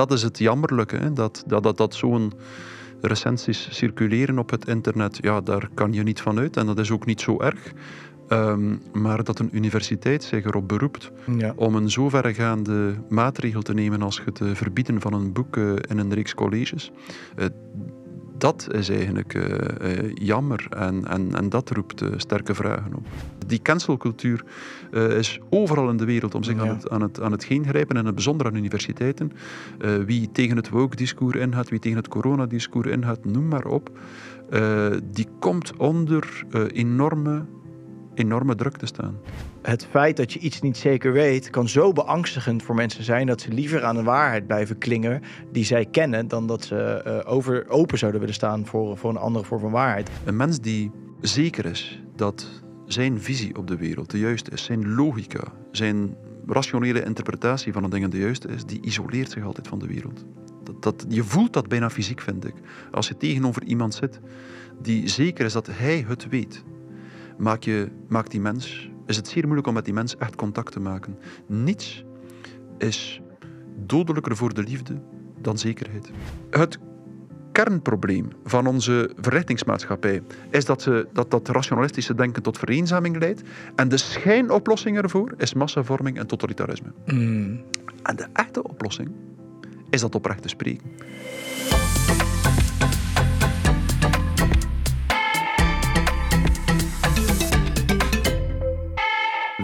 dat is het jammerlijke, hè, dat, dat, dat, dat zo'n recensies circuleren op het internet, ja, daar kan je niet van uit en dat is ook niet zo erg. Ehm, maar dat een universiteit zich erop beroept Ja. om een zo verregaande maatregel te nemen als het eh, verbieden van een boek eh, in een reeks colleges, eh, dat is eigenlijk eh, eh, jammer en, en, en dat roept eh, sterke vragen op. Die cancelcultuur is overal in de wereld om zich Ja. aan, het, aan, het, aan het heen grijpen en in het bijzonder aan universiteiten. Wie tegen het woke-discours ingaat, wie tegen het coronadiscours ingaat, noem maar op, die komt onder enorme, enorme druk te staan. Het feit dat je iets niet zeker weet, kan zo beangstigend voor mensen zijn dat ze liever aan de waarheid blijven klingen die zij kennen, dan dat ze eh, over, open zouden willen staan voor, voor een andere vorm van waarheid. Een mens die zeker is dat zijn visie op de wereld de juiste is, zijn logica, zijn rationele interpretatie van de dingen de juiste is, die isoleert zich altijd van de wereld. Dat, dat, je voelt dat bijna fysiek, vind ik. Als je tegenover iemand zit die zeker is dat hij het weet, maak je, maakt die mens, is het zeer moeilijk om met die mens echt contact te maken. Niets is dodelijker voor de liefde dan zekerheid. Het kernprobleem van onze verrichtingsmaatschappij is dat, ze, dat dat rationalistische denken tot vereenzaming leidt. En de schijnoplossing ervoor is massavorming en totalitarisme. Mm. En de echte oplossing is dat oprecht te spreken.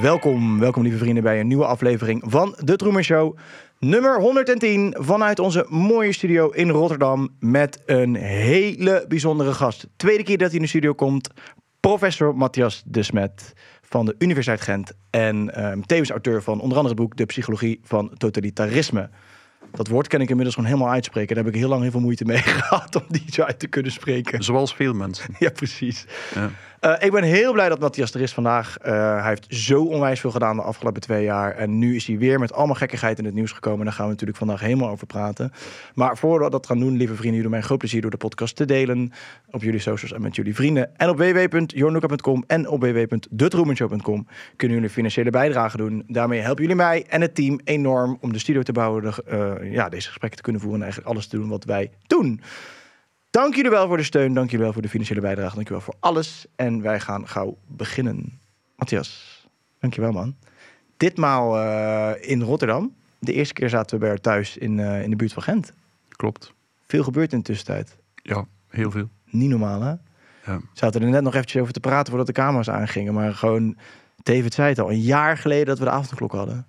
Welkom, welkom lieve vrienden bij een nieuwe aflevering van De Troemer Show. Nummer 110 vanuit onze mooie studio in Rotterdam met een hele bijzondere gast. Tweede keer dat hij in de studio komt, professor Matthias de Smet van de Universiteit Gent en ehm, tevens auteur van onder andere het boek De Psychologie van Totalitarisme. Dat woord kan ik inmiddels gewoon helemaal uitspreken. Daar heb ik heel lang heel veel moeite mee gehad om die zo uit te kunnen spreken. Zoals veel mensen. Ja, precies. Ja. Eh, ik ben heel blij dat Matthias er is vandaag. Eh, hij heeft zo onwijs veel gedaan de afgelopen twee jaar. En nu is hij weer met allemaal gekkigheid in het nieuws gekomen. Daar gaan we natuurlijk vandaag helemaal over praten. Maar voordat we dat gaan doen, lieve vrienden, jullie mij een groot plezier door de podcast te delen. Op jullie socials en met jullie vrienden. En op www.jornoeka.com en op www.detroemenshow.com kunnen jullie financiële bijdrage doen. Daarmee helpen jullie mij en het team enorm om de studio te bouwen. De, eh, ja, deze gesprekken te kunnen voeren en eigenlijk alles te doen wat wij doen. Dank jullie wel voor de steun. Dank jullie wel voor de financiële bijdrage. Dank jullie wel voor alles. En wij gaan gauw beginnen. Matthias, dank je wel man. Ditmaal eh, in Rotterdam. De eerste keer zaten we bij haar thuis in, eh, in de buurt van Gent. Klopt. Veel gebeurd in de tussentijd. Ja, heel veel. Niet normaal hè? Ja. We zaten er net nog eventjes over te praten voordat de camera's aangingen. Maar gewoon, David zei het al, een jaar geleden dat we de avondklok hadden.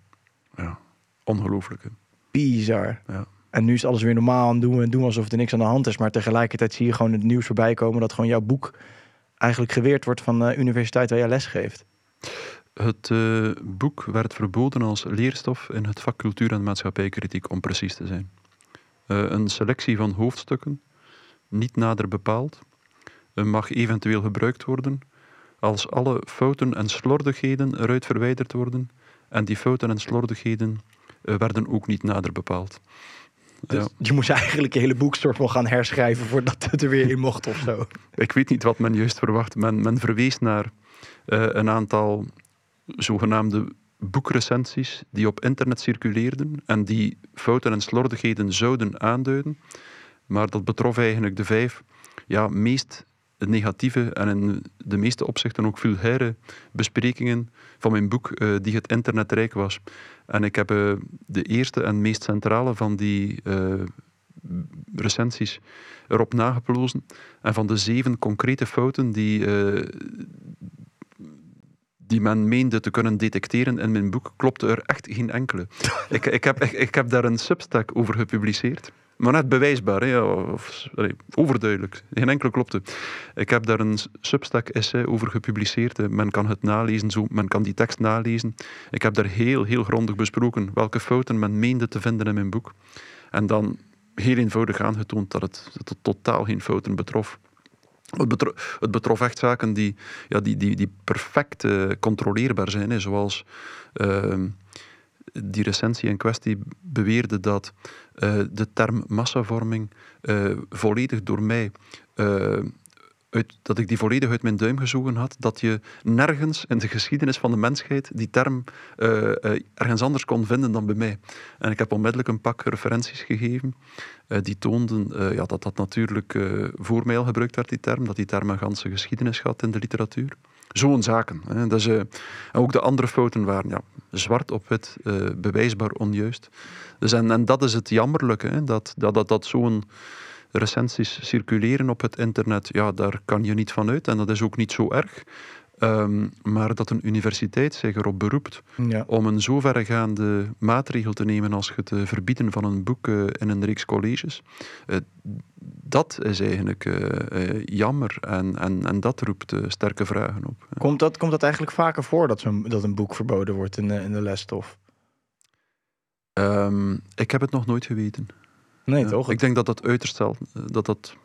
ja. Ongelooflijk. hè. Bizar. Ja. En nu is alles weer normaal en doen we, doen we alsof er niks aan de hand is. Maar tegelijkertijd zie je gewoon het nieuws voorbij komen dat gewoon jouw boek eigenlijk geweerd wordt van de universiteit waar jij les geeft. Het eh, boek werd verboden als leerstof in het vak cultuur en maatschappijkritiek, om precies te zijn. Eh, een selectie van hoofdstukken, niet nader bepaald, eh, mag eventueel gebruikt worden als alle fouten en slordigheden eruit verwijderd worden. En die fouten en slordigheden eh, werden ook niet nader bepaald. Dus Ja. je moest eigenlijk je hele boek soort van gaan herschrijven voordat het er weer in mocht of zo. Ik weet niet wat men juist verwacht. Men, men verwees naar eh, een aantal zogenaamde boekrecensies die op internet circuleerden en die fouten en slordigheden zouden aanduiden. Maar dat betrof eigenlijk de vijf ja, meest negatieve en in de meeste opzichten ook vulgaire besprekingen van mijn boek eh, die het internet rijk was. En ik heb eh, de eerste en meest centrale van die eh, recensies erop nageplozen. En van de zeven concrete fouten die, die men meende te kunnen detecteren in mijn boek, klopte er echt geen enkele. ik, ik, heb, ik, ik heb daar een substack over gepubliceerd. Maar net bewijsbaar, hè, of, overduidelijk. Geen enkele klopte. Ik heb daar een substack-essay over gepubliceerd. Men kan het nalezen, zo, men kan die tekst nalezen. Ik heb daar heel, heel grondig besproken welke fouten men meende te vinden in mijn boek. En dan heel eenvoudig aangetoond dat het, totaal geen fouten betrof. Het betrof, het betrof echt zaken die, ja, die, die, die perfect eh, controleerbaar zijn. Hè, zoals ehm, die recensie in kwestie beweerde dat de term massavorming eh, volledig door mij eh, uit, dat ik die volledig uit mijn duim gezogen had, dat je nergens in de geschiedenis van de mensheid die term ergens anders kon vinden dan bij mij. En ik heb onmiddellijk een pak referenties gegeven die toonden ja, dat dat natuurlijk voor mij al gebruikt werd, die term, dat die term een ganse geschiedenis had in de literatuur. Zo'n zaken. Hè. Dus, ook de andere fouten waren ja, zwart op wit, bewijsbaar onjuist. Dus en, en dat is het jammerlijke, hè, dat, dat, dat, dat zo'n recensies circuleren op het internet, ja, daar kan je niet van uit en dat is ook niet zo erg. Um, maar dat een universiteit zich erop beroept ja. om een zo verregaande maatregel te nemen als het uh, verbieden van een boek uh, in een reeks colleges, uh, dat is eigenlijk jammer en, en, en dat roept sterke vragen op. Komt dat, komt dat eigenlijk vaker voor dat, dat een boek verboden wordt in, in de lesstof? Um, ik heb het nog nooit geweten. Nee, toch? Ik denk dat dat uiterst dat dat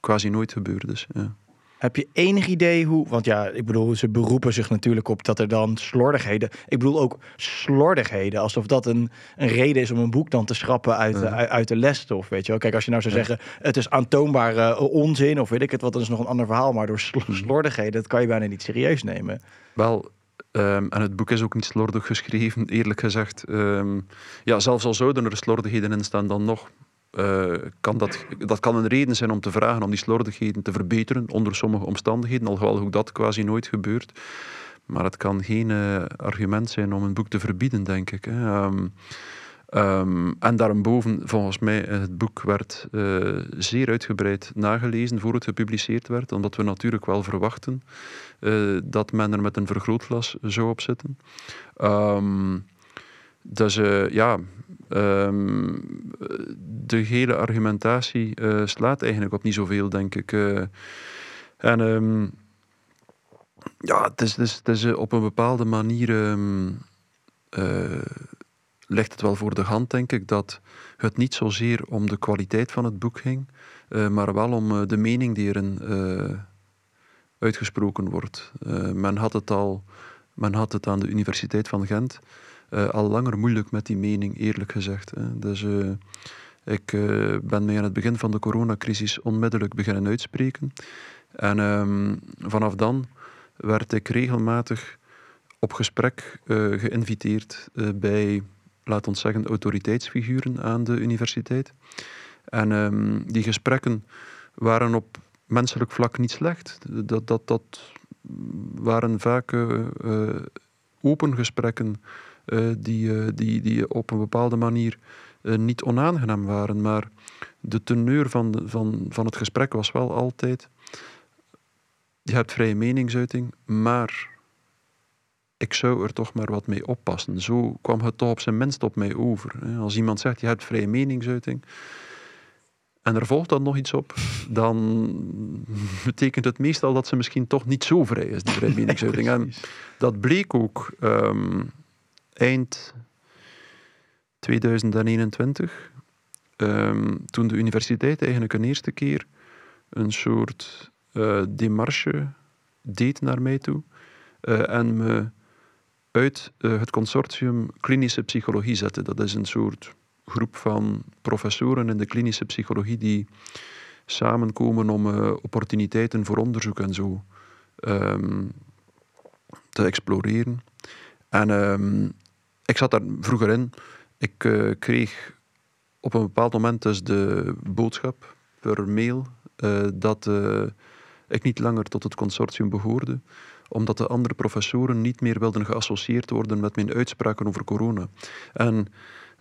quasi nooit gebeurd is. Ja. Heb je enig idee hoe, want ja, ik bedoel, ze beroepen zich natuurlijk op dat er dan slordigheden, ik bedoel ook slordigheden, alsof dat een, een reden is om een boek dan te schrappen uit, ja. uit, uit, de lesstof, weet je wel. Kijk, als je nou zou zeggen, het is aantoonbare onzin, of weet ik het wat, dan is nog een ander verhaal, maar door sl slordigheden, dat kan je bijna niet serieus nemen. Wel, Um, en het boek is ook niet slordig geschreven, eerlijk gezegd. Um, ja, zelfs al zouden er slordigheden in staan, dan nog uh, kan dat, dat kan een reden zijn om te vragen om die slordigheden te verbeteren onder sommige omstandigheden, alhoewel ook dat quasi nooit gebeurt. Maar het kan geen uh, argument zijn om een boek te verbieden, denk ik. Hè. Um, um, en daarboven, volgens mij, het boek werd uh, zeer uitgebreid nagelezen voor het gepubliceerd werd, omdat we natuurlijk wel verwachten dat men er met een vergrootglas zou op zitten. Um, dus ja, Um, de hele argumentatie slaat eigenlijk op niet zoveel, denk ik. En ja, het is, het is, het is op een bepaalde manier legt het wel voor de hand, denk ik, dat het niet zozeer om de kwaliteit van het boek ging, maar wel om de mening die erin uitgesproken wordt. men had het al, men had het aan de Universiteit van Gent uh, al langer moeilijk met die mening, eerlijk gezegd. Hè. Dus uh, ik uh, ben mij aan het begin van de coronacrisis onmiddellijk beginnen uitspreken. En um, vanaf dan werd ik regelmatig op gesprek geïnviteerd bij, laat ons zeggen, autoriteitsfiguren aan de universiteit. En um, die gesprekken waren op menselijk vlak niet slecht. Dat, dat, dat waren vaak open gesprekken uh, die, die, die op een bepaalde manier niet onaangenaam waren. Maar de teneur van, van, van het gesprek was wel altijd: je hebt vrije meningsuiting, maar ik zou er toch maar wat mee oppassen. Zo kwam het toch op zijn minst op mij over. Als iemand zegt: je hebt vrije meningsuiting. En er volgt dan nog iets op, dan betekent het meestal dat ze misschien toch niet zo vrij is, die vrije meningsuiting. en dat bleek ook um, eind 2021, um, ehm, toen de universiteit eigenlijk een eerste keer een soort uh, demarche deed naar mij toe uh, en me uit uh, het consortium klinische psychologie zette. Dat is een soort groep van professoren in de klinische psychologie die samenkomen om opportuniteiten voor onderzoek en zo um, te exploreren. En um, ik zat daar vroeger in. Ik uh, kreeg op een bepaald moment dus de boodschap per mail dat ik niet langer tot het consortium behoorde, omdat de andere professoren niet meer wilden geassocieerd worden met mijn uitspraken over corona. En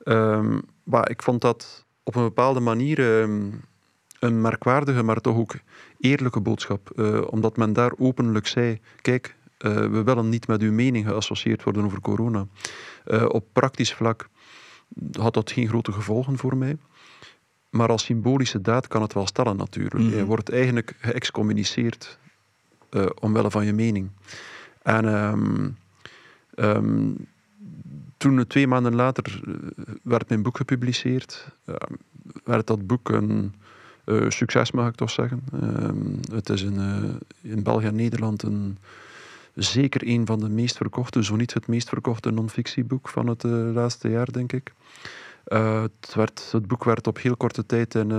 um, ik vond dat op een bepaalde manier um, een merkwaardige, maar toch ook eerlijke boodschap, omdat men daar openlijk zei: kijk, we willen niet met uw mening geassocieerd worden over corona. Uh, op praktisch vlak had dat geen grote gevolgen voor mij. Maar als symbolische daad kan het wel stellen natuurlijk. Mm Je wordt eigenlijk geëxcommuniceerd uh, omwille van je mening. En um, um, toen, twee maanden later, uh, werd mijn boek gepubliceerd. Uh, werd dat boek een succes, mag ik toch zeggen. Ehm, het is in, in België en Nederland een zeker een van de meest verkochte, zo niet het meest verkochte non-fictieboek van het laatste jaar, denk ik. Het, werd, het boek werd op heel korte tijd in,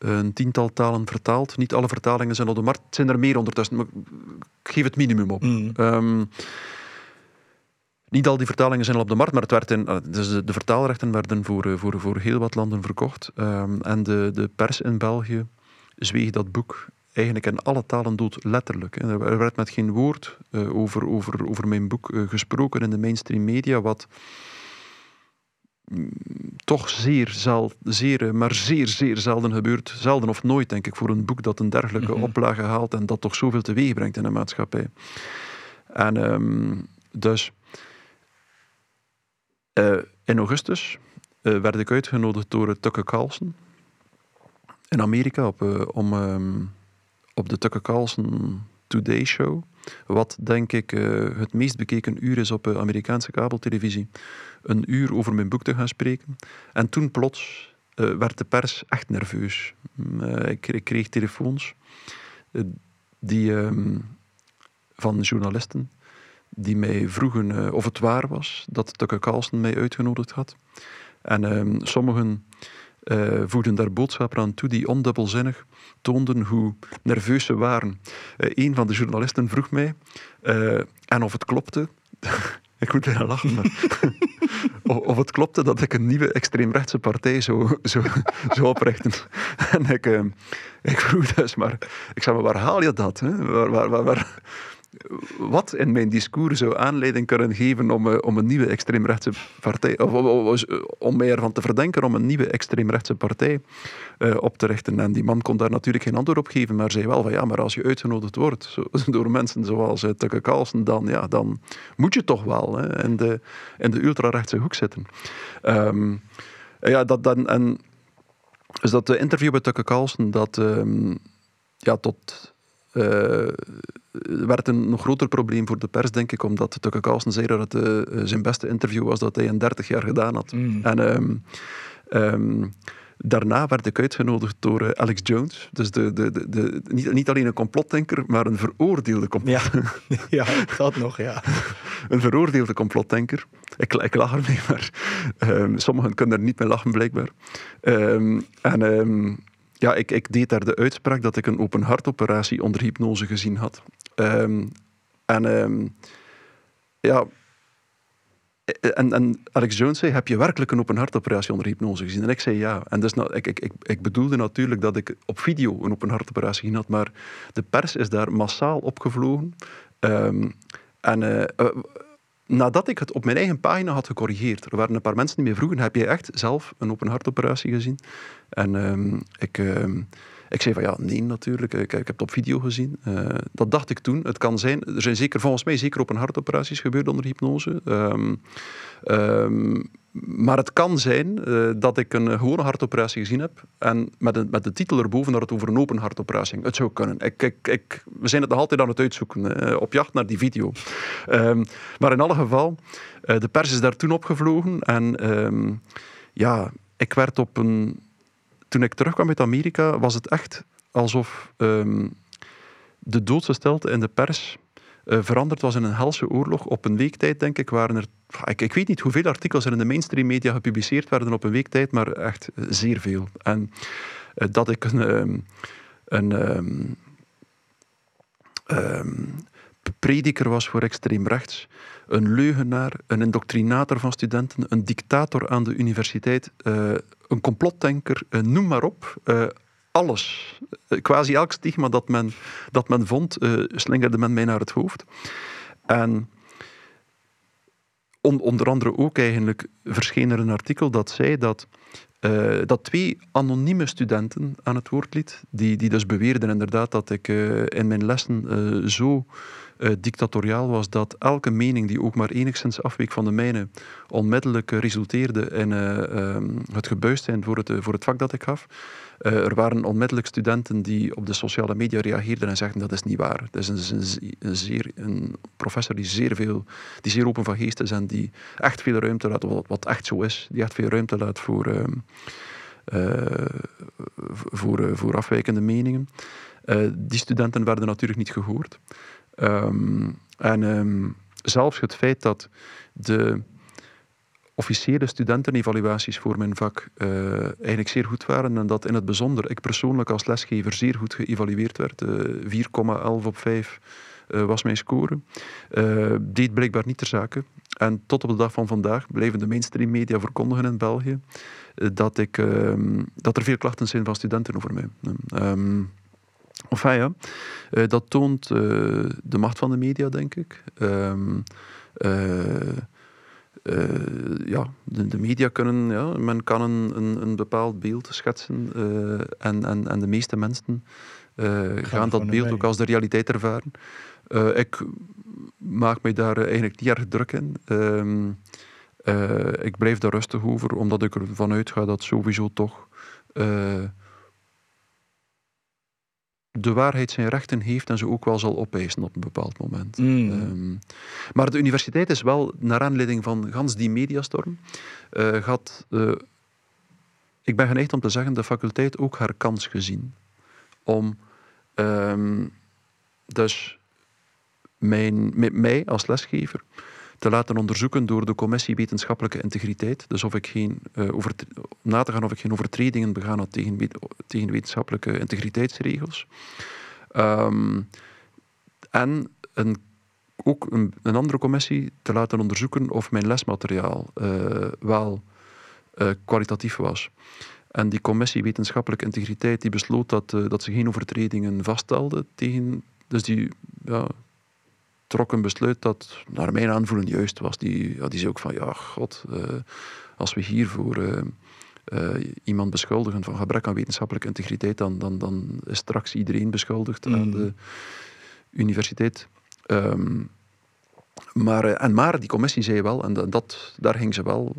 een tiental talen vertaald. Niet alle vertalingen zijn op de markt. Het zijn er meer ondertussen, maar ik geef het minimum op. Mm. Ehm, niet al die vertalingen zijn al op de markt, maar het werd in, eh, dus de, vertaalrechten werden voor, eh, voor, voor heel wat landen verkocht. Ehm, en de, de pers in België zweeg dat boek eigenlijk in alle talen dood, letterlijk. Er werd met geen woord eh, over, over, over mijn boek gesproken in de mainstream media, wat toch zeer, zel, zeer, maar zeer, zeer zelden gebeurt. Zelden of nooit, denk ik, voor een boek dat een dergelijke Mhm. oplage haalt en dat toch zoveel teweeg brengt in de maatschappij. En ehm, dus eh, in augustus eh, werd ik uitgenodigd door Tucker Carlson in Amerika op, eh, om ehm, op de Tucker Carlson Today Show, wat denk ik eh, het meest bekeken uur is op eh, Amerikaanse kabeltelevisie, een uur over mijn boek te gaan spreken. En toen plots eh, werd de pers echt nerveus. Mm, ik, ik kreeg telefoons die, ehm, van journalisten die mij vroegen of het waar was dat Tucker Carlson mij uitgenodigd had. En ehm, sommigen eh, voegden daar boodschappen aan toe die ondubbelzinnig toonden hoe nerveus ze waren. Eh, een van de journalisten vroeg mij eh, en of het klopte. ik moet weer lachen, maar of, het klopte dat ik een nieuwe extreemrechtse partij zou, zou, zou oprichten. en ik, ik vroeg dus maar, ik zei maar, waar haal je dat? Hè? Waar, waar, waar- wat in mijn discours zou aanleiding kunnen geven om, eh, om een nieuwe extreemrechtse partij, of om, om- mij ervan te verdenken om een nieuwe extreemrechtse partij eh, op te richten. En die man kon daar natuurlijk geen antwoord op geven, maar zei wel van ja, maar als je uitgenodigd wordt zo, door mensen zoals uh, Tucker Carlson, dan, ja, dan moet je toch wel hè, in, de, in de ultrarechtse hoek zitten. Ehm, ja, dat dan, en dus dat eh, interview met Tucker Carlson, dat ehm, ja, tot eh, werd een nog groter probleem voor de pers, denk ik, omdat Tucker Carlson zei dat het eh, zijn beste interview was dat hij in 30 jaar gedaan had. Mm. En ehm, ehm, daarna werd ik uitgenodigd door eh, Alex Jones. Dus de, de, de, de, niet, niet alleen een complotdenker, maar een veroordeelde, complot, Ja. ja, dat nog, ja. een veroordeelde complotdenker. Ik, ik lach ermee, maar ehm, sommigen kunnen er niet mee lachen, blijkbaar. En ja, ik, ik deed daar de uitspraak dat ik een open hartoperatie onder hypnose gezien had. Ehm, en ehm, ja... En, en Alex Jones zei, heb je werkelijk een open hartoperatie onder hypnose gezien? En ik zei ja. En dus, ik, ik, ik, ik bedoelde natuurlijk dat ik op video een open hartoperatie gezien had, maar de pers is daar massaal opgevlogen. Ehm, en eh, eh, nadat ik het op mijn eigen pagina had gecorrigeerd, er waren een paar mensen die mij vroegen, heb jij echt zelf een open hartoperatie gezien? En ehm, ik, ik zei van ja, nee natuurlijk, ik, heb het op video gezien. Eh, dat dacht ik toen. Het kan zijn, er zijn zeker, volgens mij zeker open hartoperaties gebeurd onder hypnose. Ehm, ehm, maar het kan zijn eh, dat ik een gewone hartoperatie gezien heb en met, een, met de titel erboven dat het over een open hartoperatie ging. Het zou kunnen. Ik, ik, we zijn het nog altijd aan het uitzoeken, eh, op jacht naar die video. Ehm, maar in alle geval, de pers is daar toen opgevlogen en ja, ik werd op een... Toen ik terugkwam uit Amerika, was het echt alsof ehm, de doodse stilte in de pers eh, veranderd was in een helse oorlog. Op een week tijd, denk ik, waren er... Ik, ik weet niet hoeveel artikels er in de mainstream media gepubliceerd werden op een week tijd, maar echt zeer veel. En eh, dat ik een... ehm, een ehm, prediker was voor extreem rechts, een leugenaar, een indoctrinator van studenten, een dictator aan de universiteit, eh, een complotdenker, eh, noem maar op. eh, alles. Eh, quasi elk stigma dat men, dat men vond, slingerde men mij naar het hoofd. En on- onder andere ook eigenlijk verscheen er een artikel dat zei dat, eh, dat twee anonieme studenten aan het woord liet, die, die dus beweerden inderdaad dat ik eh, in mijn lessen eh, zo dictatoriaal was dat elke mening die ook maar enigszins afweek van de mijne onmiddellijk resulteerde in eh, ehm, het gebuist zijn voor het, voor het vak dat ik gaf. Er waren onmiddellijk studenten die op de sociale media reageerden en zeiden dat is niet waar. Het is een, een zeer, een professor die zeer, veel, die zeer open van geest is en die echt veel ruimte laat, wat, wat echt zo is, die echt veel ruimte laat voor, ehm, eh, voor, eh, voor afwijkende meningen. Eh, die studenten werden natuurlijk niet gehoord. Ehm, en ehm, zelfs het feit dat de officiële studentenevaluaties voor mijn vak uh, eigenlijk zeer goed waren en dat in het bijzonder ik persoonlijk als lesgever zeer goed geëvalueerd werd. 4,11 op 5 was mijn score. deed blijkbaar niet ter zake. En tot op de dag van vandaag blijven de mainstream media verkondigen in België dat, ik, ehm, dat er veel klachten zijn van studenten over mij. Um, enfin ja, dat toont de macht van de media, denk ik. Um, uh, ja, de, de, media kunnen, ja, men kan een, een, een bepaald beeld schetsen uh, en, en, en de meeste mensen uh, gaan dat beeld ook als de realiteit ervaren. Ik maak mij daar eigenlijk niet erg druk in. Ehm, ik blijf daar rustig over, omdat ik ervan uitga dat sowieso toch de waarheid zijn rechten heeft en ze ook wel zal opeisen op een bepaald moment. Mm. Ehm, maar de universiteit is wel, naar aanleiding van gans die mediastorm, uh, uh, ik ben geneigd om te zeggen, de faculteit ook haar kans gezien. Om um, dus mijn, met mij als lesgever te laten onderzoeken door de commissie wetenschappelijke integriteit. Dus ik geen, uh, over, na te gaan of ik geen overtredingen begaan had tegen, tegen wetenschappelijke integriteitsregels. Um, en een, ook een, een, andere commissie te laten onderzoeken of mijn lesmateriaal uh, wel uh, kwalitatief was. En die commissie wetenschappelijke integriteit die besloot dat, dat ze geen overtredingen vaststelde tegen. Dus die ja, trok een besluit dat naar mijn aanvoelen juist was. Die, ja, die zei ook van, ja, god, uh, als we hiervoor uh, uh, iemand beschuldigen van gebrek aan wetenschappelijke integriteit, dan, dan, dan is straks iedereen beschuldigd aan mm. de universiteit. Um, maar, en maar die commissie zei wel, en dat, daar ging ze wel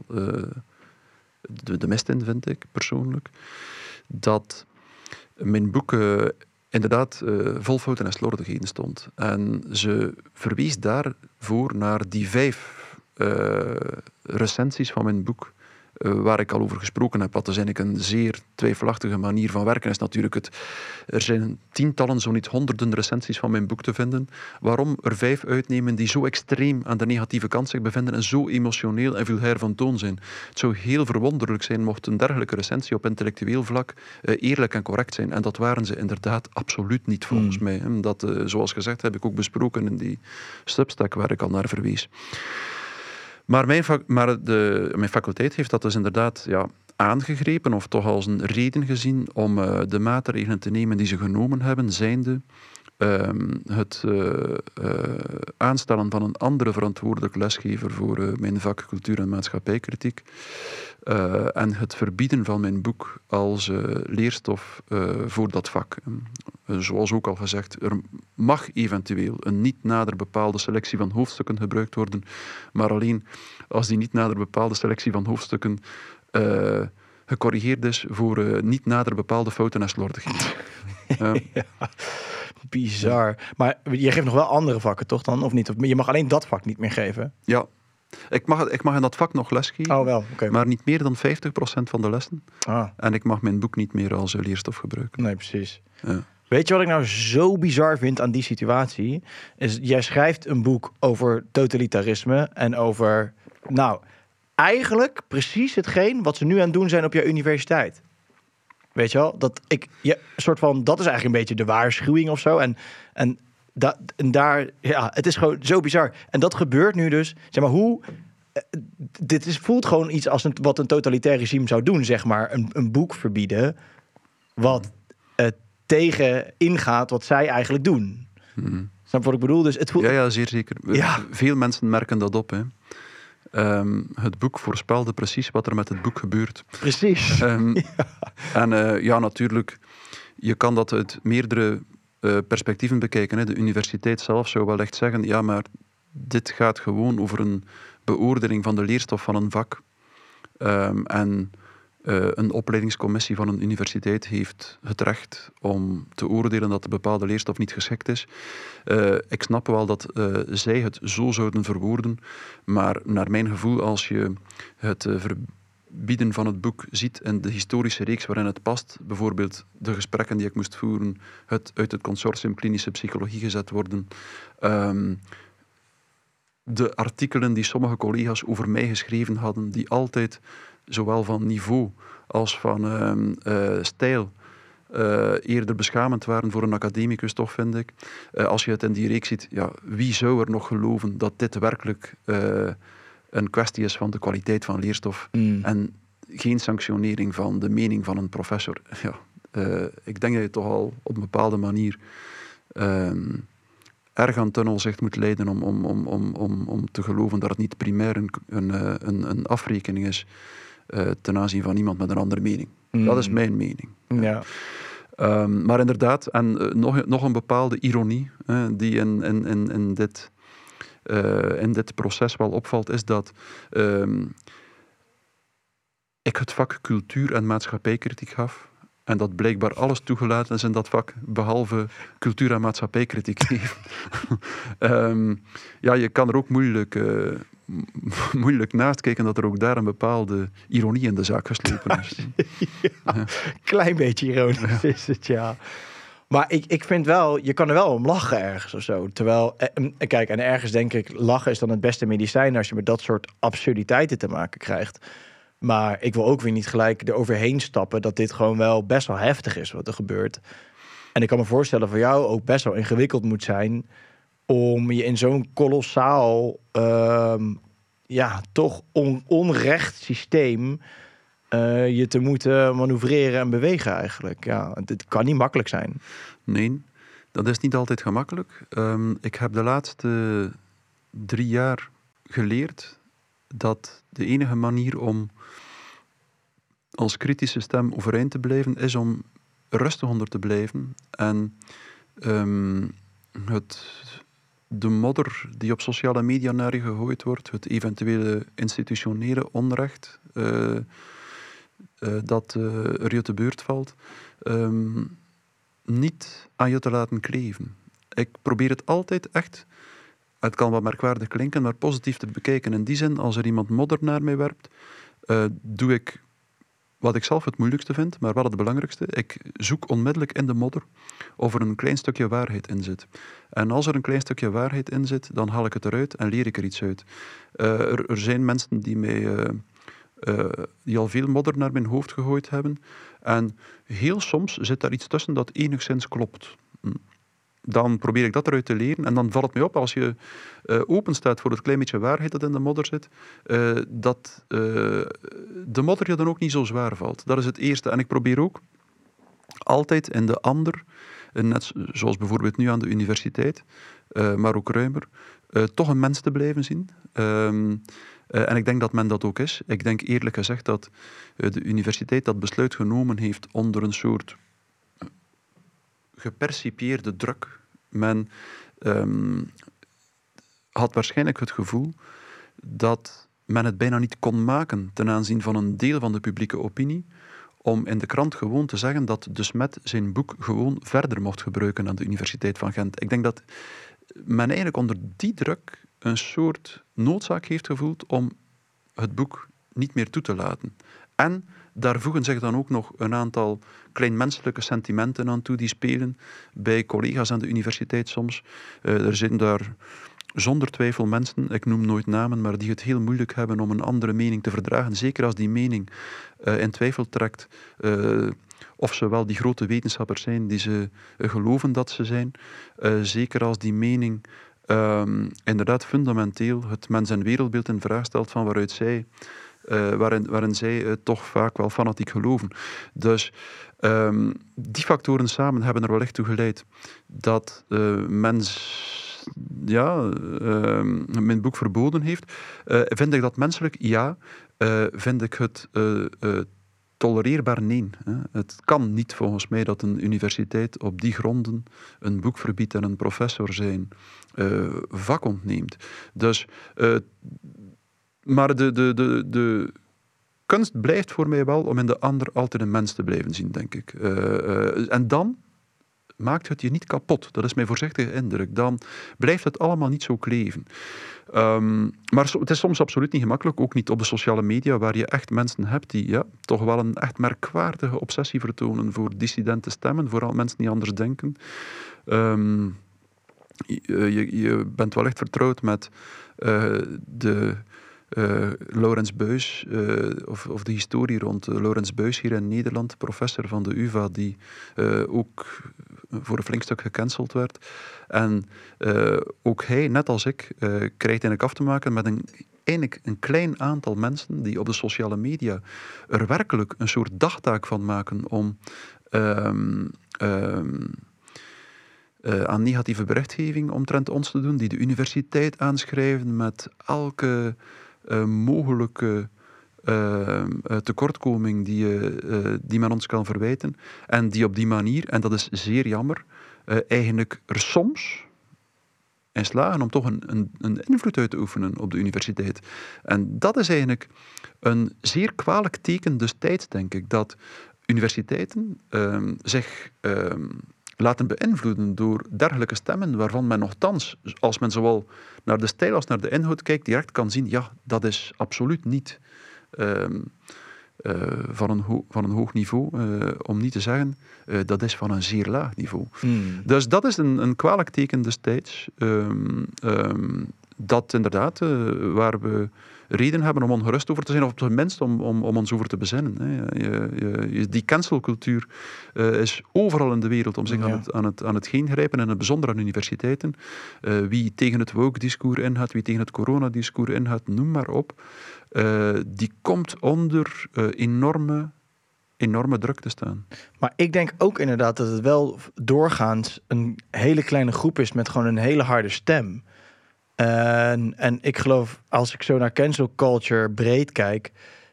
de, de mist in, vind ik persoonlijk, dat mijn boek inderdaad uh, vol fouten en slordigheden stond. En ze verwees daarvoor naar die vijf uh, recensies van mijn boek waar ik al over gesproken heb. Wat is eigenlijk een zeer twijfelachtige manier van werken. Is natuurlijk het, er zijn tientallen, zo niet honderden recensies van mijn boek te vinden. Waarom er vijf uitnemen die zo extreem aan de negatieve kant zich bevinden en zo emotioneel en vulgair van toon zijn. Het zou heel verwonderlijk zijn mocht een dergelijke recensie op intellectueel vlak uh, eerlijk en correct zijn. En dat waren ze inderdaad absoluut niet volgens mm. mij. Dat, uh, zoals gezegd, heb ik ook besproken in die substack waar ik al naar verwees. Maar mijn, maar de, mijn faculteit heeft dat dus inderdaad ja, aangegrepen, of toch als een reden gezien om uh, de maatregelen te nemen die ze genomen hebben, zijnde um, het uh, uh, aanstellen van een andere verantwoordelijk lesgever voor mijn vak cultuur en maatschappijkritiek. en het verbieden van mijn boek als leerstof voor dat vak. zoals ook al gezegd, er mag eventueel een niet nader bepaalde selectie van hoofdstukken gebruikt worden, maar alleen als die niet nader bepaalde selectie van hoofdstukken gecorrigeerd is voor niet nader bepaalde fouten en slordigheden. ja. Bizar. Maar je geeft nog wel andere vakken, toch dan? Of niet? Of je mag alleen dat vak niet meer geven? Ja. Ik mag, ik mag in dat vak nog lesgeven, oh, wel. Okay. maar niet meer dan 50% van de lessen. Ah. En ik mag mijn boek niet meer als leerstof gebruiken. Nee, precies. Ja. Weet je wat ik nou zo bizar vind aan die situatie? Is jij schrijft een boek over totalitarisme en over, nou, eigenlijk precies hetgeen wat ze nu aan het doen zijn op jouw universiteit. Weet je wel? Dat, ik, je, soort van, dat is eigenlijk een beetje de waarschuwing of zo. En, en, da, en daar, ja, het is gewoon zo bizar. En dat gebeurt nu dus. Zeg maar, hoe. Eh, dit is, voelt gewoon iets als een, wat een totalitair regime zou doen, zeg maar. Een, een boek verbieden. Wat uh, tegen ingaat wat zij eigenlijk doen. Hmm. Snap wat ik bedoel? Dus het voelt... Ja, ja, zeer zeker. Ja. Veel mensen merken dat op. Hè. Um, het boek voorspelde precies wat er met het boek gebeurt. Precies. Um, ja. En uh, ja, natuurlijk, je kan dat uit meerdere uh, perspectieven bekijken. Hè. De universiteit zelf zou wel echt zeggen, ja, maar dit gaat gewoon over een beoordeling van de leerstof van een vak. Um, en uh, een opleidingscommissie van een universiteit heeft het recht om te oordelen dat een bepaalde leerstof niet geschikt is. Uh, ik snap wel dat uh, zij het zo zouden verwoorden, maar naar mijn gevoel, als je het verbieden van het boek ziet en de historische reeks waarin het past, bijvoorbeeld de gesprekken die ik moest voeren, het uit het consortium klinische psychologie gezet worden. Um, de artikelen die sommige collega's over mij geschreven hadden, die altijd zowel van niveau als van ehm, eh, stijl eh, eerder beschamend waren voor een academicus, toch vind ik. Eh, als je het in die reeks ziet, ja, wie zou er nog geloven dat dit werkelijk een kwestie is van de kwaliteit van leerstof Mm. en geen sanctionering van de mening van een professor? Ja, ik denk dat je toch al op een bepaalde manier ehm, erg aan tunnelzicht moet leiden om, om, om, om, om, om te geloven dat het niet primair een, een, een, een afrekening is uh, ten aanzien van iemand met een andere mening. Mm. Dat is mijn mening. Ja. Um, maar inderdaad, en uh, nog, nog een bepaalde ironie die in, in, in, in, dit, in dit proces wel opvalt, is dat um, ik het vak cultuur en maatschappijkritiek gaf. En dat blijkbaar alles toegelaten is in dat vak, behalve cultuur- en maatschappijkritiek um, ja, je kan er ook moeilijk, uh, moeilijk naast kijken dat er ook daar een bepaalde ironie in de zaak geslopen is. ja, ja. klein beetje ironisch ja. is het, ja. Maar ik, ik vind wel, je kan er wel om lachen ergens of zo. Terwijl, en, kijk, en ergens denk ik, lachen is dan het beste medicijn als je met dat soort absurditeiten te maken krijgt. Maar ik wil ook weer niet gelijk eroverheen stappen dat dit gewoon wel best wel heftig is wat er gebeurt. En ik kan me voorstellen voor jou ook best wel ingewikkeld moet zijn om je in zo'n kolossaal, um, ja, toch on, onrecht systeem uh, je te moeten manoeuvreren en bewegen eigenlijk. Ja, het kan niet makkelijk zijn. Nee, dat is niet altijd gemakkelijk. Um, ik heb de laatste drie jaar geleerd dat de enige manier om als kritische stem overeind te blijven, is om rustig onder te blijven en um, het, de modder die op sociale media naar je gegooid wordt, het eventuele institutionele onrecht uh, uh, dat uh, er je te beurt valt, um, niet aan je te laten kleven. Ik probeer het altijd echt het kan wat merkwaardig klinken, maar positief te bekijken. In die zin, als er iemand modder naar mij werpt, doe ik wat ik zelf het moeilijkste vind, maar wel het belangrijkste. Ik zoek onmiddellijk in de modder of er een klein stukje waarheid in zit. En als er een klein stukje waarheid in zit, dan haal ik het eruit en leer ik er iets uit. Uh, er, zijn mensen die, mij, uh, die al veel modder naar mijn hoofd gegooid hebben. En heel soms zit daar iets tussen dat enigszins klopt dan probeer ik dat eruit te leren. En dan valt het mij op, als je uh, open staat voor het klein beetje waarheid dat in de modder zit, uh, dat uh, de modder je dan ook niet zo zwaar valt. Dat is het eerste. En ik probeer ook altijd in de ander, net zoals bijvoorbeeld nu aan de universiteit, maar ook ruimer, toch een mens te blijven zien. Um, en ik denk dat men dat ook is. Ik denk eerlijk gezegd dat de universiteit dat besluit genomen heeft onder een soort gepercipieerde druk. Men um, had waarschijnlijk het gevoel dat men het bijna niet kon maken ten aanzien van een deel van de publieke opinie om in de krant gewoon te zeggen dat de Smet zijn boek gewoon verder mocht gebruiken aan de Universiteit van Gent. Ik denk dat men eigenlijk onder die druk een soort noodzaak heeft gevoeld om het boek niet meer toe te laten. En daar voegen zich dan ook nog een aantal kleinmenselijke sentimenten aan toe die spelen bij collega's aan de universiteit soms. Uh, er zijn daar zonder twijfel mensen, ik noem nooit namen, maar die het heel moeilijk hebben om een andere mening te verdragen. Zeker als die mening uh, in twijfel trekt. Uh, of ze wel die grote wetenschappers zijn die ze geloven dat ze zijn. zeker als die mening um, inderdaad fundamenteel het mens- en wereldbeeld in vraag stelt van waaruit zij uh, waarin, waarin zij uh, toch vaak wel fanatiek geloven. Dus um, die factoren samen hebben er wel echt toe geleid dat uh, mens ja, mijn boek verboden heeft. vind ik dat menselijk? Ja. vind ik het tolereerbaar? Nee. Het kan niet volgens mij dat een universiteit op die gronden een boek verbiedt en een professor zijn vak ontneemt. Dus maar de, de, de, de kunst blijft voor mij wel om in de ander altijd een mens te blijven zien, denk ik. Uh, uh, en dan maakt het je niet kapot. Dat is mijn voorzichtige indruk. Dan blijft het allemaal niet zo kleven. Um, maar het is soms absoluut niet gemakkelijk, ook niet op de sociale media, waar je echt mensen hebt die ja, toch wel een echt merkwaardige obsessie vertonen voor dissidente stemmen, vooral mensen die anders denken. Um, je, je bent wellicht vertrouwd met de uh, Laurens Buis, uh, of, of, de historie rond uh, Laurens Buis hier in Nederland, professor van de UvA, die ook voor een flink stuk gecanceld werd. En ook hij, net als ik, krijgt eigenlijk af te maken met een, eigenlijk een klein aantal mensen die op de sociale media er werkelijk een soort dagtaak van maken om um, um, aan negatieve berichtgeving omtrent ons te doen, die de universiteit aanschrijven met elke uh, mogelijke uh, tekortkoming die, die men ons kan verwijten. En die op die manier, en dat is zeer jammer, eigenlijk er soms in slagen om toch een, een, een, invloed uit te oefenen op de universiteit. En dat is eigenlijk een zeer kwalijk teken destijds, denk ik, dat universiteiten ehm, zich ehm, laten beïnvloeden door dergelijke stemmen waarvan men nogthans, als men zowel naar de stijl als naar de inhoud kijkt, direct kan zien, ja, dat is absoluut niet uh, van, een van een hoog niveau, uh, om niet te zeggen, uh, dat is van een zeer laag niveau. Mm. Dus dat is een, een kwalijk teken destijds, um, um, dat inderdaad, waar we reden hebben om ongerust over te zijn, of op zijn minst om, om, om ons over te bezinnen. Hè. Je, je, die cancelcultuur uh, is overal in de wereld om zich ja. aan, het, aan, het, aan het heen grijpen, en het bijzonder aan universiteiten. Uh, wie tegen het woke-discours ingaat, wie tegen het coronadiscours ingaat, noem maar op, uh, die komt onder enorme enorme druk te staan. Maar ik denk ook inderdaad dat het wel doorgaans een hele kleine groep is met gewoon een hele harde stem. En, en ik geloof, als ik zo naar cancel culture breed kijk,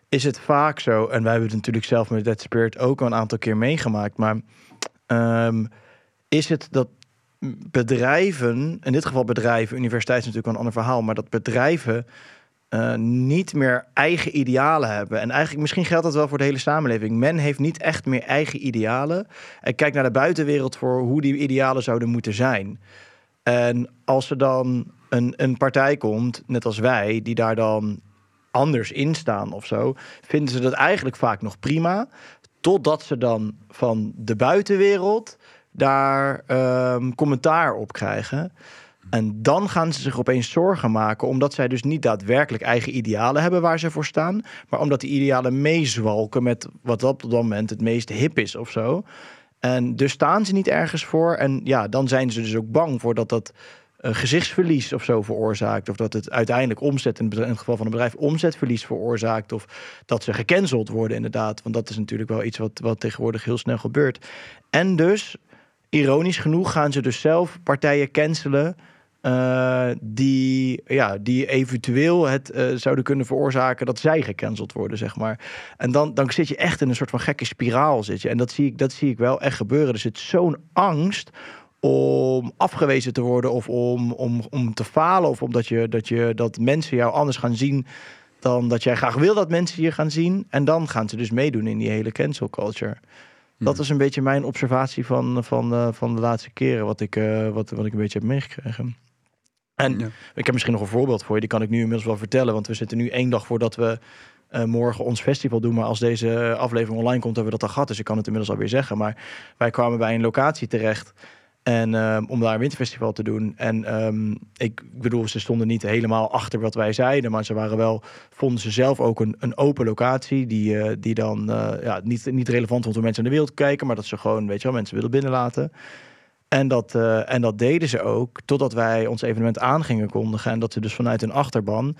is het vaak zo. En wij hebben het natuurlijk zelf met Dead Spirit ook al een aantal keer meegemaakt. Maar um, is het dat bedrijven, in dit geval bedrijven, universiteit is natuurlijk een ander verhaal, maar dat bedrijven uh, niet meer eigen idealen hebben. En eigenlijk, misschien geldt dat wel voor de hele samenleving. Men heeft niet echt meer eigen idealen. En kijkt naar de buitenwereld voor hoe die idealen zouden moeten zijn. En als er dan een, een partij komt, net als wij, die daar dan anders in staan of zo, vinden ze dat eigenlijk vaak nog prima. Totdat ze dan van de buitenwereld daar um, commentaar op krijgen. En dan gaan ze zich opeens zorgen maken, omdat zij dus niet daadwerkelijk eigen idealen hebben waar ze voor staan, maar omdat die idealen meezwalken met wat op dat moment het meest hip is of zo. En dus staan ze niet ergens voor. En ja, dan zijn ze dus ook bang voor dat dat gezichtsverlies of zo veroorzaakt. Of dat het uiteindelijk omzet, in het geval van een bedrijf, omzetverlies veroorzaakt. Of dat ze gecanceld worden, inderdaad. Want dat is natuurlijk wel iets wat, wat tegenwoordig heel snel gebeurt. En dus, ironisch genoeg, gaan ze dus zelf partijen cancelen. Uh, die, ja, die eventueel het uh, zouden kunnen veroorzaken dat zij gecanceld worden, zeg maar. En dan, dan zit je echt in een soort van gekke spiraal. Zit je. En dat zie, ik, dat zie ik wel echt gebeuren. Er zit zo'n angst om afgewezen te worden of om, om, om te falen of omdat je, dat, je, dat mensen jou anders gaan zien dan dat jij graag wil dat mensen je gaan zien. En dan gaan ze dus meedoen in die hele cancel culture. Dat hmm. is een beetje mijn observatie van, van, uh, van de laatste keren wat ik, uh, wat, wat ik een beetje heb meegekregen. En ik heb misschien nog een voorbeeld voor je, die kan ik nu inmiddels wel vertellen, want we zitten nu één dag voordat we uh, morgen ons festival doen. Maar als deze aflevering online komt, hebben we dat al gehad. Dus ik kan het inmiddels alweer zeggen. Maar wij kwamen bij een locatie terecht. En um, om daar een winterfestival te doen. En um, ik bedoel, ze stonden niet helemaal achter wat wij zeiden. Maar ze waren wel, vonden ze zelf ook een, een open locatie. Die, uh, die dan uh, ja, niet, niet relevant was om mensen in de wereld te kijken. Maar dat ze gewoon, weet je wel, mensen willen binnenlaten. En dat, uh, en dat deden ze ook totdat wij ons evenement aan gingen kondigen. En dat ze dus vanuit een achterban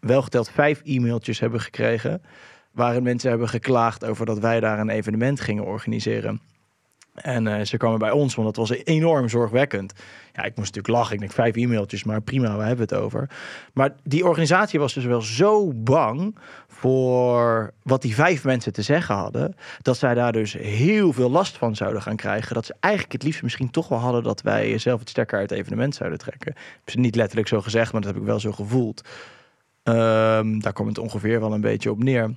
wel geteld vijf e-mailtjes hebben gekregen. Waarin mensen hebben geklaagd over dat wij daar een evenement gingen organiseren. En uh, ze kwamen bij ons, want dat was enorm zorgwekkend. Ja, ik moest natuurlijk lachen. Ik denk vijf e-mailtjes, maar prima, we hebben het over. Maar die organisatie was dus wel zo bang voor wat die vijf mensen te zeggen hadden, dat zij daar dus heel veel last van zouden gaan krijgen. Dat ze eigenlijk het liefst misschien toch wel hadden dat wij zelf het sterker uit het evenement zouden trekken. Heb ze niet letterlijk zo gezegd, maar dat heb ik wel zo gevoeld. Um, daar kwam het ongeveer wel een beetje op neer.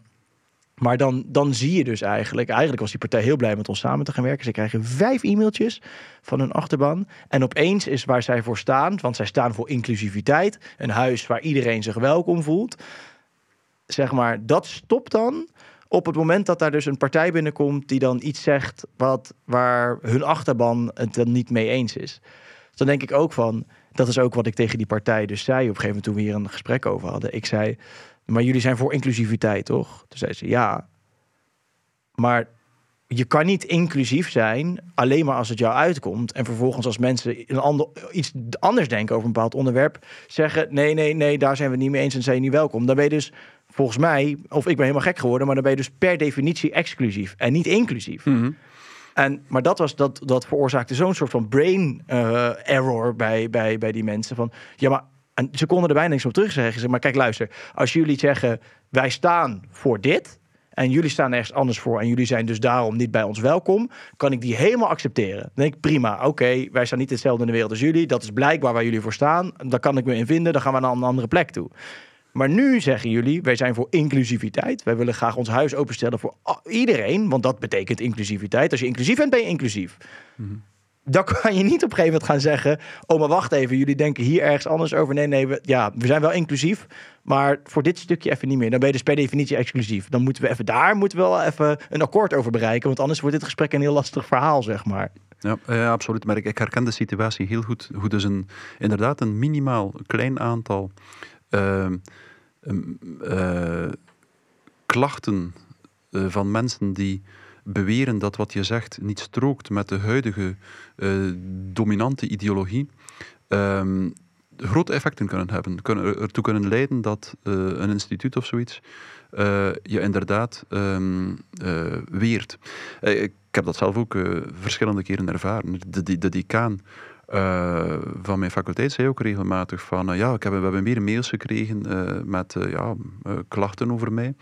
Maar dan, dan zie je dus eigenlijk, eigenlijk was die partij heel blij met ons samen te gaan werken. Ze krijgen vijf e-mailtjes van hun achterban. En opeens is waar zij voor staan, want zij staan voor inclusiviteit, een huis waar iedereen zich welkom voelt. Zeg maar, dat stopt dan op het moment dat daar dus een partij binnenkomt die dan iets zegt wat, waar hun achterban het dan niet mee eens is. dan denk ik ook van, dat is ook wat ik tegen die partij dus zei op een gegeven moment toen we hier een gesprek over hadden. Ik zei, maar jullie zijn voor inclusiviteit, toch? Toen zei ze, ja. Maar je kan niet inclusief zijn alleen maar als het jou uitkomt. En vervolgens als mensen een ander, iets anders denken over een bepaald onderwerp, zeggen nee, nee, nee, daar zijn we het niet mee eens en zijn je niet welkom. Dan ben je dus volgens mij, of ik ben helemaal gek geworden, maar dan ben je dus per definitie exclusief en niet inclusief. En, maar dat, was, dat, dat veroorzaakte zo'n soort van brain uh, error bij, bij, bij die mensen. Van ja, maar en ze konden er bijna niks op terugzeggen. Maar kijk, luister, als jullie zeggen wij staan voor dit. En jullie staan ergens anders voor en jullie zijn dus daarom niet bij ons welkom, kan ik die helemaal accepteren. Dan denk ik prima, oké, wij staan niet hetzelfde in de wereld als jullie. Dat is blijkbaar waar jullie voor staan. Daar kan ik me in vinden. Dan gaan we naar een andere plek toe. Maar nu zeggen jullie, wij zijn voor inclusiviteit. Wij willen graag ons huis openstellen voor iedereen, want dat betekent inclusiviteit. Als je inclusief bent, ben je inclusief. Mm Dan kan je niet op een gegeven moment gaan zeggen: Oh, maar wacht even, jullie denken hier ergens anders over. Nee, nee, we, ja, we zijn wel inclusief, maar voor dit stukje even niet meer. Dan ben je dus per definitie exclusief. Dan moeten we even daar moeten we wel even een akkoord over bereiken, want anders wordt dit gesprek een heel lastig verhaal, zeg maar. Ja, ja absoluut. Maar ik, ik herken de situatie heel goed. Hoe dus een, inderdaad een minimaal klein aantal Ehm, ehm, eh, klachten eh, van mensen die beweren dat wat je zegt niet strookt met de huidige eh, dominante ideologie, ehm, grote effecten kunnen hebben. Kunnen, ertoe kunnen leiden dat een instituut of zoiets je inderdaad weert. ik heb dat zelf ook verschillende keren ervaren. De, de, de decaan uh, van mijn faculteit zei ook regelmatig van uh, ja, ik heb, we hebben meer mails gekregen uh, met ja, klachten over mij.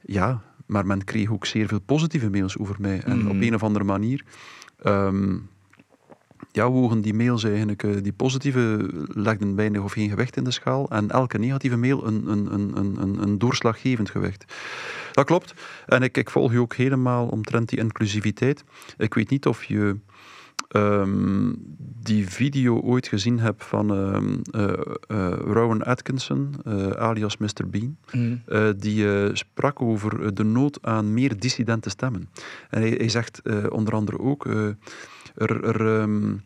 ja, maar men kreeg ook zeer veel positieve mails over mij. En mm. op een of andere manier um, ja, wogen die mails eigenlijk, die positieve legden weinig of geen gewicht in de schaal en elke negatieve mail een, een, een, een, een doorslaggevend gewicht. Dat klopt. En ik, ik volg je ook helemaal omtrent die inclusiviteit. Ik weet niet of je um, die video ooit gezien heb van um, uh, uh, Rowan Atkinson, uh, alias Mr. Bean. Mm. die sprak over de nood aan meer dissidente stemmen. En hij, hij zegt onder andere ook. er, er um,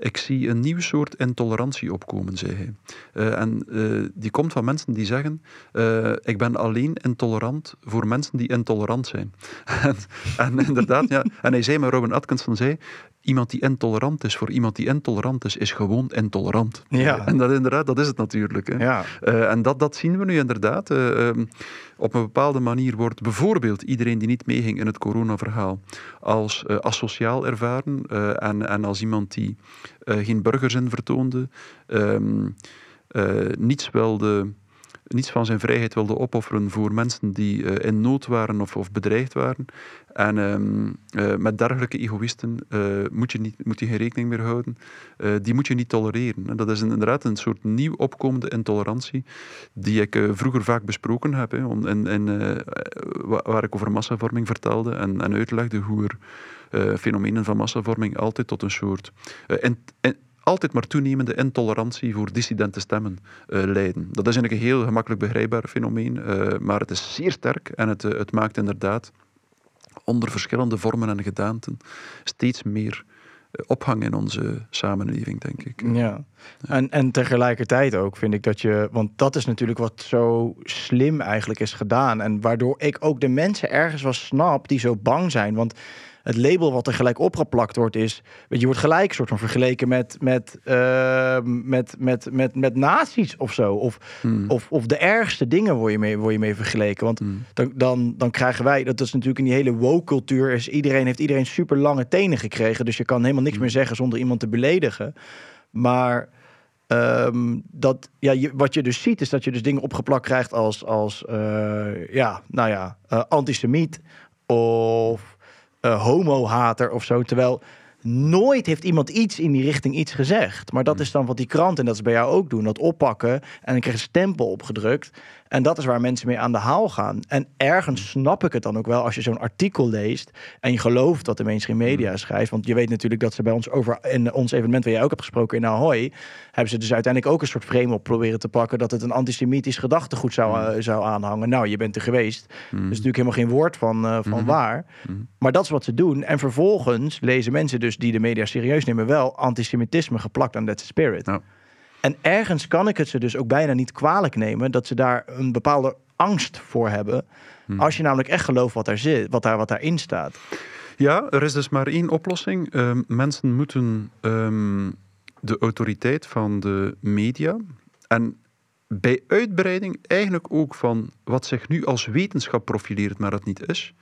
ik zie een nieuw soort intolerantie opkomen, zei hij. Uh, en uh, die komt van mensen die zeggen: uh, Ik ben alleen intolerant voor mensen die intolerant zijn. en, en, inderdaad, ja. En hij zei, maar Robin Atkinson zei: Iemand die intolerant is voor iemand die intolerant is, is gewoon intolerant. Ja. En dat, inderdaad, dat is het natuurlijk. Hè. Ja. en dat, dat zien we nu inderdaad. Op een bepaalde manier wordt bijvoorbeeld iedereen die niet meeging in het coronaverhaal als uh, asociaal ervaren uh, en, en als iemand die uh, geen burgerzin vertoonde, um, niets wilde niets van zijn vrijheid wilde opofferen voor mensen die uh, in nood waren of, of bedreigd waren. En um, uh, met dergelijke egoïsten uh, moet, je niet, moet je geen rekening meer houden. die moet je niet tolereren. En dat is inderdaad een soort nieuw opkomende intolerantie die ik vroeger vaak besproken heb. Hè, in, in, waar ik over massavorming vertelde en, en uitlegde hoe er fenomenen van massavorming altijd tot een soort... altijd maar toenemende intolerantie voor dissidente stemmen uh, leiden. Dat is eigenlijk een heel gemakkelijk begrijpbaar fenomeen, uh, maar het is zeer sterk en het, uh, het maakt inderdaad onder verschillende vormen en gedaanten steeds meer ophang in onze samenleving, denk ik. Ja, en, en tegelijkertijd ook vind ik dat je, want dat is natuurlijk wat zo slim eigenlijk is gedaan en waardoor ik ook de mensen ergens wel snap die zo bang zijn, want het label wat er gelijk opgeplakt wordt is... Je, wordt gelijk soort van vergeleken met, met, uh, met, met, met, met nazi's of zo. Of, hmm. of, of de ergste dingen word je mee, word je mee vergeleken. Want hmm. dan, dan, dan krijgen wij... Dat is natuurlijk in die hele woke-cultuur... Is iedereen, heeft iedereen super lange tenen gekregen. Dus je kan helemaal niks hmm. meer zeggen zonder iemand te beledigen. Maar... Um, dat, ja, je, wat je dus ziet is dat je dus dingen opgeplakt krijgt als, als uh, ja, nou ja, uh, antisemiet of uh, homo-hater of zo. Terwijl nooit heeft iemand iets in die richting iets gezegd. Maar dat hmm. is dan wat die kranten, en dat is bij jou ook doen, dat oppakken en dan krijg je een stempel opgedrukt. En dat is waar mensen mee aan de haal gaan. En ergens snap ik het dan ook wel als je zo'n artikel leest en je gelooft wat de mainstream media schrijft. Want je weet natuurlijk dat ze bij ons over in ons evenement waar jij ook hebt gesproken in Ahoy, hebben ze dus uiteindelijk ook een soort frame op proberen te pakken dat het een antisemitisch gedachtegoed zou, uh, zou aanhangen. Nou, je bent er geweest. Dus natuurlijk helemaal geen woord van, uh, van waar. Maar dat is wat ze doen. En vervolgens lezen mensen dus die de media serieus nemen wel antisemitisme geplakt aan that spirit. Ja. En ergens kan ik het ze dus ook bijna niet kwalijk nemen dat ze daar een bepaalde angst voor hebben. Als je namelijk echt gelooft wat daar zit, wat, daar, wat daarin staat. Ja, er is dus maar één oplossing. Um, mensen moeten um, de autoriteit van de media en bij uitbreiding eigenlijk ook van wat zich nu als wetenschap profileert, maar dat niet is,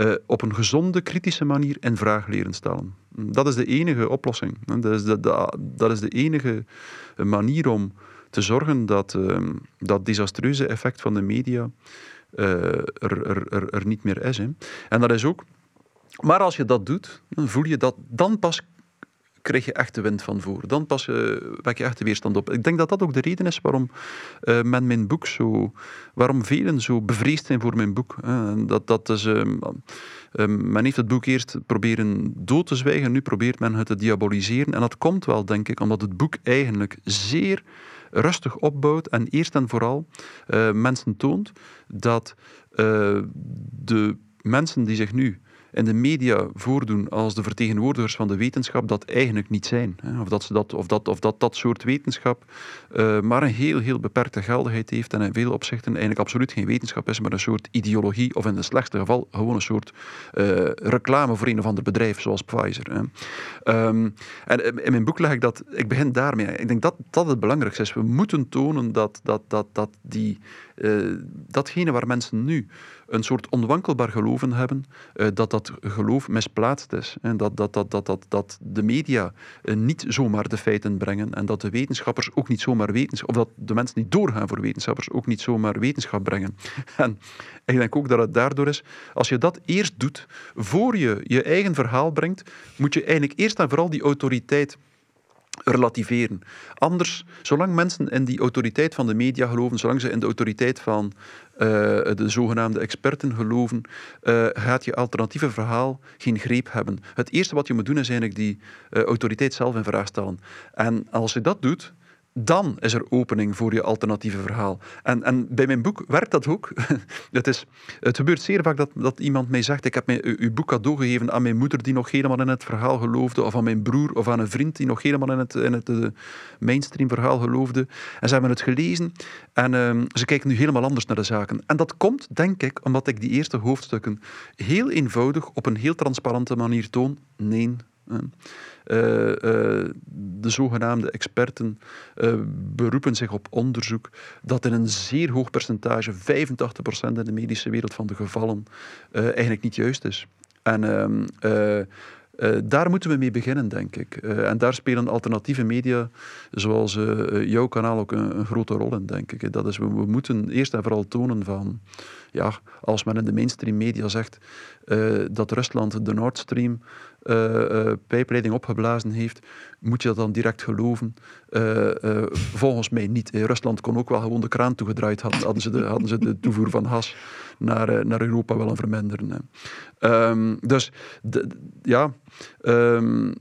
uh, op een gezonde, kritische manier in vraag leren stellen. Dat is de enige oplossing. Dat is de, dat is de enige manier om te zorgen dat uh, dat desastreuze effect van de media uh, er, er, er, niet meer is. Hè. En dat is ook. Maar als je dat doet, voel je dat dan pas krijg je echt de wind van voor. Dan pas uh, wek je echt de weerstand op. Ik denk dat dat ook de reden is waarom uh, men mijn boek zo... Waarom velen zo bevreesd zijn voor mijn boek. Dat, dat is... men heeft het boek eerst proberen dood te zwijgen, nu probeert men het te diaboliseren. En dat komt wel, denk ik, omdat het boek eigenlijk zeer rustig opbouwt en eerst en vooral mensen toont dat de mensen die zich nu in de media voordoen als de vertegenwoordigers van de wetenschap dat eigenlijk niet zijn. Of dat, ze dat, of dat, of dat, dat soort wetenschap uh, maar een heel, heel beperkte geldigheid heeft en in veel opzichten eigenlijk absoluut geen wetenschap is, maar een soort ideologie of in het slechtste geval gewoon een soort uh, reclame voor een of ander bedrijf zoals Pfizer. Um, en in mijn boek leg ik dat, ik begin daarmee. Ik denk dat dat het belangrijkste is. We moeten tonen dat, dat, dat, dat die, uh, datgene waar mensen nu een soort onwankelbaar geloven hebben, uh, dat dat geloof misplaatst is. En dat, dat, dat, dat, dat, dat de media uh, niet zomaar de feiten brengen en dat de wetenschappers ook niet zomaar wetenschap, of dat de mensen die doorgaan voor wetenschappers ook niet zomaar wetenschap brengen. En ik denk ook dat het daardoor is, als je dat eerst doet, voor je je eigen verhaal brengt, moet je eigenlijk eerst en vooral die autoriteit relativeren. Anders, zolang mensen in die autoriteit van de media geloven, zolang ze in de autoriteit van uh, de zogenaamde experten geloven, uh, gaat je alternatieve verhaal geen greep hebben. Het eerste wat je moet doen is eigenlijk die uh, autoriteit zelf in vraag stellen. En als je dat doet, dan is er opening voor je alternatieve verhaal. En, en bij mijn boek werkt dat ook. het, is, het gebeurt zeer vaak dat, dat iemand mij zegt: Ik heb mij, uw boek cadeau gegeven aan mijn moeder die nog helemaal in het verhaal geloofde, of aan mijn broer of aan een vriend die nog helemaal in het, in het uh, mainstream verhaal geloofde. En ze hebben het gelezen en uh, ze kijken nu helemaal anders naar de zaken. En dat komt, denk ik, omdat ik die eerste hoofdstukken heel eenvoudig op een heel transparante manier toon. Nee. Uh, uh, de zogenaamde experten uh, beroepen zich op onderzoek dat in een zeer hoog percentage, 85% in de medische wereld van de gevallen, eigenlijk niet juist is. En ehm, daar moeten we mee beginnen, denk ik. En daar spelen alternatieve media, zoals uh, jouw kanaal, ook een, grote rol in, denk ik. Dat is, we, we, moeten eerst en vooral tonen van, ja, als men in de mainstream media zegt dat Rusland de Nord Stream pijpleiding opgeblazen heeft, moet je dat dan direct geloven? volgens mij niet. Rusland kon ook wel gewoon de kraan toegedraaid, hadden, hadden, ze, de, hadden ze de toevoer van gas naar, naar Europa willen verminderen. Um, dus ja, um,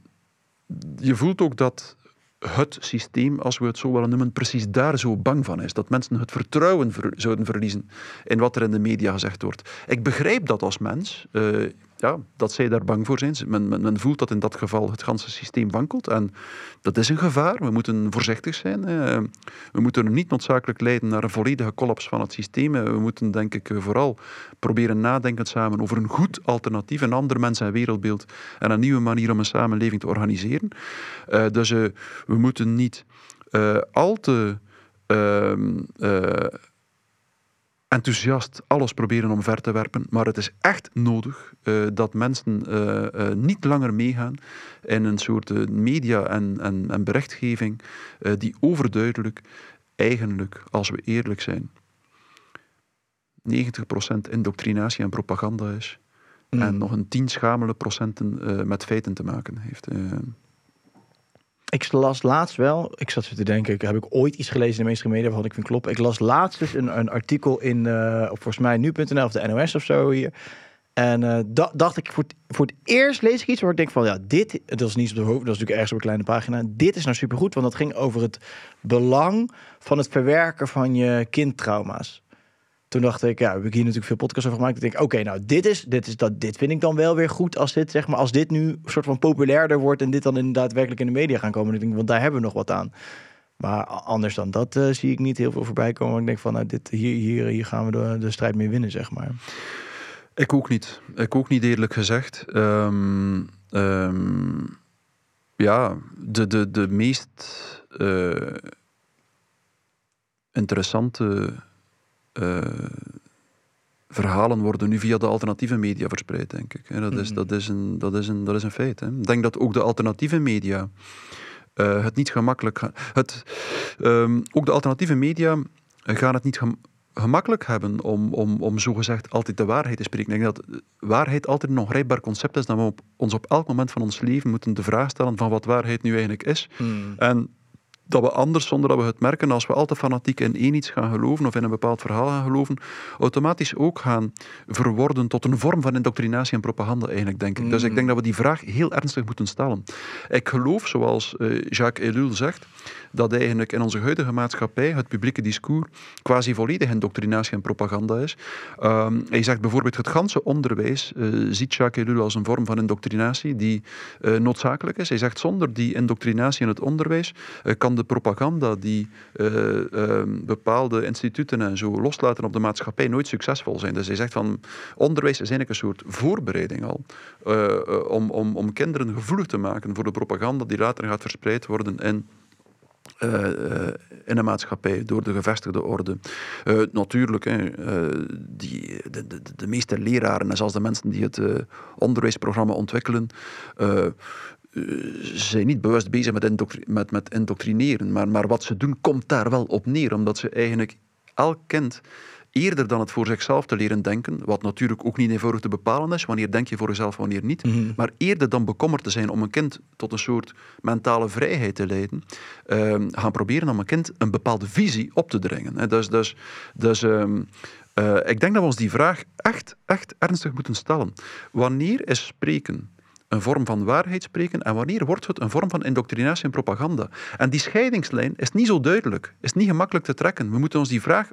je voelt ook dat het systeem, als we het zo willen noemen, precies daar zo bang van is. Dat mensen het vertrouwen ver, zouden verliezen in wat er in de media gezegd wordt. Ik begrijp dat als mens. Ja, dat zij daar bang voor zijn. Men, men, voelt dat in dat geval het ganse systeem wankelt. En dat is een gevaar. We moeten voorzichtig zijn. We moeten niet noodzakelijk leiden naar een volledige collapse van het systeem. We moeten, denk ik, vooral proberen nadenken samen over een goed alternatief, een ander mens- en wereldbeeld en een nieuwe manier om een samenleving te organiseren. Uh, dus uh, we moeten niet uh, al te enthousiast alles proberen omver te werpen, maar het is echt nodig uh, dat mensen uh, uh, niet langer meegaan in een soort media en, en, en berichtgeving die overduidelijk, eigenlijk, als we eerlijk zijn, 90% indoctrinatie en propaganda is mm. en nog een 10 schamele procenten met feiten te maken heeft. Ik las laatst wel, ik zat te denken, heb ik ooit iets gelezen in de mainstream media wat ik vind kloppen. Ik las laatst dus een, een artikel in, eh, volgens mij nu.nl of de NOS of zo hier. En eh, da- dacht ik, voor het, voor het eerst lees ik iets waar ik denk van, ja, dit, dat is niet op de hoofd, dat is natuurlijk ergens op een kleine pagina. Dit is nou supergoed, want dat ging over het belang van het verwerken van je kindtrauma's. Toen dacht ik, ja, heb ik hier natuurlijk veel podcasts over gemaakt. Ik denk, oké, nou, dit is, dit is dat, dit vind ik dan wel weer goed als dit, zeg maar, als dit nu een soort van populairder wordt en dit dan inderdaad werkelijk in de media gaan komen. Dan denk ik, want daar hebben we nog wat aan. Maar anders dan dat eh, zie ik niet heel veel voorbij komen. Ik denk van, nou, dit, hier, hier, hier gaan we de, de strijd mee winnen, zeg maar. Ik ook niet. Ik ook niet eerlijk gezegd. Ehm, ehm, ja, de, de, de meest eh, interessante eh, verhalen worden nu via de alternatieve media verspreid, denk ik. Dat is, Mhm. dat is, een, dat is, een, dat is een feit. Hè. Ik denk dat ook de alternatieve media eh, het niet gemakkelijk. Het, ehm, ook de alternatieve media gaan het niet gem- gemakkelijk hebben om, om, om zogezegd altijd de waarheid te spreken. Ik denk dat waarheid altijd een ongrijpbaar concept is, dat we op, ons op elk moment van ons leven moeten de vraag stellen van wat waarheid nu eigenlijk is. En dat we anders, zonder dat we het merken, als we al te fanatiek in één iets gaan geloven of in een bepaald verhaal gaan geloven, automatisch ook gaan verworden tot een vorm van indoctrinatie en propaganda eigenlijk, denk ik. Dus ik denk dat we die vraag heel ernstig moeten stellen. Ik geloof, zoals eh, Jacques Ellul zegt, dat eigenlijk in onze huidige maatschappij het publieke discours quasi volledig indoctrinatie en propaganda is. Ehm, hij zegt bijvoorbeeld het ganse onderwijs eh, ziet Jacques Ellul als een vorm van indoctrinatie die eh, noodzakelijk is. Hij zegt zonder die indoctrinatie in het onderwijs eh, kan de propaganda die eh, ehm, bepaalde instituten en zo loslaten op de maatschappij nooit succesvol zijn. Dus hij zegt van onderwijs is eigenlijk een soort voorbereiding al om, om, om kinderen gevoelig te maken voor de propaganda die later gaat verspreid worden in eh, eh, in de maatschappij door de gevestigde orde. Eh, natuurlijk, hè, die, de, de, de meeste leraren en zelfs de mensen die het onderwijsprogramma ontwikkelen, zijn niet bewust bezig met, met, met indoctrineren. Maar, maar wat ze doen, komt daar wel op neer, omdat ze eigenlijk elk kind eerder dan het voor zichzelf te leren denken, wat natuurlijk ook niet eenvoudig te bepalen is, wanneer denk je voor jezelf, wanneer niet, Mhm. maar eerder dan bekommerd te zijn om een kind tot een soort mentale vrijheid te leiden, ehm, gaan proberen om een kind een bepaalde visie op te dringen. Dus, dus, dus ehm, eh, ik denk dat we ons die vraag echt, echt ernstig moeten stellen. Wanneer is spreken een vorm van waarheid spreken en wanneer wordt het een vorm van indoctrinatie en propaganda? En die scheidingslijn is niet zo duidelijk, is niet gemakkelijk te trekken. We moeten ons die vraag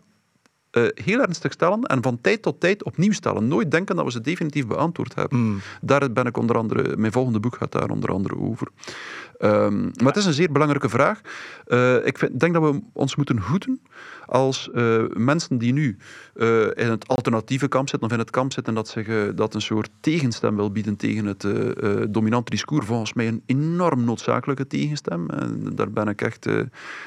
eh, heel ernstig stellen en van tijd tot tijd opnieuw stellen. Nooit denken dat we ze definitief beantwoord hebben. Mm. Daar ben ik onder andere, mijn volgende boek gaat daar onder andere over. Ehm, maar het is een zeer belangrijke vraag. Eh, ik vind, denk dat we ons moeten hoeden als eh, mensen die nu in het alternatieve kamp zitten of in het kamp zitten dat, zich, dat een soort tegenstem wil bieden tegen het dominante discours. Volgens mij een enorm noodzakelijke tegenstem. En daar ben ik echt,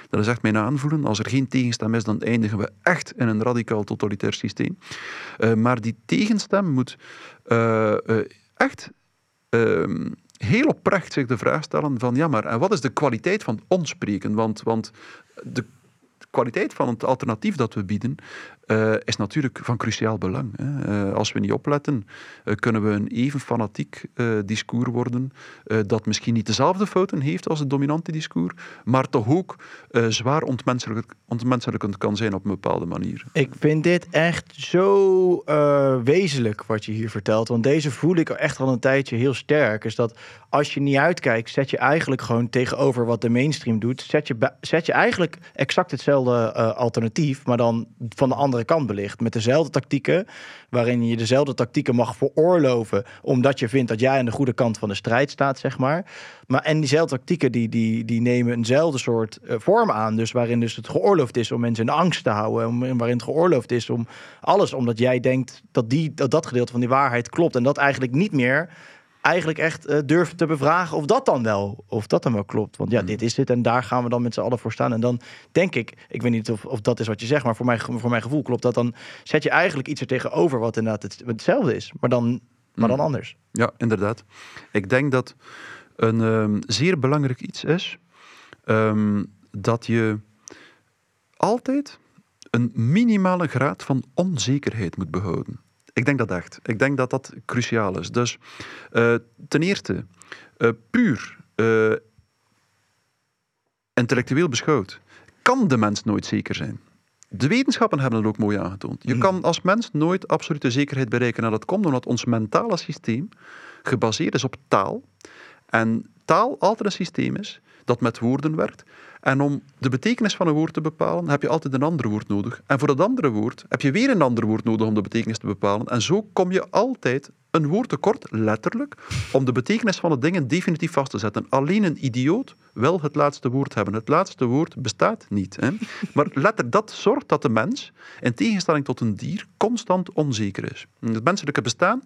dat is echt mijn aanvoelen. Als er geen tegenstem is, dan eindigen we echt in een radicaal totalitair systeem. Eh, maar die tegenstem moet eh, eh, echt ehm, heel oprecht zich de vraag stellen van ja, maar en wat is de kwaliteit van ons spreken? Want, want de kwaliteit van het alternatief dat we bieden eh, is natuurlijk van cruciaal belang. Hè. Eh, als we niet opletten, eh, kunnen we een even fanatiek discours worden dat misschien niet dezelfde fouten heeft als het dominante discours, maar toch ook zwaar ontmenselijk, ontmenselijkend kan zijn op een bepaalde manier. Ik vind dit echt zo wezenlijk wat je hier vertelt. Want deze voel ik echt al een tijdje heel sterk. Is dat als je niet uitkijkt, zet je eigenlijk gewoon tegenover wat de mainstream doet. Zet je, zet je eigenlijk exact hetzelfde eh, alternatief, maar dan van de andere kant belicht. Met dezelfde tactieken, waarin je dezelfde tactieken mag veroorloven. Omdat je vindt dat jij aan de goede kant van de strijd staat, zeg maar. Maar en diezelfde tactieken die, die, die nemen eenzelfde soort eh, vorm aan. Dus waarin dus het geoorloofd is om mensen in angst te houden. Om, waarin het geoorloofd is om alles. Omdat jij denkt dat, die, dat dat gedeelte van die waarheid klopt. En dat eigenlijk niet meer eigenlijk echt eh, durft te bevragen of dat dan wel, of dat dan wel klopt. Want ja, dit is het en daar gaan we dan met z'n allen voor staan. En dan denk ik, ik weet niet of, of dat is wat je zegt, maar voor mijn, voor mijn gevoel klopt dat. Dan zet je eigenlijk iets er tegenover wat inderdaad het, hetzelfde is, maar dan, maar dan anders. Ja, inderdaad. Ik denk dat een ehm, zeer belangrijk iets is ehm, dat je altijd een minimale graad van onzekerheid moet behouden. Ik denk dat echt. Ik denk dat dat cruciaal is. Dus eh, ten eerste, eh, puur eh, intellectueel beschouwd, kan de mens nooit zeker zijn. De wetenschappen hebben het ook mooi aangetoond. Je Mhm. kan als mens nooit absolute zekerheid bereiken. En dat komt omdat ons mentale systeem gebaseerd is op taal. En taal altijd een systeem is dat met woorden werkt. En om de betekenis van een woord te bepalen, heb je altijd een ander woord nodig. En voor dat andere woord heb je weer een ander woord nodig om de betekenis te bepalen. En zo kom je altijd een woord tekort, letterlijk, om de betekenis van de dingen definitief vast te zetten. Alleen een idioot wil het laatste woord hebben. Het laatste woord bestaat niet. Hè? Maar letter, dat zorgt dat de mens, in tegenstelling tot een dier, constant onzeker is. In het menselijke bestaan,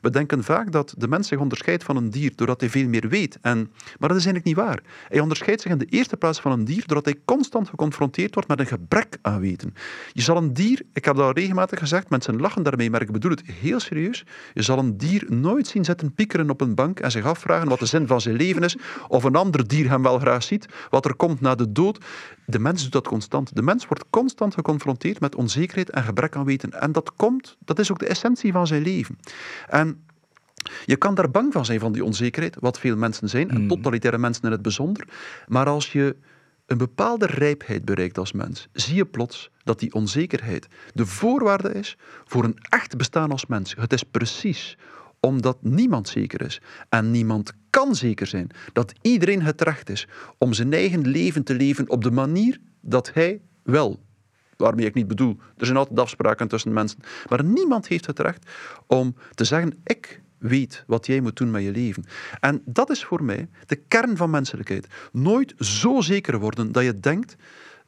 we denken vaak dat de mens zich onderscheidt van een dier doordat hij veel meer weet. En, maar dat is eigenlijk niet waar. Hij onderscheidt zich in de eerste plaats van een dier doordat hij constant geconfronteerd wordt met een gebrek aan weten. Je zal een dier, ik heb dat al regelmatig gezegd, mensen lachen daarmee, maar ik bedoel het heel serieus. Je zal een dier nooit zien zitten piekeren op een bank en zich afvragen wat de zin van zijn leven is, of een ander dier hem wel graag ziet, wat er komt na de dood. De mens doet dat constant. De mens wordt constant geconfronteerd met onzekerheid en gebrek aan weten. En dat komt, dat is ook de essentie van zijn leven. En je kan daar bang van zijn, van die onzekerheid, wat veel mensen zijn, en Mm. totalitaire mensen in het bijzonder. Maar als je een bepaalde rijpheid bereikt als mens, zie je plots dat die onzekerheid de voorwaarde is voor een echt bestaan als mens. Het is precies omdat niemand zeker is en niemand kan zeker zijn dat iedereen het recht is om zijn eigen leven te leven op de manier dat hij wel waarmee ik niet bedoel, er zijn altijd afspraken tussen mensen, maar niemand heeft het recht om te zeggen, ik weet wat jij moet doen met je leven. En dat is voor mij de kern van menselijkheid. Nooit zo zeker worden dat je denkt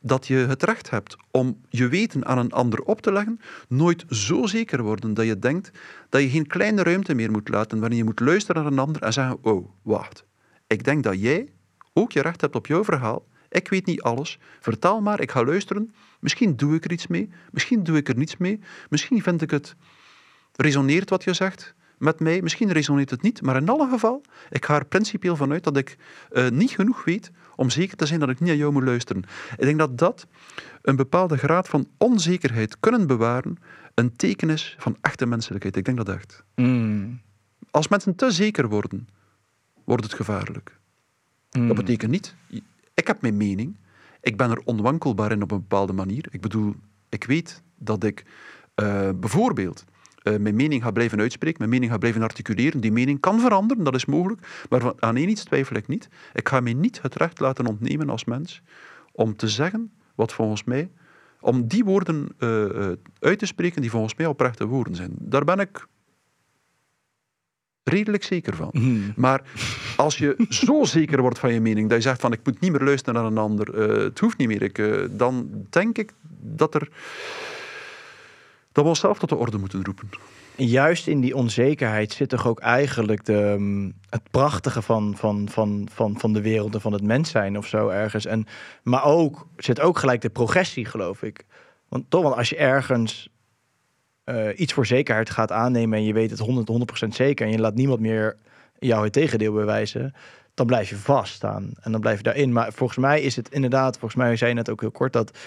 dat je het recht hebt om je weten aan een ander op te leggen. Nooit zo zeker worden dat je denkt dat je geen kleine ruimte meer moet laten waarin je moet luisteren naar een ander en zeggen, oh, wacht. Ik denk dat jij ook je recht hebt op jouw verhaal. Ik weet niet alles. Vertel maar, ik ga luisteren. Misschien doe ik er iets mee. Misschien doe ik er niets mee. Misschien vind ik het... Resoneert wat je zegt met mij. Misschien resoneert het niet. Maar in alle geval, ik ga er principieel vanuit dat ik eh, niet genoeg weet om zeker te zijn dat ik niet aan jou moet luisteren. Ik denk dat dat een bepaalde graad van onzekerheid kunnen bewaren een teken is van echte menselijkheid. Ik denk dat echt. Mm. Als mensen te zeker worden, wordt het gevaarlijk. Mm. Dat betekent niet, ik heb mijn mening, ik ben er onwankelbaar in op een bepaalde manier. Ik bedoel, ik weet dat ik eh, bijvoorbeeld eh, mijn mening ga blijven uitspreken, mijn mening ga blijven articuleren. Die mening kan veranderen, dat is mogelijk, maar van- aan één iets twijfel ik niet. Ik ga mij niet het recht laten ontnemen als mens om te zeggen wat volgens mij, om die woorden eh, eh, uit te spreken die volgens mij oprechte woorden zijn. Daar ben ik redelijk zeker van. Mm. Maar als je zo zeker wordt van je mening, dat je zegt van ik moet niet meer luisteren naar een ander, het hoeft niet meer, ik, dan denk ik dat er dat we onszelf tot de orde moeten roepen. Juist in die onzekerheid zit toch ook eigenlijk de, mm, het prachtige van, van, van, van, van de wereld en van het mens zijn of zo ergens. En, maar ook zit ook gelijk de progressie, geloof ik. Want toch, want als je ergens eh, iets voor zekerheid gaat aannemen en je weet het 100, 100% zeker en je laat niemand meer jou het tegendeel bewijzen, dan blijf je vaststaan en dan blijf je daarin. Maar volgens mij is het inderdaad, volgens mij zei je net ook heel kort, dat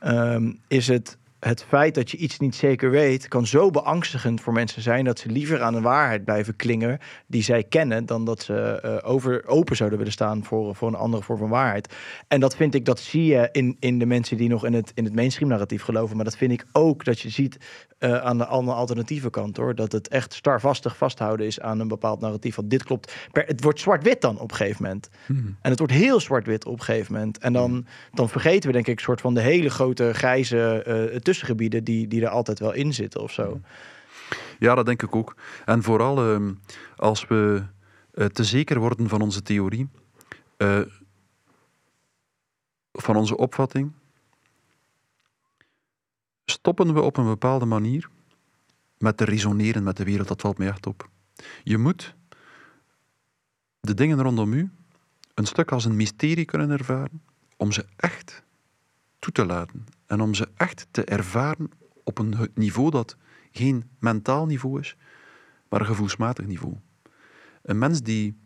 ehm, is het het feit dat je iets niet zeker weet, kan zo beangstigend voor mensen zijn dat ze liever aan een waarheid blijven klingen die zij kennen, dan dat ze eh, over, open zouden willen staan voor, voor een andere vorm van waarheid. En dat vind ik, dat zie je in, in de mensen die nog in het, in het mainstream narratief geloven. Maar dat vind ik ook dat je ziet eh, aan de andere alternatieve kant hoor. Dat het echt starvastig vasthouden is aan een bepaald narratief. Want dit klopt. Per, het wordt zwart-wit dan op een gegeven moment. En het wordt heel zwart-wit op een gegeven moment. En dan, dan vergeten we denk ik soort van de hele grote grijze eh, tussengebieden die, die er altijd wel in zitten of zo. Ja, dat denk ik ook. En vooral ehm, als we eh, te zeker worden van onze theorie, eh, van onze opvatting, stoppen we op een bepaalde manier met te resoneren met de wereld. Dat valt mij echt op. Je moet de dingen rondom u een stuk als een mysterie kunnen ervaren, om ze echt toe te laten en om ze echt te ervaren op een niveau dat geen mentaal niveau is, maar een gevoelsmatig niveau. Een mens die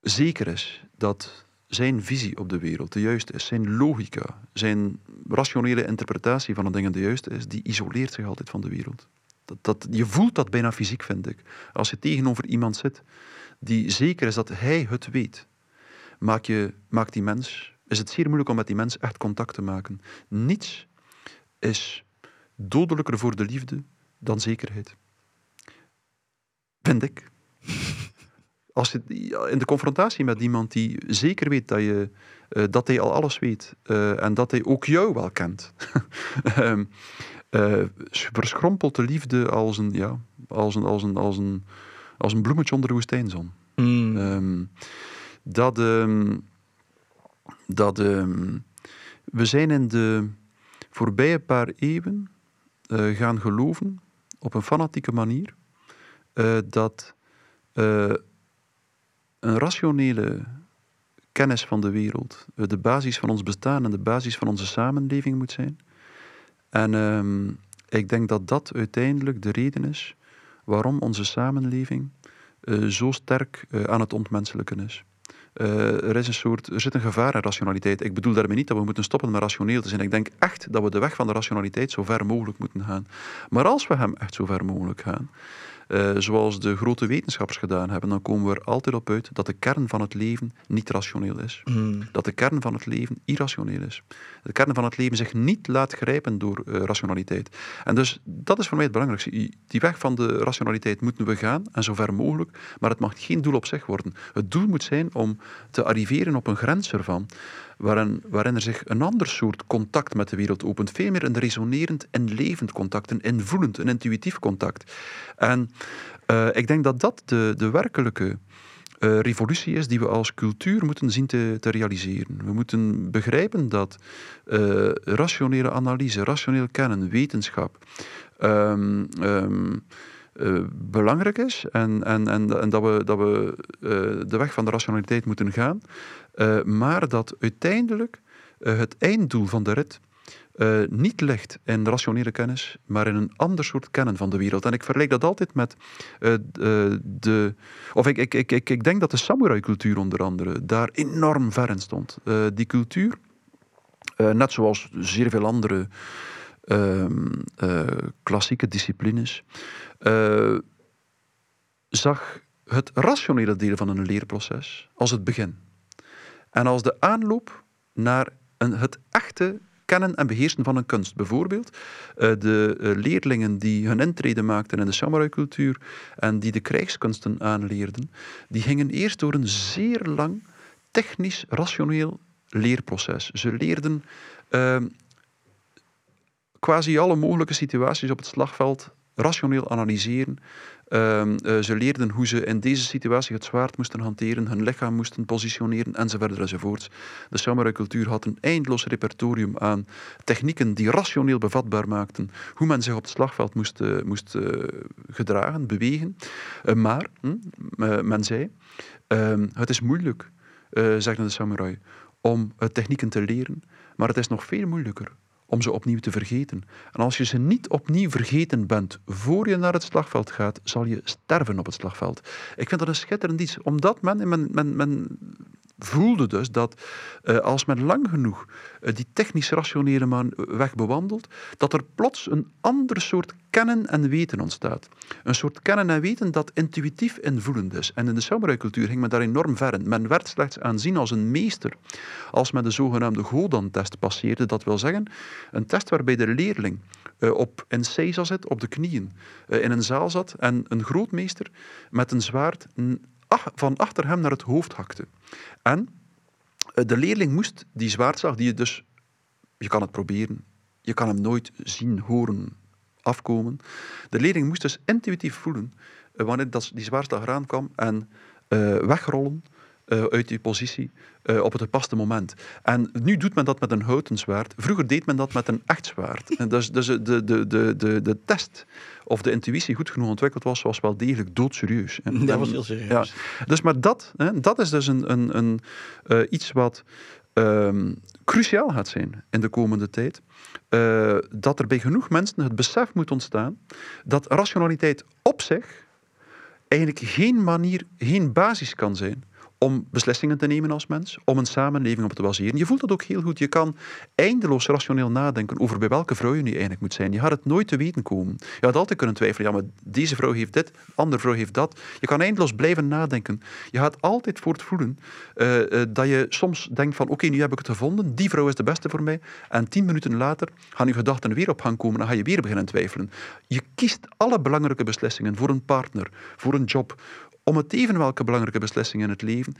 zeker is dat zijn visie op de wereld de juiste is, zijn logica, zijn rationele interpretatie van de dingen de juiste is, die isoleert zich altijd van de wereld. Dat, dat, je voelt dat bijna fysiek, vind ik. Als je tegenover iemand zit die zeker is dat hij het weet, maak je, maakt die mens, is het zeer moeilijk om met die mens echt contact te maken. Niets is dodelijker voor de liefde dan zekerheid. Vind ik. Als je in de confrontatie met iemand die zeker weet dat, je, uh, dat hij al alles weet uh, en dat hij ook jou wel kent, um, uh, verschrompelt de liefde als een, ja, als een, als een, als een, als een bloemetje onder de woestijnzon. Mm. Um, dat um, dat we zijn in de voorbije paar eeuwen uh, gaan geloven op een fanatieke manier uh, dat uh, een rationele kennis van de wereld de basis van ons bestaan en de basis van onze samenleving moet zijn. En um, ik denk dat dat uiteindelijk de reden is waarom onze samenleving zo sterk aan het ontmenselijken is. Uh, er, is een soort, er zit een gevaar in rationaliteit. Ik bedoel daarmee niet dat we moeten stoppen met rationeel te zijn. Ik denk echt dat we de weg van de rationaliteit zo ver mogelijk moeten gaan. Maar als we hem echt zo ver mogelijk gaan, uh, zoals de grote wetenschappers gedaan hebben, dan komen we er altijd op uit dat de kern van het leven niet rationeel is. Mm. Dat de kern van het leven irrationeel is. De kern van het leven zich niet laat grijpen door uh, rationaliteit. En dus dat is voor mij het belangrijkste. Die weg van de rationaliteit moeten we gaan, en zo ver mogelijk, maar het mag geen doel op zich worden. Het doel moet zijn om te arriveren op een grens ervan, waarin, waarin er zich een ander soort contact met de wereld opent. Veel meer een resonerend en levend contact, een invoelend, een intuïtief contact. En uh, ik denk dat dat de, de werkelijke uh, revolutie is die we als cultuur moeten zien te, te realiseren. We moeten begrijpen dat uh, rationele analyse, rationeel kennen, wetenschap. Um, uh, belangrijk is en, en, en, dat we, dat we de weg van de rationaliteit moeten gaan, uh, maar dat uiteindelijk het einddoel van de rit niet ligt in rationele kennis, maar in een ander soort kennen van de wereld. En ik vergelijk dat altijd met de. Of ik, ik, ik, ik, ik denk dat de samurai-cultuur onder andere daar enorm ver in stond. die cultuur, net zoals zeer veel andere. klassieke disciplines, zag het rationele deel van een leerproces als het begin. En als de aanloop naar een, het echte kennen en beheersen van een kunst. Bijvoorbeeld uh, de uh, leerlingen die hun intrede maakten in de samurai-cultuur en die de krijgskunsten aanleerden, die gingen eerst door een zeer lang technisch, rationeel leerproces. Ze leerden uh, quasi alle mogelijke situaties op het slagveld rationeel analyseren. Uh, uh, ze leerden hoe ze in deze situatie het zwaard moesten hanteren, hun lichaam moesten positioneren enzovoort. De samurai-cultuur had een eindeloos repertorium aan technieken die rationeel bevatbaar maakten hoe men zich op het slagveld moest, uh, moest gedragen, bewegen. maar, hm, men zei, ehm, het is moeilijk, zegden de samurai, om technieken te leren, maar het is nog veel moeilijker om ze opnieuw te vergeten. En als je ze niet opnieuw vergeten bent voor je naar het slagveld gaat, zal je sterven op het slagveld. Ik vind dat een schitterend iets, omdat men, men, men, men voelde dus dat uh, als men lang genoeg uh, die technisch-rationele man weg bewandelt, dat er plots een ander soort kennen en weten ontstaat. Een soort kennen en weten dat intuïtief invoelend is. En in de samurai-cultuur ging men daar enorm ver. Men werd slechts aanzien als een meester als men de zogenaamde Godan-test passeerde. Dat wil zeggen, een test waarbij de leerling uh, op een seiza zit, op de knieën, in een zaal zat en een grootmeester met een zwaard van achter hem naar het hoofd hakte. En de leerling moest die zwaardslag, die je dus, je kan het proberen, je kan hem nooit zien, horen, afkomen. De leerling moest dus intuïtief voelen wanneer dat die zwaardslag eraan kwam en uh, wegrollen uh, uit die positie uh, op het gepaste moment. En nu doet men dat met een houten zwaard. Vroeger deed men dat met een echt zwaard. En dus dus de, de, de, de, de test of de intuïtie goed genoeg ontwikkeld was, was wel degelijk doodserieus. En, dat was heel serieus. Ja, dus maar dat, hè, dat is dus een, een, een, uh, iets wat um, cruciaal gaat zijn in de komende tijd. Uh, dat er bij genoeg mensen het besef moet ontstaan dat rationaliteit op zich eigenlijk geen manier, geen basis kan zijn om beslissingen te nemen als mens, om een samenleving op te baseren. Je voelt dat ook heel goed. Je kan eindeloos rationeel nadenken over bij welke vrouw je nu eigenlijk moet zijn. Je gaat het nooit te weten komen. Je had altijd kunnen twijfelen, ja, maar deze vrouw heeft dit, andere vrouw heeft dat. Je kan eindeloos blijven nadenken. Je gaat altijd voortvoelen uh, uh, dat je soms denkt van, oké, nu heb ik het gevonden, die vrouw is de beste voor mij. En tien minuten later gaan je gedachten weer op gang komen en ga je weer beginnen twijfelen. Je kiest alle belangrijke beslissingen voor een partner, voor een job, om het even welke belangrijke beslissingen in het leven,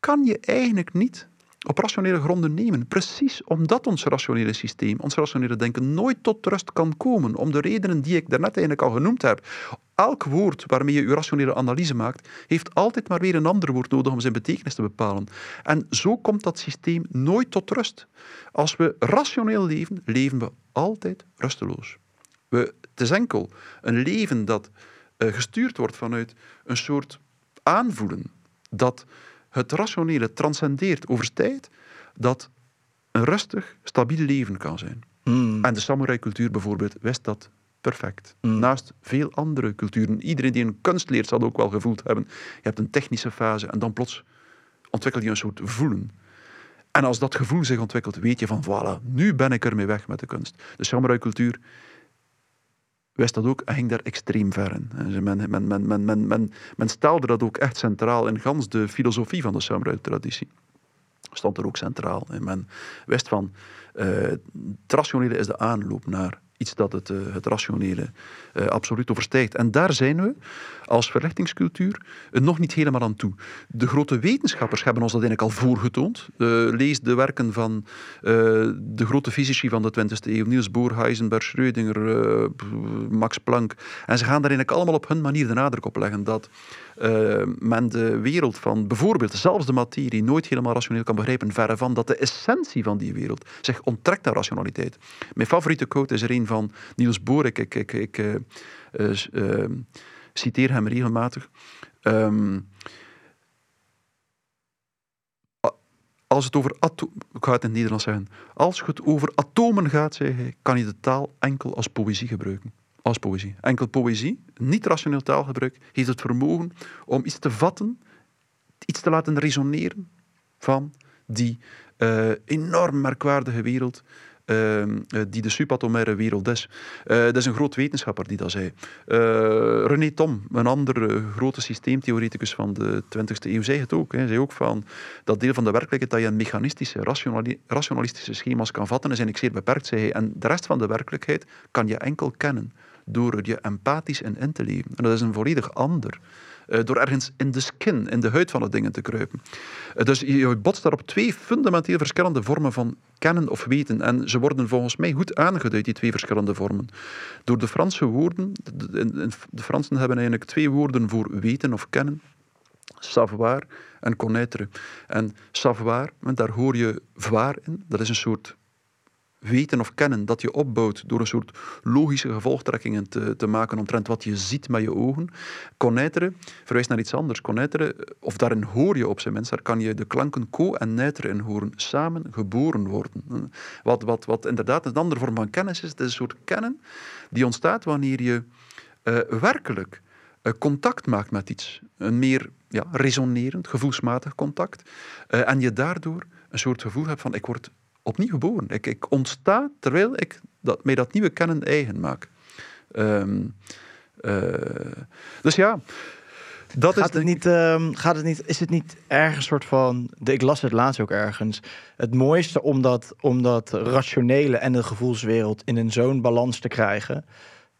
kan je eigenlijk niet op rationele gronden nemen. Precies omdat ons rationele systeem, ons rationele denken nooit tot rust kan komen. Om de redenen die ik daarnet eigenlijk al genoemd heb. Elk woord waarmee je je rationele analyse maakt, heeft altijd maar weer een ander woord nodig om zijn betekenis te bepalen. En zo komt dat systeem nooit tot rust. Als we rationeel leven, leven we altijd rusteloos. We, het is enkel een leven dat gestuurd wordt vanuit een soort aanvoelen dat het rationele transcendeert, overstijgt, dat een rustig, stabiel leven kan zijn. Mm. En de samurai-cultuur bijvoorbeeld wist dat perfect. Mm. Naast veel andere culturen. Iedereen die een kunst leert zal ook wel gevoeld hebben. Je hebt een technische fase en dan plots ontwikkel je een soort voelen. En als dat gevoel zich ontwikkelt, weet je van voilà, nu ben ik ermee weg met de kunst. De samurai-cultuur wist dat ook en ging daar extreem ver in. Men, men, men, men, men, men, stelde dat ook echt centraal in gans de filosofie van de samurai-traditie. Stond er ook centraal. En men wist van, uh, het is de aanloop naar iets dat het, uh, het rationele uh, absoluut overstijgt. En daar zijn we als verlichtingscultuur nog niet helemaal aan toe. De grote wetenschappers hebben ons dat eigenlijk al voorgetoond. Lees de werken van de grote fysici van de 20e eeuw, Niels Bohr, Heisenberg, Schrödinger, Max Planck. En ze gaan daar eigenlijk allemaal op hun manier de nadruk op leggen dat men de wereld van bijvoorbeeld zelfs de materie nooit helemaal rationeel kan begrijpen, verre van dat de essentie van die wereld zich onttrekt aan rationaliteit. Mijn favoriete quote is er een van Niels Bohr. Ik, ik, ik, ik uh, uh, citeer hem regelmatig. Um, als het over atomen, in het Nederlands zeggen. Als het over atomen gaat, zei hij, kan je de taal enkel als poëzie gebruiken. Als poëzie. Enkel poëzie, niet rationeel taalgebruik, heeft het vermogen om iets te vatten, iets te laten resoneren van die enorm merkwaardige wereld uh, die de subatomaire wereld is. Uh, dat is een groot wetenschapper die dat zei. Uh, René Tom, een andere grote systeemtheoreticus van de 20e eeuw, zei het ook. Hij zei ook van dat deel van de werkelijkheid dat je in mechanistische, rationali rationalistische schema's kan vatten, is eigenlijk zeer beperkt, zei hij. En de rest van de werkelijkheid kan je enkel kennen door je empathisch in in te leven. En dat is een volledig ander door ergens in de skin, in de huid van de dingen te kruipen. Uh, dus je botst daar op twee fundamenteel verschillende vormen van kennen of weten. En ze worden volgens mij goed aangeduid, die twee verschillende vormen. Door de Franse woorden, de, de Fransen hebben eigenlijk twee woorden voor weten of kennen. Savoir en connaître. En savoir, daar hoor je voir in. Dat is een soort weten of kennen dat je opbouwt door een soort logische gevolgtrekkingen te, te maken omtrent wat je ziet met je ogen. Connaître verwijst naar iets anders. Connaître, of daarin hoor je op zijn minst, daar kan je de klanken co en naître in horen, samen geboren worden. Wat, wat, wat inderdaad een andere vorm van kennis is, het is een soort kennen die ontstaat wanneer je uh, werkelijk uh, contact maakt met iets. Een meer ja, resonerend, gevoelsmatig contact. Uh, en je daardoor een soort gevoel hebt van ik word opnieuw geboren. Ik, ik ontsta terwijl ik dat, mij dat nieuwe kennen eigen maak. Um, uh, dus ja, dat gaat is... Het niet, um, gaat het niet, is het niet ergens soort van... De, ik las het laatst ook ergens. Het mooiste om dat, om dat rationele en de gevoelswereld in een zo'n balans te krijgen...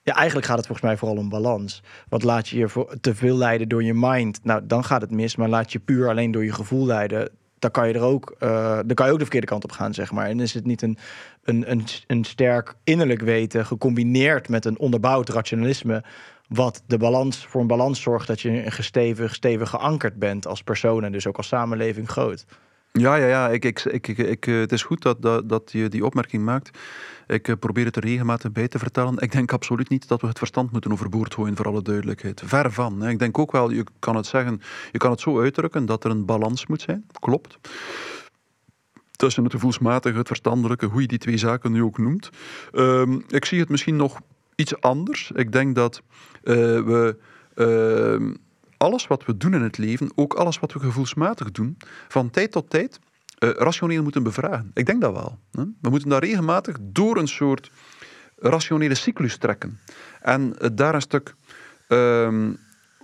Ja, eigenlijk gaat het volgens mij vooral om balans. Want laat je je voor te veel leiden door je mind, nou dan gaat het mis. Maar laat je puur alleen door je gevoel leiden, dan kan je er ook, uh, kan je ook de verkeerde kant op gaan, zeg maar. En is het niet een, een, een, een sterk innerlijk weten gecombineerd met een onderbouwd rationalisme, wat de balans voor een balans zorgt dat je een gestevig, stevig geankerd bent als persoon en dus ook als samenleving groot. Ja, ja, ja. Ik, ik, ik, ik, het is goed dat, dat, dat je die opmerking maakt. Ik probeer het er regelmatig bij te vertellen. Ik denk absoluut niet dat we het verstand moeten overboord gooien, voor alle duidelijkheid. Ver van. Ik denk ook wel, je kan het zeggen, je kan het zo uitdrukken dat er een balans moet zijn. Klopt. Tussen het gevoelsmatige, het verstandelijke, hoe je die twee zaken nu ook noemt. Um, ik zie het misschien nog iets anders. Ik denk dat uh, we. Uh, alles wat we doen in het leven, ook alles wat we gevoelsmatig doen, van tijd tot tijd uh, rationeel moeten bevragen. Ik denk dat wel. Hè? We moeten daar regelmatig door een soort rationele cyclus trekken. En uh, daar een stuk uh,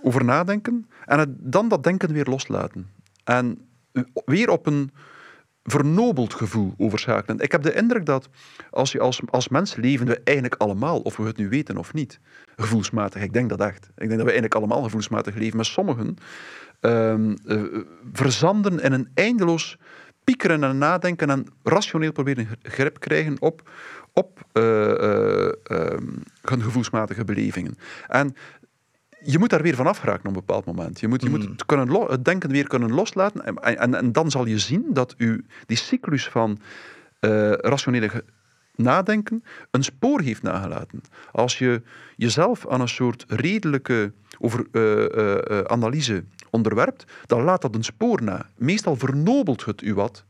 over nadenken en het, dan dat denken weer loslaten. En weer op een vernobeld gevoel overschakelen. Ik heb de indruk dat als, je als, als mens leven we eigenlijk allemaal, of we het nu weten of niet, gevoelsmatig. Ik denk dat echt. Ik denk dat we eigenlijk allemaal gevoelsmatig leven. Maar sommigen uh, verzanden in een eindeloos piekeren en nadenken en rationeel proberen grip krijgen op, op uh, uh, hun gevoelsmatige belevingen. En je moet daar weer van afgeraken op een bepaald moment. Je moet, je moet mm. het, kunnen het denken weer kunnen loslaten. En, en, en, dan zal je zien dat u die cyclus van uh, rationele nadenken een spoor heeft nagelaten. Als je jezelf aan een soort redelijke over, uh, uh, analyse onderwerpt, dan laat dat een spoor na. Meestal vernobelt het u wat,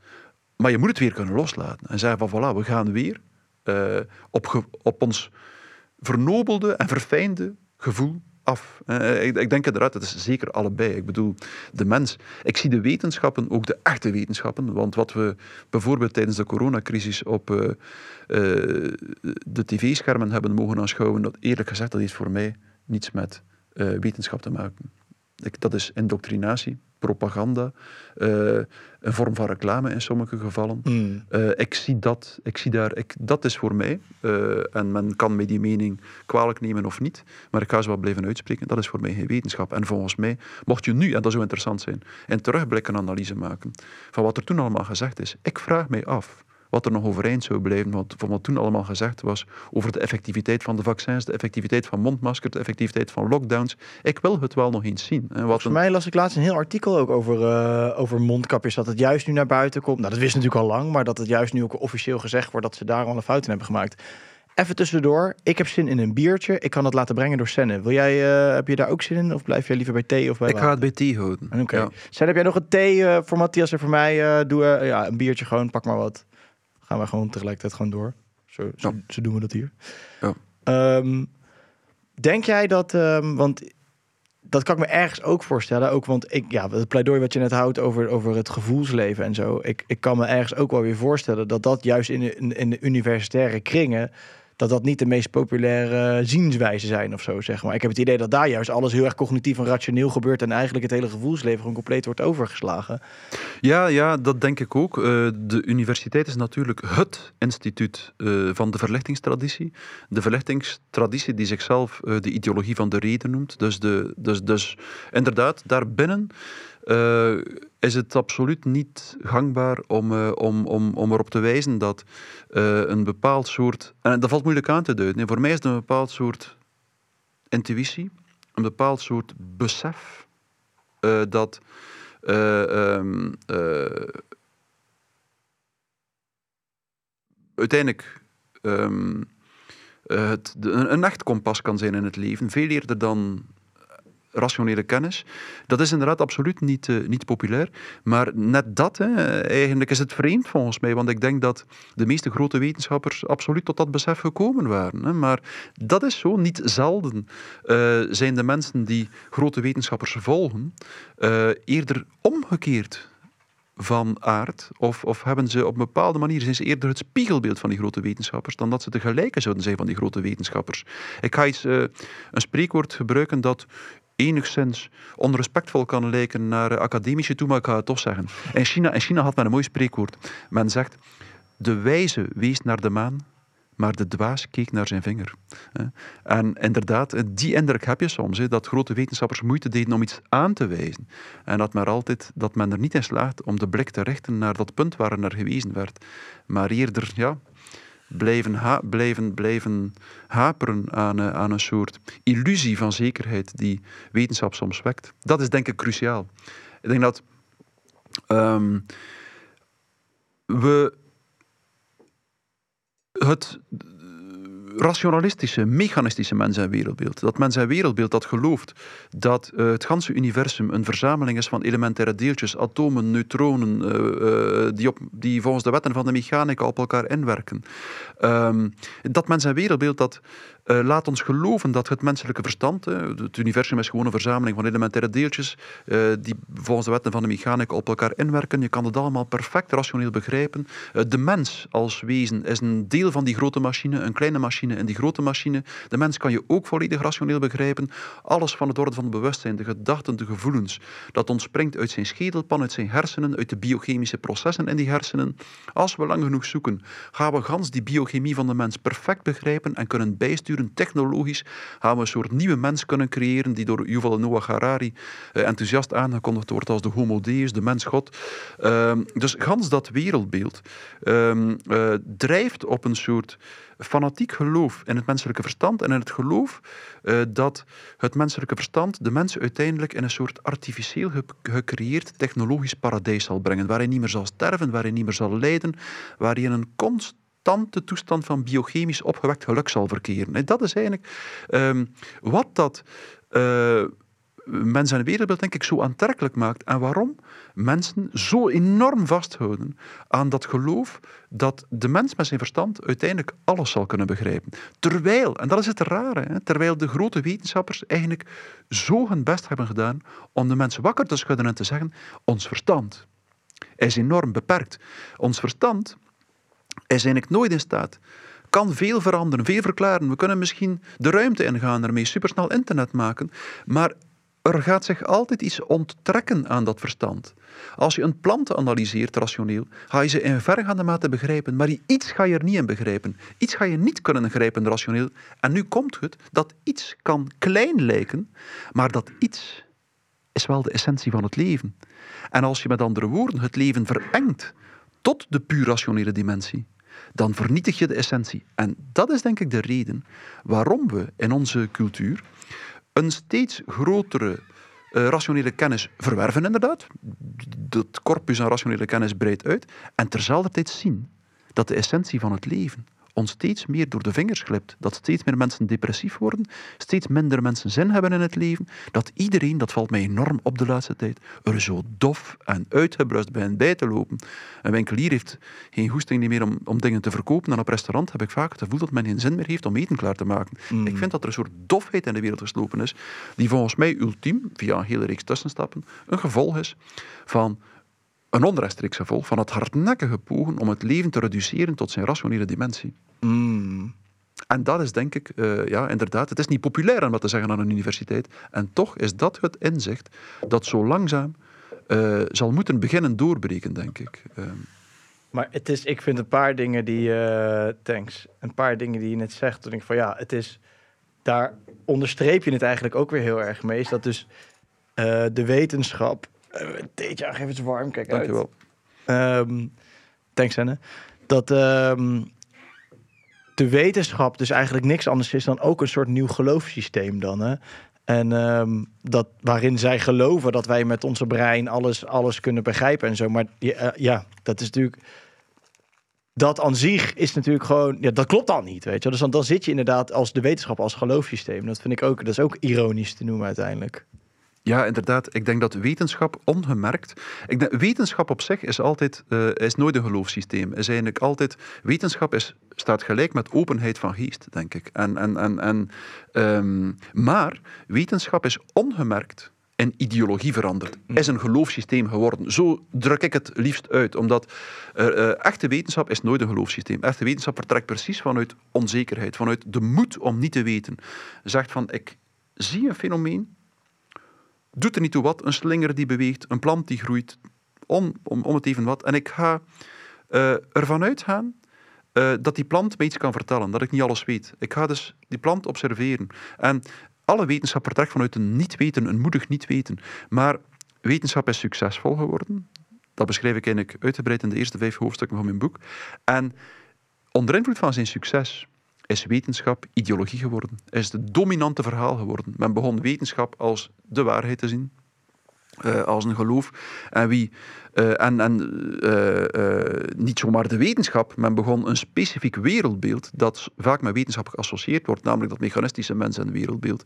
maar je moet het weer kunnen loslaten. En zeggen van voilà, we gaan weer op, op ons vernobelde en verfijnde gevoel af. Uh, ik, ik, denk inderdaad, het is zeker allebei. Ik bedoel, de mens. Ik zie de wetenschappen, ook de echte wetenschappen, want wat we bijvoorbeeld tijdens de coronacrisis op uh, uh, de tv-schermen hebben mogen aanschouwen, dat eerlijk gezegd, dat heeft voor mij niets met wetenschap te maken. Dat is indoctrinatie, propaganda, uh, een vorm van reclame in sommige gevallen. Mm. Uh, ik zie dat, ik zie daar, ik, dat is voor mij, uh, en men kan mij die mening kwalijk nemen of niet, maar ik ga ze wel blijven uitspreken, dat is voor mij geen wetenschap. En volgens mij, mocht je nu, en dat zou interessant zijn, een terugblik een analyse maken van wat er toen allemaal gezegd is, ik vraag mij af, wat er nog overeind zou blijven, wat, van wat toen allemaal gezegd was over de effectiviteit van de vaccins, de effectiviteit van mondmaskers, de effectiviteit van lockdowns. Ik wil het wel nog eens zien. En wat Voor mij las ik laatst een heel artikel ook over, uh, over mondkapjes, dat het juist nu naar buiten komt. Nou, dat wist natuurlijk al lang, maar dat het juist nu ook officieel gezegd wordt dat ze daar al een fout in hebben gemaakt. Even tussendoor, ik heb zin in een biertje. Ik kan het laten brengen door Senne. Wil jij, uh, heb je daar ook zin in? Of blijf jij liever bij thee of bij Ik ga het bij thee houden. Oké. Okay. Ja. Senne, heb jij nog een thee uh, voor Matthias en voor mij? Uh, doe ja, een biertje gewoon, pak maar wat gaan we gewoon tegelijkertijd gewoon door. Zo, zo, zo doen we dat hier. Ja. Um, denk jij dat, um, want dat kan ik me ergens ook voorstellen, ook want ik, ja, het pleidooi wat je net houdt over, over het gevoelsleven en zo, ik, ik kan me ergens ook wel weer voorstellen dat dat juist in de, in de universitaire kringen dat dat niet de meest populaire zienswijzen zijn of zo, zeg maar. Ik heb het idee dat daar juist alles heel erg cognitief en rationeel gebeurt en eigenlijk het hele gevoelsleven gewoon compleet wordt overgeslagen. Ja, ja, dat denk ik ook. Uh, de universiteit is natuurlijk het instituut uh, van de verlichtingstraditie. De verlichtingstraditie die zichzelf uh, de ideologie van de reden noemt. Dus, de, dus, dus inderdaad, daarbinnen uh, is het absoluut niet gangbaar om, uh, om, om, om erop te wijzen dat uh, een bepaald soort. En dat valt moeilijk aan te duiden. Nee, voor mij is het een bepaald soort intuïtie, een bepaald soort besef dat. Um, uiteindelijk um, het, een, een echt kompas kan zijn in het leven, veel eerder dan rationele kennis. Dat is inderdaad absoluut niet, uh, niet populair. Maar net dat, hè, eigenlijk is het vreemd volgens mij. Want ik denk dat de meeste grote wetenschappers absoluut tot dat besef gekomen waren. Hè. Maar dat is zo. Niet zelden uh, zijn de mensen die grote wetenschappers volgen uh, eerder omgekeerd van aard, of, of hebben ze op een bepaalde manier zijn ze eerder het spiegelbeeld van die grote wetenschappers dan dat ze de gelijke zouden zijn van die grote wetenschappers. Ik ga uh, een spreekwoord gebruiken dat enigszins onrespectvol kan lijken naar academische toe, maar ik ga het toch zeggen. In China, in China had men een mooi spreekwoord. Men zegt, de wijze wees naar de maan, maar de dwaas keek naar zijn vinger. En inderdaad, die indruk heb je soms, dat grote wetenschappers moeite deden om iets aan te wijzen. En dat men, altijd, dat men er niet in slaagt om de blik te richten naar dat punt waar er gewezen werd. Maar eerder, ja, blijven, ha blijven, blijven haperen aan, uh, aan een soort illusie van zekerheid die wetenschap soms wekt. Dat is denk ik cruciaal. Ik denk dat um, we het rationalistische, mechanistische mens- en wereldbeeld. Dat mens- en wereldbeeld dat gelooft dat uh, het ganse universum een verzameling is van elementaire deeltjes, atomen, neutronen, uh, uh, die, op, die volgens de wetten van de mechanica op elkaar inwerken. Um, dat mens- en wereldbeeld dat Uh, laat ons geloven dat het menselijke verstand, uh, het universum is gewoon een verzameling van elementaire deeltjes uh, die volgens de wetten van de mechanica op elkaar inwerken. Je kan het allemaal perfect rationeel begrijpen. de mens als wezen is een deel van die grote machine, een kleine machine in die grote machine. De mens kan je ook volledig rationeel begrijpen. Alles van het orde van het bewustzijn, de gedachten, de gevoelens, dat ontspringt uit zijn schedelpan, uit zijn hersenen, uit de biochemische processen in die hersenen. Als we lang genoeg zoeken, gaan we gans die biochemie van de mens perfect begrijpen en kunnen bijsturen technologisch. Gaan we een soort nieuwe mens kunnen creëren die door Yuval Noah Harari eh, enthousiast aangekondigd wordt als de homo deus, de mens-god. Uh, dus gans dat wereldbeeld uh, drijft op een soort fanatiek geloof in het menselijke verstand en in het geloof uh, dat het menselijke verstand de mens uiteindelijk in een soort artificieel gecreëerd technologisch paradijs zal brengen, waar hij niet meer zal sterven, waar hij niet meer zal lijden, waar hij in een constante toestand van biochemisch opgewekt geluk zal verkeren. En dat is eigenlijk um, wat dat uh, mens en wereldbeeld denk ik zo aantrekkelijk maakt en waarom mensen zo enorm vasthouden aan dat geloof dat de mens met zijn verstand uiteindelijk alles zal kunnen begrijpen. Terwijl, en dat is het rare, hè, terwijl de grote wetenschappers eigenlijk zo hun best hebben gedaan om de mensen wakker te schudden en te zeggen, ons verstand is enorm beperkt. Ons verstand is eigenlijk nooit in staat kan veel veranderen, veel verklaren. We kunnen misschien de ruimte ingaan, ermee supersnel internet maken. Maar er gaat zich altijd iets onttrekken aan dat verstand. Als je een plant analyseert rationeel, ga je ze in vergaande mate begrijpen, maar iets ga je er niet in begrijpen. Iets ga je niet kunnen grijpen rationeel. En nu komt het dat iets kan klein lijken, maar dat iets is wel de essentie van het leven. En als je met andere woorden het leven verengt tot de puur rationele dimensie, dan vernietig je de essentie. En dat is denk ik de reden waarom we in onze cultuur een steeds grotere uh, rationele kennis verwerven, inderdaad. Dat corpus aan rationele kennis breidt uit. En terzelfde tijd zien dat de essentie van het leven ons steeds meer door de vingers glipt. Dat steeds meer mensen depressief worden, steeds minder mensen zin hebben in het leven. Dat iedereen, dat valt mij enorm op de laatste tijd, er zo dof en uitgebrust bij bij te lopen. Een winkelier heeft geen goesting meer om, om dingen te verkopen. En op restaurant heb ik vaak het gevoel dat men geen zin meer heeft om eten klaar te maken. Mm. Ik vind dat er een soort dofheid in de wereld geslopen is, die volgens mij ultiem, via een hele reeks tussenstappen, een gevolg is van een onrechtstreeks gevolg van het hardnekkige pogen om het leven te reduceren tot zijn rationele dimensie. Mm. En dat is denk ik, uh, ja, inderdaad, het is niet populair om wat te zeggen aan een universiteit. En toch is dat het inzicht dat zo langzaam uh, zal moeten beginnen doorbreken, denk ik. Uh. Maar het is, ik vind een paar dingen die, uh, thanks, een paar dingen die je net zegt, toen ik van ja, het is, daar onderstreep je het eigenlijk ook weer heel erg mee, is dat dus de wetenschap uh, theetje geef het warm. Kijk Dankjewel. uit. Um, thanks, Henne. Dat um, de wetenschap dus eigenlijk niks anders is dan ook een soort nieuw geloofssysteem dan. Hè? En um, dat, waarin zij geloven dat wij met onze brein alles, alles kunnen begrijpen en zo. Maar ja, uh, ja dat is natuurlijk dat aan zich is natuurlijk gewoon, ja, dat klopt dan niet, weet je. Dus dan, dan zit je inderdaad als de wetenschap als geloofssysteem. Dat vind ik ook, dat is ook ironisch te noemen uiteindelijk. Ja, inderdaad. Ik denk dat wetenschap ongemerkt. Ik denk, wetenschap op zich is altijd uh, is nooit een geloofssysteem. Is eigenlijk altijd, wetenschap is, staat gelijk met openheid van geest, denk ik. En, en, en, en, um, maar wetenschap is ongemerkt in ideologie veranderd. Is een geloofssysteem geworden. Zo druk ik het liefst uit. Omdat uh, uh, echte wetenschap is nooit een geloofssysteem. Echte wetenschap vertrekt precies vanuit onzekerheid. Vanuit de moed om niet te weten. Zegt van, ik zie een fenomeen doet er niet toe wat, een slinger die beweegt, een plant die groeit, om, om, om het even wat. En ik ga uh, ervan uitgaan uh, dat die plant me iets kan vertellen, dat ik niet alles weet. Ik ga dus die plant observeren. En alle wetenschap vertrekt vanuit een niet weten, een moedig niet weten. Maar wetenschap is succesvol geworden. Dat beschrijf ik eigenlijk uitgebreid in de eerste vijf hoofdstukken van mijn boek. En onder invloed van zijn succes is wetenschap ideologie geworden. Is het dominante verhaal geworden. Men begon wetenschap als de waarheid te zien. Eh, als een geloof. En wie eh, en, en eh, niet zomaar de wetenschap, men begon een specifiek wereldbeeld dat vaak met wetenschap geassocieerd wordt, namelijk dat mechanistische mens en wereldbeeld,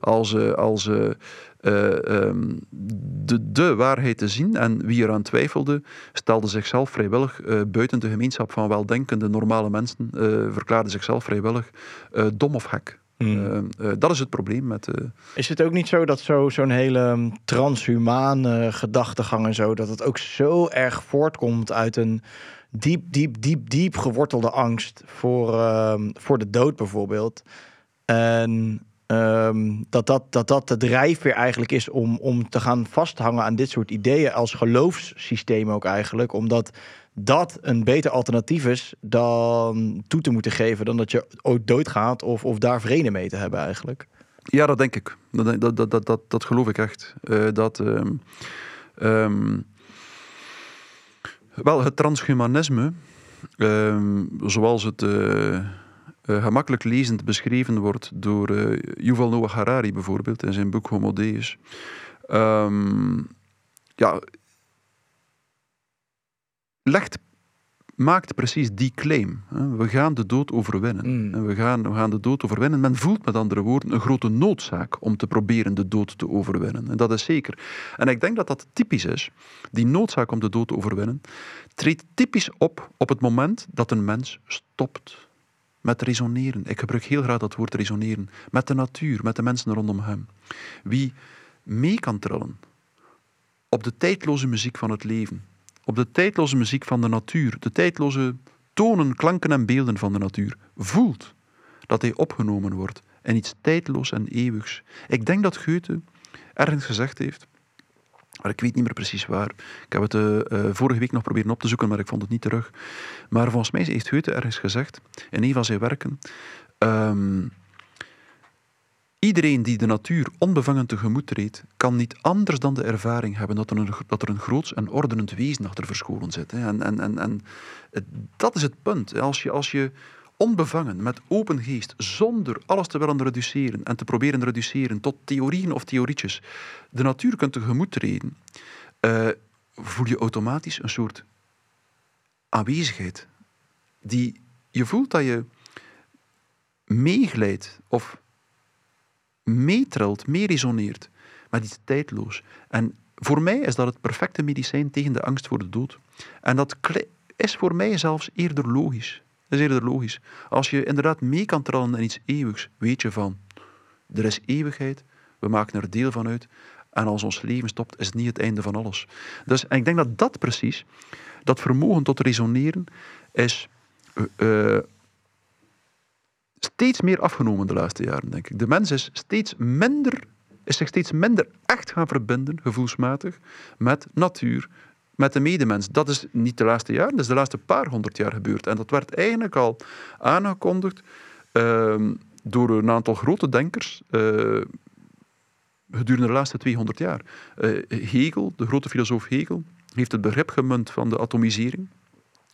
als, als eh, eh, ehm, de, de waarheid te zien. En wie eraan twijfelde, stelde zichzelf vrijwillig buiten de gemeenschap van weldenkende normale mensen, verklaarde zichzelf vrijwillig dom of gek. Hmm. Eh, eh, dat is het probleem met. eh, Is het ook niet zo dat zo, zo'n hele um, transhumane gedachtegang en zo, dat het ook zo erg voortkomt uit een diep, diep, diep, diep gewortelde angst voor, ehm, voor de dood bijvoorbeeld. En ehm, dat, dat, dat dat de drijfveer eigenlijk is om, om te gaan vasthangen aan dit soort ideeën als geloofssysteem ook eigenlijk. Omdat dat een beter alternatief is dan toe te moeten geven dan dat je ooit doodgaat of, of daar vrede mee te hebben eigenlijk. Ja, dat denk ik. Dat, dat, dat, dat, dat, geloof ik echt. Eh, dat, ehm, ehm, wel, het transhumanisme, ehm, zoals het eh, eh, gemakkelijk lezend beschreven wordt door Yuval Noah Harari bijvoorbeeld in zijn boek Homo Deus. ja, legt, maakt precies die claim. We gaan de dood overwinnen. Mm. We, gaan, we gaan de dood overwinnen. Men voelt met andere woorden een grote noodzaak om te proberen de dood te overwinnen. En dat is zeker. En ik denk dat dat typisch is. Die noodzaak om de dood te overwinnen treedt typisch op op het moment dat een mens stopt met resoneren. Ik gebruik heel graag dat woord resoneren. Met de natuur, met de mensen rondom hem. Wie mee kan trillen op de tijdloze muziek van het leven, op de tijdloze muziek van de natuur, de tijdloze tonen, klanken en beelden van de natuur, voelt dat hij opgenomen wordt in iets tijdloos en eeuwigs. Ik denk dat Goethe ergens gezegd heeft, maar ik weet niet meer precies waar. Ik heb het eh, eh, vorige week nog proberen op te zoeken, maar ik vond het niet terug. Maar volgens mij heeft Goethe ergens gezegd, in een van zijn werken, ehm, Iedereen die de natuur onbevangen tegemoet treedt, kan niet anders dan de ervaring hebben dat er een, dat er een groots en ordenend wezen achter verscholen zit. En, en, en, en dat is het punt. Als je, als je onbevangen, met open geest, zonder alles te willen reduceren en te proberen te reduceren tot theorieën of theorietjes, de natuur kunt tegemoet treden, eh, voel je automatisch een soort aanwezigheid. Die je voelt dat je meeglijdt of meetrilt, meeresoneert met iets tijdloos. En voor mij is dat het perfecte medicijn tegen de angst voor de dood. En dat is voor mij zelfs eerder logisch. Dat is eerder logisch. Als je inderdaad mee kan trillen in iets eeuwigs, weet je van, er is eeuwigheid, we maken er deel van uit, en als ons leven stopt, is het niet het einde van alles. Dus en ik denk dat dat precies, dat vermogen tot resoneren, is eh, eh, steeds meer afgenomen de laatste jaren, denk ik. De mens is steeds minder, is zich steeds minder echt gaan verbinden, gevoelsmatig, met natuur, met de medemens. Dat is niet de laatste jaren, dat is de laatste paar honderd jaar gebeurd. En dat werd eigenlijk al aangekondigd ehm, door een aantal grote denkers eh, gedurende de laatste 200 jaar. Eh, Hegel, de grote filosoof Hegel, heeft het begrip gemunt van de atomisering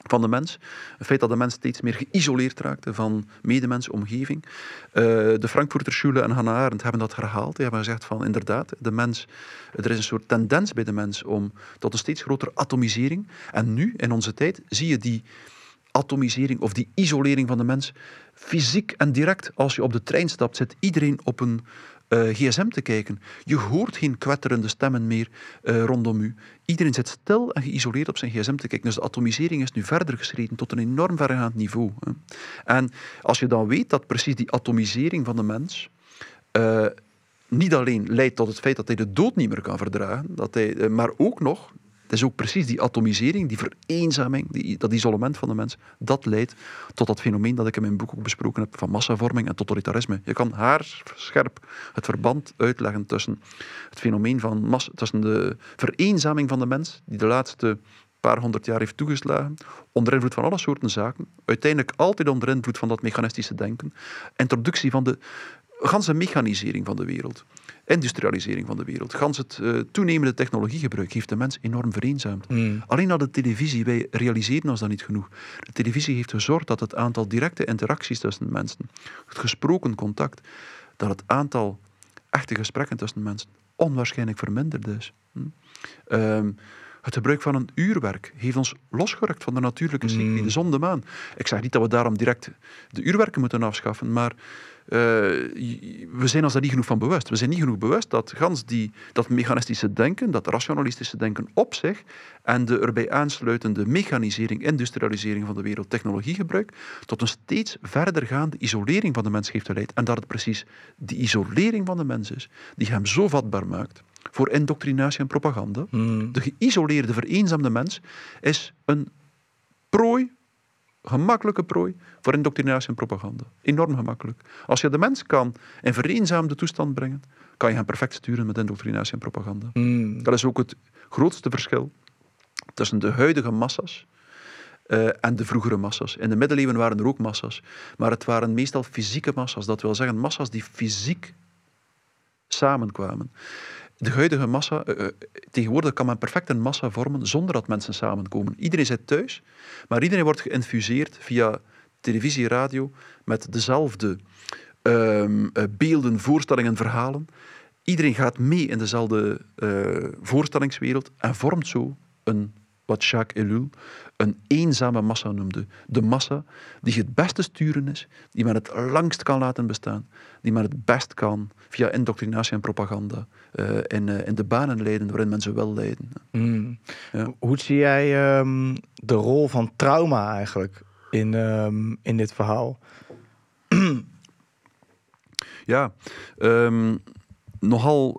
van de mens. Het feit dat de mens steeds meer geïsoleerd raakte van medemens, omgeving. Eh, de Frankfurter Schule en Hannah Arendt hebben dat herhaald. Die hebben gezegd van inderdaad, de mens, er is een soort tendens bij de mens om tot een steeds grotere atomisering. En nu, in onze tijd, zie je die atomisering of die isolering van de mens fysiek en direct. Als je op de trein stapt, zit iedereen op een eh, gsm te kijken. Je hoort geen kwetterende stemmen meer eh, rondom u. Iedereen zit stil en geïsoleerd op zijn gsm te kijken. Dus de atomisering is nu verder geschreden tot een enorm verregaand niveau. Hè. En als je dan weet dat precies die atomisering van de mens eh, niet alleen leidt tot het feit dat hij de dood niet meer kan verdragen, dat hij, maar ook nog, het is ook precies die atomisering, die vereenzaming, die, dat isolement van de mens, dat leidt tot dat fenomeen dat ik in mijn boek ook besproken heb van massavorming en totalitarisme. Je kan haarscherp het verband uitleggen tussen het fenomeen van massa, tussen de vereenzaming van de mens, die de laatste paar honderd jaar heeft toegeslagen, onder invloed van alle soorten zaken, uiteindelijk altijd onder invloed van dat mechanistische denken, introductie van de ganse mechanisering van de wereld, industrialisering van de wereld, gans het eh, toenemende technologiegebruik heeft de mens enorm vereenzaamd. Mm. Alleen al de televisie, wij realiseren ons dat niet genoeg. De televisie heeft gezorgd dat het aantal directe interacties tussen mensen, het gesproken contact, dat het aantal echte gesprekken tussen mensen onwaarschijnlijk verminderd is. Hm. Ehm, het gebruik van een uurwerk heeft ons losgerukt van de natuurlijke cycli, Mm. de zon, de maan. Ik zeg niet dat we daarom direct de uurwerken moeten afschaffen, maar eh, we zijn ons daar niet genoeg van bewust. We zijn niet genoeg bewust dat gans die, dat mechanistische denken, dat rationalistische denken op zich en de erbij aansluitende mechanisering, industrialisering van de wereld, technologiegebruik, tot een steeds verdergaande isolering van de mens heeft geleid. En dat het precies die isolering van de mens is die hem zo vatbaar maakt voor indoctrinatie en propaganda. Hmm. De geïsoleerde, vereenzaamde mens is een prooi, gemakkelijke prooi voor indoctrinatie en propaganda. Enorm gemakkelijk. Als je de mens kan in vereenzaamde toestand brengen, kan je hem perfect sturen met indoctrinatie en propaganda. Hmm. Dat is ook het grootste verschil tussen de huidige massa's eh, en de vroegere massa's. In de middeleeuwen waren er ook massa's, maar het waren meestal fysieke massa's. Dat wil zeggen massa's die fysiek samenkwamen. De huidige massa, eh, eh, tegenwoordig kan men perfect een massa vormen zonder dat mensen samenkomen. Iedereen zit thuis, maar iedereen wordt geïnfuseerd via televisie, radio, met dezelfde ehm, eh, beelden, voorstellingen, verhalen. Iedereen gaat mee in dezelfde voorstellingswereld en vormt zo een, wat Jacques Ellul een eenzame massa noemde. De massa die het beste sturen is, die men het langst kan laten bestaan, die men het best kan via indoctrinatie en propaganda eh, in, eh, in de banen leiden waarin men ze wil leiden. Hmm. Ja. Hoe zie jij ehm, de rol van trauma eigenlijk in, ehm, in dit verhaal? Ja, ehm, nogal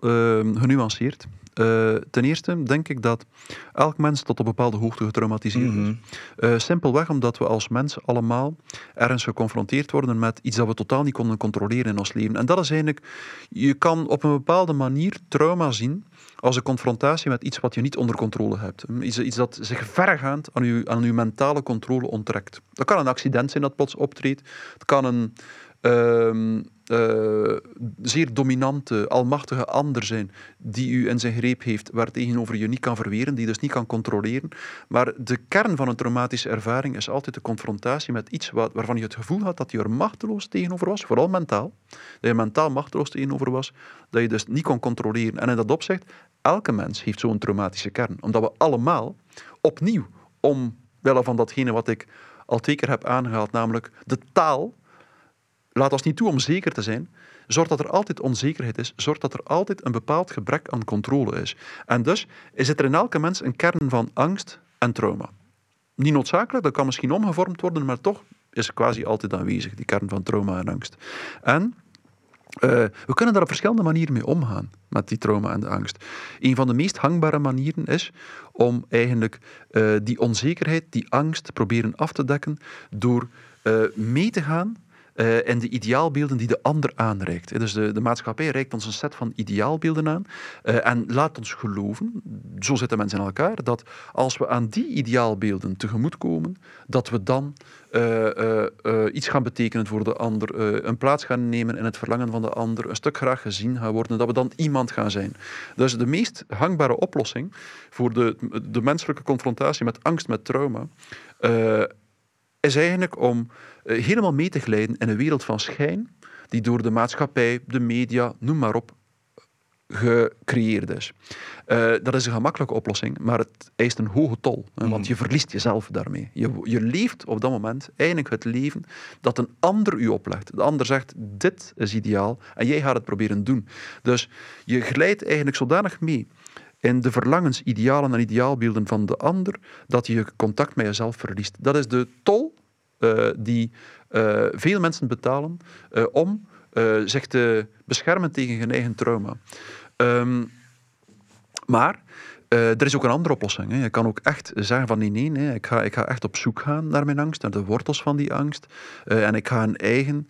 genuanceerd. Eh, ten eerste denk ik dat elk mens tot op bepaalde hoogte getraumatiseerd is. Mhm. Eh, simpelweg omdat we als mensen allemaal ergens geconfronteerd worden met iets dat we totaal niet konden controleren in ons leven. En dat is eigenlijk, je kan op een bepaalde manier trauma zien als een confrontatie met iets wat je niet onder controle hebt. Iets, iets dat zich vergaand aan je, aan uw mentale controle onttrekt. Dat kan een accident zijn dat plots optreedt. Het kan een ehm, eh, zeer dominante, almachtige ander zijn die u in zijn greep heeft, waar tegenover je niet kan verweren, die dus niet kan controleren. Maar de kern van een traumatische ervaring is altijd de confrontatie met iets waarvan je het gevoel had dat je er machteloos tegenover was, vooral mentaal. Dat je mentaal machteloos tegenover was, dat je dus niet kon controleren. En in dat opzicht, elke mens heeft zo'n traumatische kern. Omdat we allemaal opnieuw, omwille van datgene wat ik al twee keer heb aangehaald, namelijk de taal laat ons niet toe om zeker te zijn. Zorg dat er altijd onzekerheid is. Zorg dat er altijd een bepaald gebrek aan controle is. En dus is er in elke mens een kern van angst en trauma. Niet noodzakelijk, dat kan misschien omgevormd worden, maar toch is quasi altijd aanwezig, die kern van trauma en angst. En eh, we kunnen daar op verschillende manieren mee omgaan, met die trauma en de angst. Een van de meest hangbare manieren is om eigenlijk eh, die onzekerheid, die angst proberen af te dekken door eh, mee te gaan eh, in de ideaalbeelden die de ander aanreikt. Dus de, de maatschappij reikt ons een set van ideaalbeelden aan eh, en laat ons geloven, zo zitten mensen in elkaar, dat als we aan die ideaalbeelden tegemoetkomen, dat we dan eh, iets gaan betekenen voor de ander, een plaats gaan nemen in het verlangen van de ander, een stuk graag gezien gaan worden, dat we dan iemand gaan zijn. Dus de meest hangbare oplossing voor de, de menselijke confrontatie met angst, met trauma, is eigenlijk om eh, helemaal mee te glijden in een wereld van schijn, die door de maatschappij, de media, noem maar op, gecreëerd is. Eh, dat is een gemakkelijke oplossing, maar het eist een hoge tol. hè, Want je verliest jezelf daarmee. Je, je leeft op dat moment eigenlijk het leven dat een ander u oplegt. De ander zegt, dit is ideaal, en jij gaat het proberen doen. Dus je glijdt eigenlijk zodanig mee in de verlangens, idealen en ideaalbeelden van de ander, dat je contact met jezelf verliest. Dat is de tol eh, die eh, veel mensen betalen eh, om zich te beschermen tegen hun eigen trauma. Ehm, maar er is ook een andere oplossing. Hè. Je kan ook echt zeggen van nee, nee, nee ik, ga, ik ga echt op zoek gaan naar mijn angst, naar de wortels van die angst. En ik ga een eigen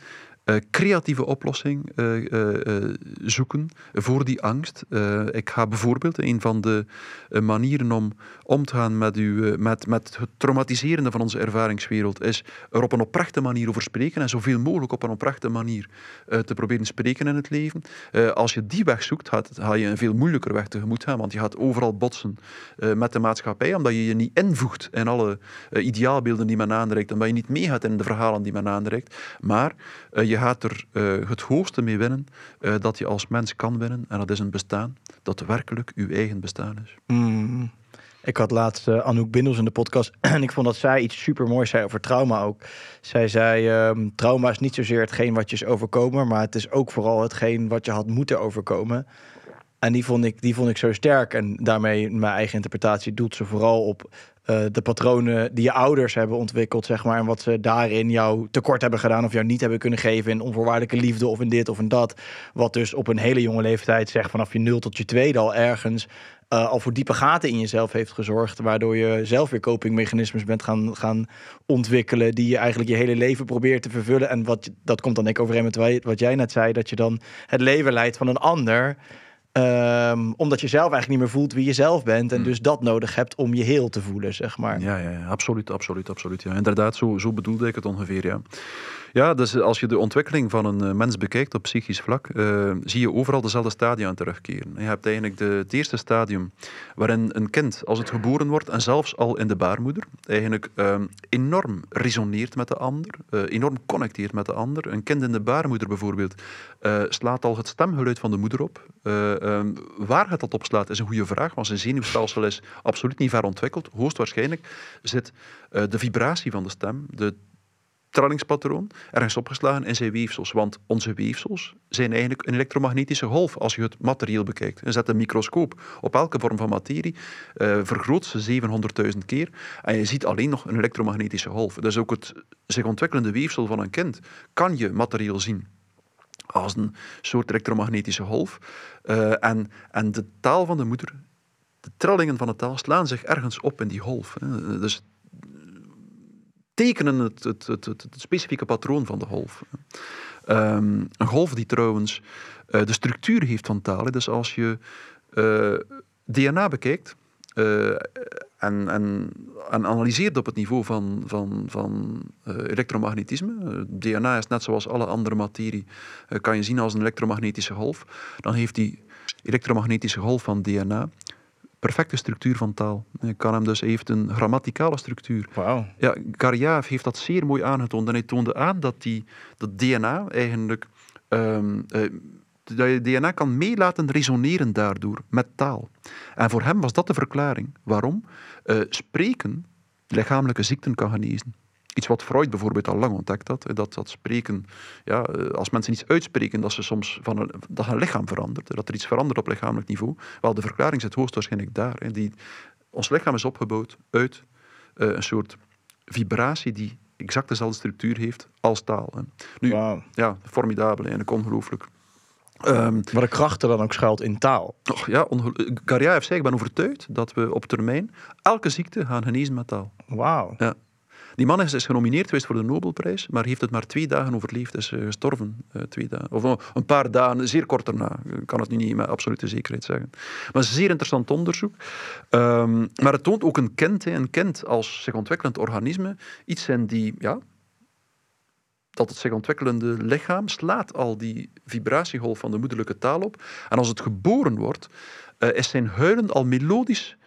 creatieve oplossing eh, eh, eh, zoeken voor die angst. Eh, ik ga bijvoorbeeld een van de eh, manieren om om te gaan met, uw, eh, met, met het traumatiserende van onze ervaringswereld is er op een oprechte manier over spreken en zoveel mogelijk op een oprechte manier eh, te proberen spreken in het leven. Eh, als je die weg zoekt, gaat, ga je een veel moeilijker weg tegemoet gaan, want je gaat overal botsen eh, met de maatschappij, omdat je je niet invoegt in alle eh, ideaalbeelden die men aanreikt, omdat je niet meegaat in de verhalen die men aanreikt, maar eh, je gaat er uh, het hoogste mee winnen uh, dat je als mens kan winnen. En dat is een bestaan dat werkelijk uw eigen bestaan is. Mm. Ik had laatst uh, Anouk Bindels in de podcast en ik vond dat zij iets super moois zei over trauma ook. Zij zei, um, trauma is niet zozeer hetgeen wat je is overkomen, maar het is ook vooral hetgeen wat je had moeten overkomen. En die vond ik, die vond ik zo sterk. En daarmee, mijn eigen interpretatie, doet ze vooral op uh, de patronen die je ouders hebben ontwikkeld, zeg maar. En wat ze daarin jou tekort hebben gedaan of jou niet hebben kunnen geven in onvoorwaardelijke liefde of in dit of in dat. Wat dus op een hele jonge leeftijd, zeg vanaf je nul tot je tweede al ergens uh, al voor diepe gaten in jezelf heeft gezorgd. Waardoor je zelf weer copingmechanismes bent gaan, gaan ontwikkelen. Die je eigenlijk je hele leven probeert te vervullen. En wat, dat komt dan ik overeen met wat jij net zei. Dat je dan het leven leidt van een ander. Um, omdat je zelf eigenlijk niet meer voelt wie je zelf bent. En hmm. dus dat nodig hebt om je heel te voelen, zeg maar. Ja, ja, ja absoluut, absoluut, absoluut. Ja. Inderdaad, zo, zo bedoelde ik het ongeveer, ja. Ja, dus als je de ontwikkeling van een eh, mens bekijkt op psychisch vlak, uh, zie je overal dezelfde stadia terugkeren. Je hebt eigenlijk de, het eerste stadium waarin een kind, als het geboren wordt en zelfs al in de baarmoeder, eigenlijk uh, enorm resoneert met de ander, uh, enorm connecteert met de ander. Een kind in de baarmoeder bijvoorbeeld slaat al het stemgeluid van de moeder op. Ehm, waar het dat op slaat is een goede vraag, want zijn zenuwstelsel is absoluut niet ver ontwikkeld. Hoogstwaarschijnlijk zit de vibratie van de stem, de trallingspatroon ergens opgeslagen in zijn weefsels. Want onze weefsels zijn eigenlijk een elektromagnetische golf als je het materieel bekijkt. Je zet een microscoop op elke vorm van materie, uh, vergroot ze 700.000 keer en je ziet alleen nog een elektromagnetische golf. Dus ook het zich ontwikkelende weefsel van een kind kan je materieel zien als een soort elektromagnetische golf. Uh, en, en de taal van de moeder, de trillingen van de taal, slaan zich ergens op in die golf. Dus tekenen het, het, het, specifieke patroon van de golf. Um, een golf die trouwens uh, de structuur heeft van taal. Dus als je eh, DNA bekijkt en, en, en, analyseert op het niveau van, van, van elektromagnetisme, DNA is net zoals alle andere materie, kan je zien als een elektromagnetische golf, dan heeft die elektromagnetische golf van DNA perfecte structuur van taal. Kan hem dus, heeft een grammaticale structuur. Wow. Ja, Garjaaf heeft dat zeer mooi aangetoond. En hij toonde aan dat die, dat DNA eigenlijk... Um, uh, dat je DNA kan meelaten resoneren daardoor met taal. En voor hem was dat de verklaring. Waarom? Uh, spreken lichamelijke ziekten kan genezen. Iets wat Freud bijvoorbeeld al lang ontdekt had, dat, dat spreken, ja, eh, als mensen iets uitspreken, dat ze soms van een, dat hun lichaam verandert, dat er iets verandert op lichamelijk niveau. Wel, de verklaring zit hoogstwaarschijnlijk daar. Hè. Die, ons lichaam is opgebouwd uit uh, een soort vibratie die exact dezelfde structuur heeft als taal. Hè. Nu, wow. ja, formidabel en ongelooflijk. Um, Wat de krachten dan ook schuilt in taal. Och, ja, Garia heeft zei, ik ben overtuigd dat we op termijn elke ziekte gaan genezen met taal. Wauw. Ja. Die man is, is genomineerd geweest voor de Nobelprijs, maar heeft het maar twee dagen overleefd. Is uh, gestorven. Uh, twee dagen. Of uh, een paar dagen, zeer kort daarna. Ik kan het nu niet met absolute zekerheid zeggen. Maar zeer interessant onderzoek. Um, maar het toont ook een kind, een kind als zich ontwikkelend organisme, iets zijn die, ja, dat het zich ontwikkelende lichaam slaat al die vibratiegolf van de moederlijke taal op. En als het geboren wordt, is zijn huilen al melodisch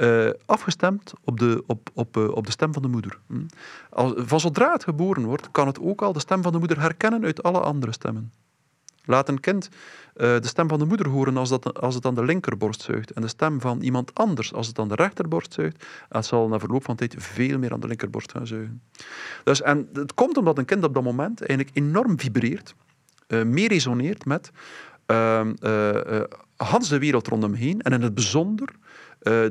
uh, afgestemd op de, op, op, uh, op de stem van de moeder. Hm? Als, van zodra het geboren wordt, kan het ook al de stem van de moeder herkennen uit alle andere stemmen. Laat een kind uh, de stem van de moeder horen als, dat, als het aan de linkerborst zuigt en de stem van iemand anders als het aan de rechterborst zuigt. Het zal na verloop van tijd veel meer aan de linkerborst gaan zuigen. Dus, en het komt omdat een kind op dat moment eigenlijk enorm vibreert, meer resoneert met ehm, Hans de wereld rondom heen en in het bijzonder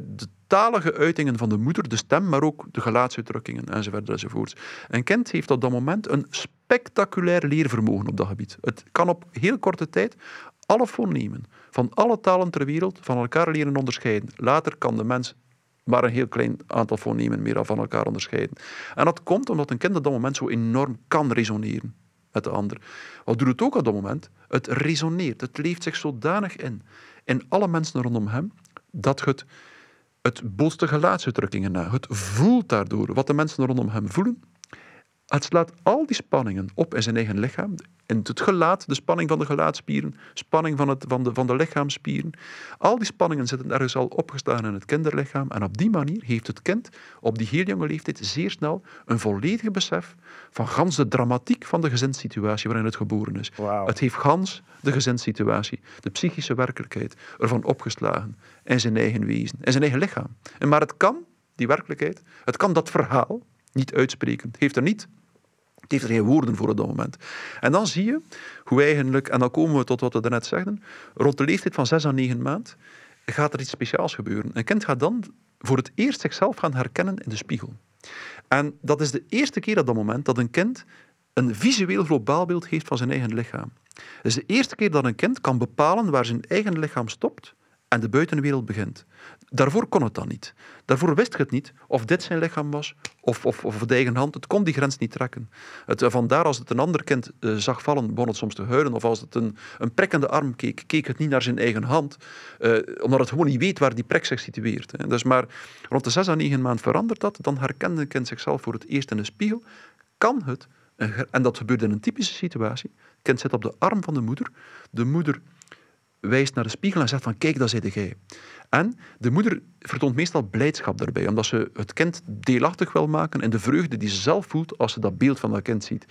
de talige uitingen van de moeder, de stem, maar ook de gelaatsuitdrukkingen enzovoort enzovoort. Een kind heeft op dat moment een spectaculair leervermogen op dat gebied. Het kan op heel korte tijd alle fonemen van alle talen ter wereld van elkaar leren onderscheiden. Later kan de mens maar een heel klein aantal fonemen meer van elkaar onderscheiden. En dat komt omdat een kind op dat moment zo enorm kan resoneren met de ander. Wat doet het ook op dat moment? Het resoneert. Het leeft zich zodanig in. In alle mensen rondom hem, dat het het bootst de gelaatsuitdrukkingen na. Het voelt daardoor wat de mensen rondom hem voelen. Het slaat al die spanningen op in zijn eigen lichaam. In het gelaat, de spanning van de gelaatspieren, spanning van, het, van, de, van de lichaamspieren. Al die spanningen zitten ergens al opgestaan in het kinderlichaam. En op die manier heeft het kind op die heel jonge leeftijd zeer snel een volledig besef van gans de dramatiek van de gezinssituatie waarin het geboren is. Het heeft gans de gezinssituatie, de psychische werkelijkheid, ervan opgeslagen in zijn eigen wezen, in zijn eigen lichaam. En maar het kan, die werkelijkheid, het kan dat verhaal niet uitspreken. Het heeft er niet heeft er geen woorden voor op dat moment. En dan zie je hoe eigenlijk, en dan komen we tot wat we daarnet zeggen, rond de leeftijd van 6 à 9 maand gaat er iets speciaals gebeuren. Een kind gaat dan voor het eerst zichzelf gaan herkennen in de spiegel. En dat is de eerste keer op dat moment dat een kind een visueel globaal beeld heeft van zijn eigen lichaam. Het is de eerste keer dat een kind kan bepalen waar zijn eigen lichaam stopt en de buitenwereld begint. Daarvoor kon het dan niet. Daarvoor wist het niet of dit zijn lichaam was of, of, of de eigen hand. Het kon die grens niet trekken. Het, eh, vandaar als het een ander kind uh, zag vallen, begon het soms te huilen. Of als het een, een prekkende arm keek, keek het niet naar zijn eigen hand. Uh, omdat het gewoon niet weet waar die prek zich situeert. Hè. Dus maar rond de 6 à 9 maand verandert dat. Dan herkende een kind zichzelf voor het eerst in de spiegel. Kan het, en dat gebeurt in een typische situatie. Het kind zit op de arm van de moeder. De moeder wijst naar de spiegel en zegt van kijk, dat zit jij. En de moeder vertoont meestal blijdschap daarbij, omdat ze het kind deelachtig wil maken in de vreugde die ze zelf voelt als ze dat beeld van dat kind ziet.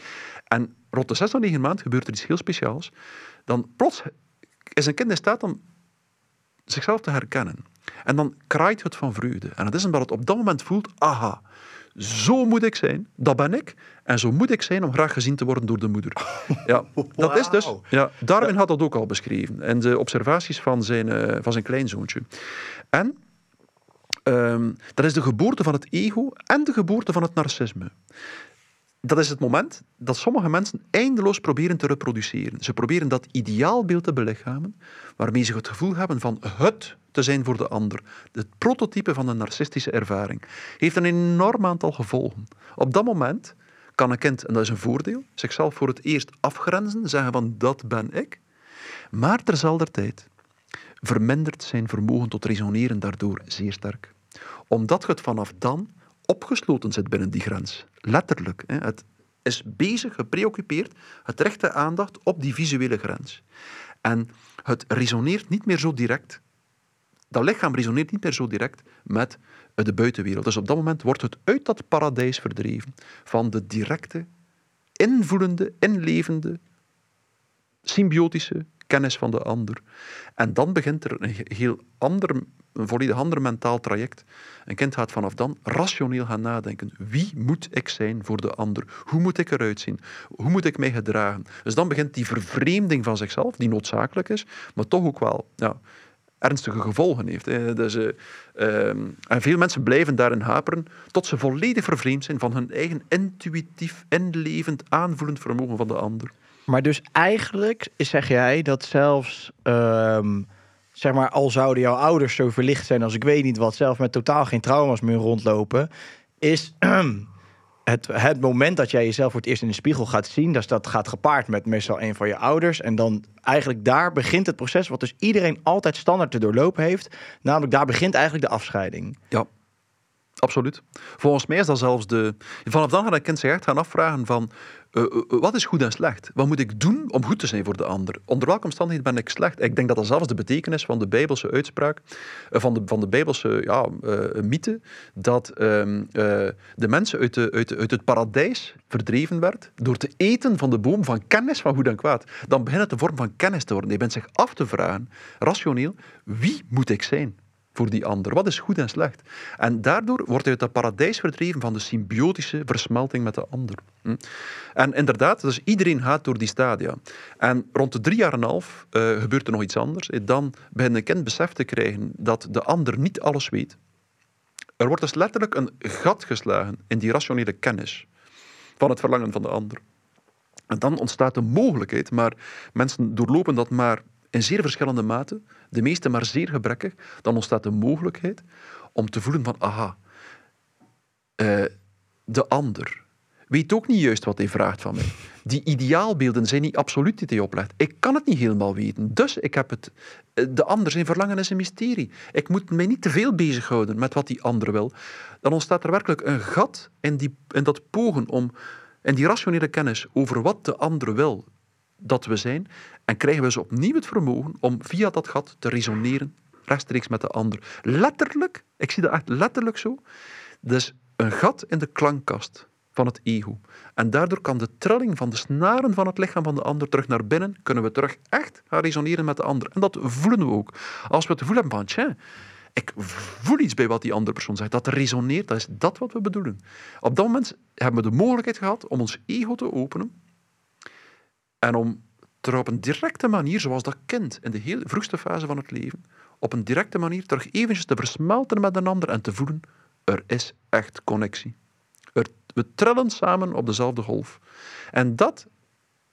En rond de 6 of 9 maand gebeurt er iets heel speciaals. Dan plots is een kind in staat om zichzelf te herkennen. En dan kraait het van vreugde. En dat is omdat het op dat moment voelt, aha, zo moet ik zijn, dat ben ik. En zo moet ik zijn om graag gezien te worden door de moeder. Ja, dat is dus. Ja, Darwin had dat ook al beschreven in de observaties van zijn, uh, van zijn kleinzoontje. En um, dat is de geboorte van het ego en de geboorte van het narcisme. Dat is het moment dat sommige mensen eindeloos proberen te reproduceren. Ze proberen dat ideaalbeeld te belichamen, waarmee ze het gevoel hebben van het te zijn voor de ander. Het prototype van een narcistische ervaring. Heeft een enorm aantal gevolgen. Op dat moment kan een kind, en dat is een voordeel, zichzelf voor het eerst afgrenzen, zeggen van dat ben ik. Maar terzelfde tijd vermindert zijn vermogen tot resoneren daardoor zeer sterk. Omdat het vanaf dan opgesloten zit binnen die grens. Letterlijk. Het is bezig, gepreoccupeerd, het richt de aandacht op die visuele grens. En het resoneert niet meer zo direct dat lichaam resoneert niet meer zo direct met de buitenwereld. Dus op dat moment wordt het uit dat paradijs verdreven van de directe, invoelende, inlevende, symbiotische kennis van de ander. En dan begint er een heel ander, een volledig ander mentaal traject. Een kind gaat vanaf dan rationeel gaan nadenken. Wie moet ik zijn voor de ander? Hoe moet ik eruit zien? Hoe moet ik mij gedragen? Dus dan begint die vervreemding van zichzelf, die noodzakelijk is, maar toch ook wel ja, ernstige gevolgen heeft. Dus, uh, en veel mensen blijven daarin haperen tot ze volledig vervreemd zijn van hun eigen intuïtief, inlevend, aanvoelend vermogen van de ander. Maar dus eigenlijk zeg jij dat zelfs, um, zeg maar, al zouden jouw ouders zo verlicht zijn als ik weet niet wat, zelf met totaal geen trauma's meer rondlopen, is het, het moment dat jij jezelf voor het eerst in de spiegel gaat zien, dus dat gaat gepaard met meestal een van je ouders. En dan eigenlijk daar begint het proces, wat dus iedereen altijd standaard te doorlopen heeft. Namelijk daar begint eigenlijk de afscheiding. Ja. Absoluut. Volgens mij is dat zelfs de. Vanaf dan gaat een kind zich echt gaan afvragen van uh, wat is goed en slecht? Wat moet ik doen om goed te zijn voor de ander? Onder welke omstandigheden ben ik slecht? Ik denk dat dat zelfs de betekenis van de Bijbelse uitspraak, van, de, van de Bijbelse ja, mythe, dat ehm, de mensen uit, de, uit, de, uit het paradijs verdreven werd door te eten van de boom van kennis van goed en kwaad. Dan begint het een vorm van kennis te worden. Je bent zich af te vragen, rationeel, wie moet ik zijn? Voor die ander. Wat is goed en slecht? En daardoor wordt hij uit dat paradijs verdreven van de symbiotische versmelting met de ander. Hm? En inderdaad, dus iedereen gaat door die stadia. En rond de drie jaar en een half uh, gebeurt er nog iets anders. Dan begint een kind besef te krijgen dat de ander niet alles weet. Er wordt dus letterlijk een gat geslagen in die rationele kennis van het verlangen van de ander. En dan ontstaat de mogelijkheid, maar mensen doorlopen dat maar in zeer verschillende mate, de meeste maar zeer gebrekkig, dan ontstaat de mogelijkheid om te voelen van, aha, uh, de ander weet ook niet juist wat hij vraagt van mij. Die ideaalbeelden zijn niet absoluut die hij oplegt. Ik kan het niet helemaal weten. Dus ik heb het. Eh, de ander zijn verlangen is een mysterie. Ik moet mij niet te veel bezighouden met wat die ander wil. Dan ontstaat er werkelijk een gat in, die, in dat pogen om en die rationele kennis over wat de ander wil dat we zijn, en krijgen we dus opnieuw het vermogen om via dat gat te resoneren rechtstreeks met de ander. Letterlijk, ik zie dat echt letterlijk zo. Dus een gat in de klankkast van het ego. En daardoor kan de trilling van de snaren van het lichaam van de ander terug naar binnen, kunnen we terug echt gaan resoneren met de ander. En dat voelen we ook. Als we het gevoel hebben ik voel iets bij wat die andere persoon zegt. Dat resoneert, dat is dat wat we bedoelen. Op dat moment hebben we de mogelijkheid gehad om ons ego te openen en om er op een directe manier, zoals dat kind in de heel vroegste fase van het leven, op een directe manier terug eventjes te versmelten met een ander en te voelen, er is echt connectie. Er, we trillen samen op dezelfde golf. En dat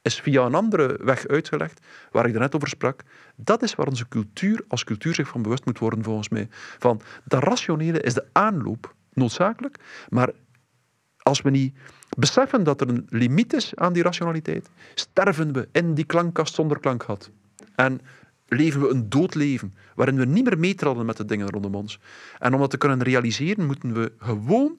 is via een andere weg uitgelegd, waar ik er net over sprak. Dat is waar onze cultuur als cultuur zich van bewust moet worden, volgens mij. Van dat rationele is de aanloop, noodzakelijk, maar als we niet beseffen dat er een limiet is aan die rationaliteit, sterven we in die klankkast zonder klankgat. En leven we een dood leven, waarin we niet meer meetrallen met de dingen rondom ons. En om dat te kunnen realiseren, moeten we gewoon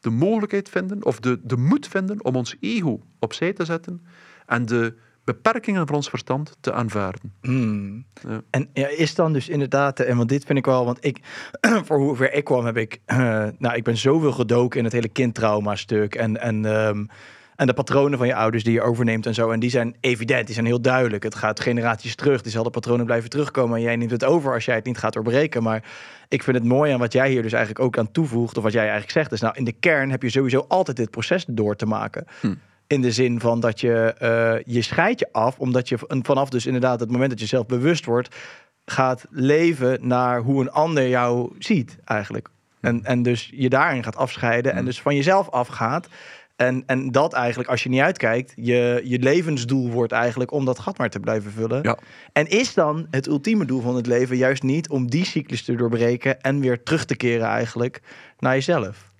de mogelijkheid vinden, of de, de moed vinden, om ons ego opzij te zetten en de beperkingen van ons verstand te aanvaarden. Hmm. Ja. En ja, is dan dus inderdaad, en want dit vind ik wel, want ik, voor hoever ik kwam, heb ik, uh, nou, ik ben zoveel gedoken in het hele kindtrauma-stuk en, en, um, en de patronen van je ouders die je overneemt en zo. En die zijn evident, die zijn heel duidelijk. Het gaat generaties terug, diezelfde patronen blijven terugkomen en jij neemt het over als jij het niet gaat doorbreken. Maar ik vind het mooi aan wat jij hier dus eigenlijk ook aan toevoegt, of wat jij eigenlijk zegt, is nou, in de kern heb je sowieso altijd dit proces door te maken. Hm. In de zin van dat je uh, je scheidt je af, omdat je vanaf dus inderdaad het moment dat je zelf bewust wordt, gaat leven naar hoe een ander jou ziet eigenlijk. En, en dus je daarin gaat afscheiden en dus van jezelf afgaat. En, en dat eigenlijk, als je niet uitkijkt, je, je levensdoel wordt eigenlijk om dat gat maar te blijven vullen. Ja. En is dan het ultieme doel van het leven juist niet om die cyclus te doorbreken en weer terug te keren eigenlijk naar jezelf?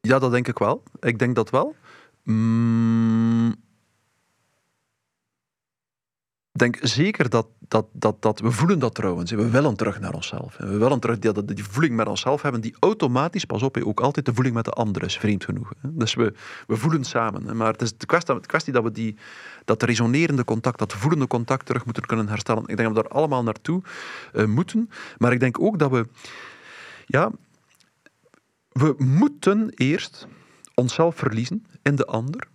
Ja, dat denk ik wel. Ik denk dat wel. Mm, denk zeker dat, dat, dat, dat we voelen dat trouwens. We willen terug naar onszelf. We willen terug die, die voeling met onszelf hebben, die automatisch, pas op, ook altijd de voeling met de ander is, vreemd genoeg. Dus we, we voelen samen. Maar het is de kwestie, dat we die, dat resonerende contact, dat voelende contact terug moeten kunnen herstellen. Ik denk dat we daar allemaal naartoe uh, moeten. Maar ik denk ook dat we, ja, we moeten eerst onszelf verliezen in de ander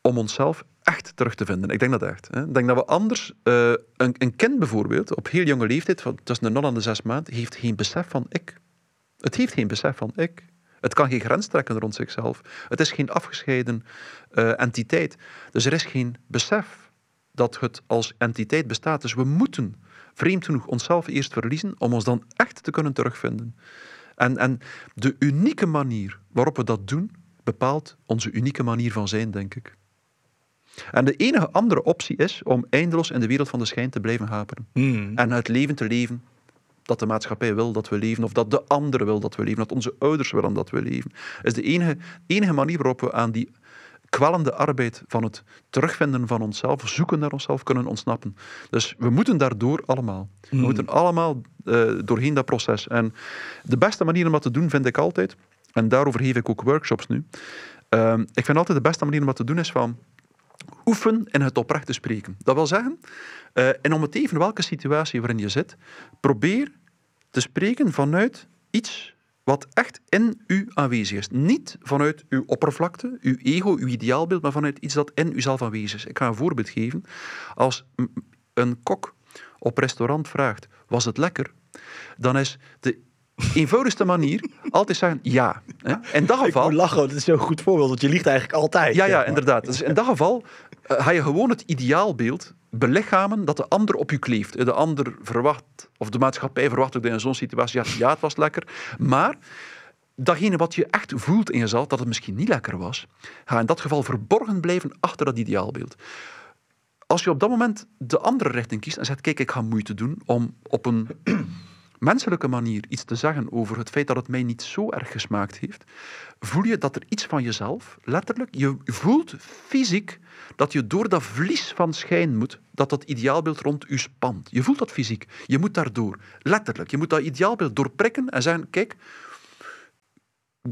om onszelf echt terug te vinden. Ik denk dat echt. Hè. Ik denk dat we anders... Uh, een, een kind bijvoorbeeld, op heel jonge leeftijd, van tussen de 0 en de 6 maanden, heeft geen besef van ik. Het heeft geen besef van ik. Het kan geen grens trekken rond zichzelf. Het is geen afgescheiden uh, entiteit. Dus er is geen besef dat het als entiteit bestaat. Dus we moeten, vreemd genoeg, onszelf eerst verliezen om ons dan echt te kunnen terugvinden. En, en de unieke manier waarop we dat doen, bepaalt onze unieke manier van zijn, denk ik. En de enige andere optie is om eindeloos in de wereld van de schijn te blijven haperen. Hmm. En het leven te leven dat de maatschappij wil dat we leven, of dat de andere wil dat we leven, dat onze ouders willen dat we leven. is de enige, enige manier waarop we aan die kwellende arbeid van het terugvinden van onszelf, zoeken naar onszelf, kunnen ontsnappen. Dus we moeten daardoor allemaal. We Hmm. moeten allemaal uh, doorheen dat proces. En de beste manier om dat te doen, vind ik altijd, en daarover geef ik ook workshops nu. Uh, ik vind altijd de beste manier om dat te doen is van oefen in het oprecht te spreken. Dat wil zeggen, uh, en om het even welke situatie waarin je zit, probeer te spreken vanuit iets wat echt in u aanwezig is. Niet vanuit uw oppervlakte, uw ego, uw ideaalbeeld, maar vanuit iets dat in uzelf aanwezig is. Ik ga een voorbeeld geven. Als een kok op restaurant vraagt, was het lekker? Dan is de eenvoudigste manier altijd zeggen ja. Hè? In dat geval... Ik lachen, dat is zo'n goed voorbeeld, want je liegt eigenlijk altijd. Ja, ja, inderdaad. Dus in dat geval uh, ga je gewoon het ideaalbeeld belichamen dat de ander op je kleeft. De ander verwacht, of de maatschappij verwacht ook in zo'n situatie, ja, ja, het was lekker. Maar datgene wat je echt voelt in jezelf, dat het misschien niet lekker was, ga in dat geval verborgen blijven achter dat ideaalbeeld. Als je op dat moment de andere richting kiest en zegt, kijk, ik ga moeite doen om op een menselijke manier iets te zeggen over het feit dat het mij niet zo erg gesmaakt heeft, voel je dat er iets van jezelf, letterlijk, je voelt fysiek dat je door dat vlies van schijn moet, dat dat ideaalbeeld rond u spant. Je voelt dat fysiek. Je moet daardoor, letterlijk, je moet dat ideaalbeeld doorprikken en zeggen, kijk,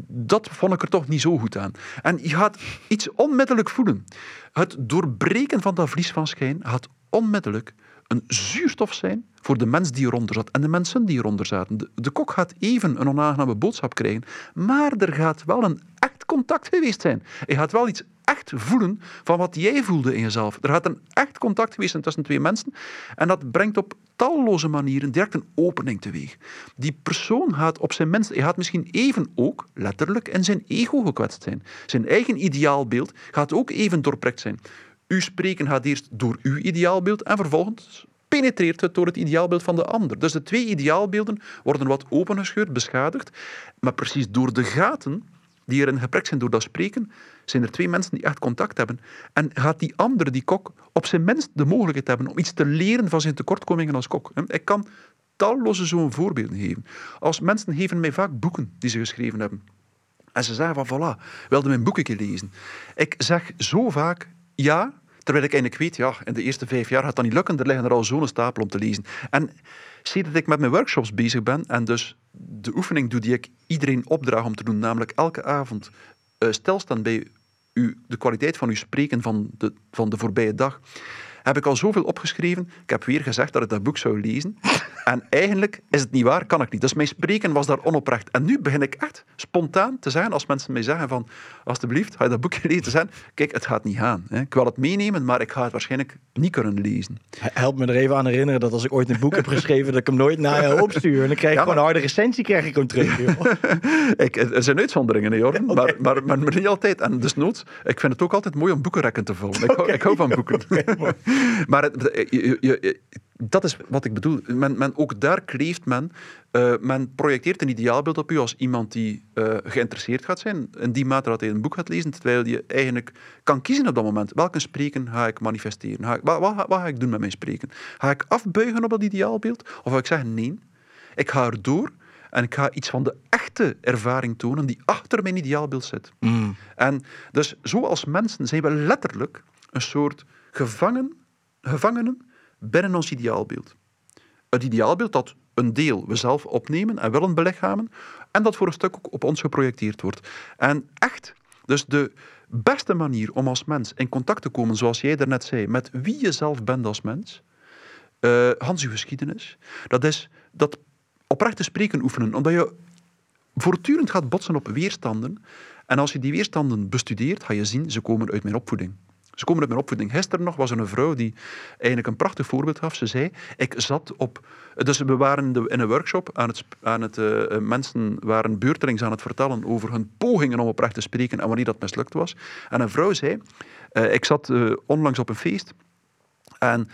dat vond ik er toch niet zo goed aan. En je gaat iets onmiddellijk voelen. Het doorbreken van dat vlies van schijn gaat onmiddellijk een zuurstof zijn voor de mens die eronder zat en de mensen die eronder zaten. De, de kok gaat even een onaangename boodschap krijgen, maar er gaat wel een echt contact geweest zijn. Hij gaat wel iets echt voelen van wat jij voelde in jezelf. Er gaat een echt contact geweest zijn tussen twee mensen en dat brengt op talloze manieren direct een opening teweeg. Die persoon gaat op zijn minst, hij gaat misschien even ook letterlijk in zijn ego gekwetst zijn. Zijn eigen ideaalbeeld gaat ook even doorprikt zijn. Uw spreken gaat eerst door uw ideaalbeeld en vervolgens penetreert het door het ideaalbeeld van de ander. Dus de twee ideaalbeelden worden wat opengescheurd, beschadigd, maar precies door de gaten die erin geprikt zijn door dat spreken, zijn er twee mensen die echt contact hebben. En gaat die andere, die kok, op zijn minst de mogelijkheid hebben om iets te leren van zijn tekortkomingen als kok. Ik kan talloze zo'n voorbeelden geven. Als mensen geven mij vaak boeken die ze geschreven hebben. En ze zeggen van, voilà, wilde mijn boeken lezen. Ik zeg zo vaak, ja, terwijl ik eigenlijk weet, ja, in de eerste vijf jaar gaat dat niet lukken, er liggen er al zo'n stapel om te lezen. En sinds dat ik met mijn workshops bezig ben, en dus de oefening doe die ik iedereen opdraag om te doen, namelijk elke avond uh, stilstaan bij u, de kwaliteit van uw spreken van de, van de voorbije dag, heb ik al zoveel opgeschreven. Ik heb weer gezegd dat ik dat boek zou lezen. En eigenlijk is het niet waar, kan ik niet. Dus mijn spreken was daar onoprecht. En nu begin ik echt spontaan te zeggen, als mensen mij zeggen van, alsjeblieft, ga je dat boek gelezen zijn? Kijk, het gaat niet gaan. Hè. Ik wil het meenemen, maar ik ga het waarschijnlijk niet kunnen lezen. Help me er even aan herinneren dat als ik ooit een boek heb geschreven, dat ik hem nooit naar je opstuur. En dan krijg ik gewoon een harde recensie krijg ik hem terug. ik, er zijn uitzonderingen, hè, Jorn, maar, maar, maar, maar, niet altijd. En dus noods, ik vind het ook altijd mooi om boekenrekken te vullen. Ik, hou, ik hou van boeken. Maar het, je, je, dat is wat ik bedoel. Men, men, ook daar kleeft men. Uh, men projecteert een ideaalbeeld op u als iemand die uh, geïnteresseerd gaat zijn. In die mate dat hij een boek gaat lezen, terwijl je eigenlijk kan kiezen op dat moment. Welke spreken ga ik manifesteren? Ga ik, wat, wat, wat, ga ik doen met mijn spreken? Ga ik afbuigen op dat ideaalbeeld? Of ga ik zeggen nee, ik ga erdoor en ik ga iets van de echte ervaring tonen die achter mijn ideaalbeeld zit. Mm. En dus zoals mensen zijn we letterlijk een soort gevangen, gevangenen binnen ons ideaalbeeld. Het ideaalbeeld dat een deel we zelf opnemen en willen belichamen en dat voor een stuk ook op ons geprojecteerd wordt. En echt, dus de beste manier om als mens in contact te komen, zoals jij daarnet zei, met wie je zelf bent als mens, uh, Hans uw geschiedenis, dat is dat oprechte spreken oefenen, omdat je voortdurend gaat botsen op weerstanden. En als je die weerstanden bestudeert, ga je zien, ze komen uit mijn opvoeding. Ze komen uit mijn opvoeding. Gisteren nog was er een vrouw die eigenlijk een prachtig voorbeeld gaf. Ze zei, ik zat op... Dus we waren in een workshop aan het... Aan het uh, mensen waren beurtelings aan het vertellen over hun pogingen om oprecht te spreken en wanneer dat mislukt was. En een vrouw zei, uh, ik zat onlangs op een feest en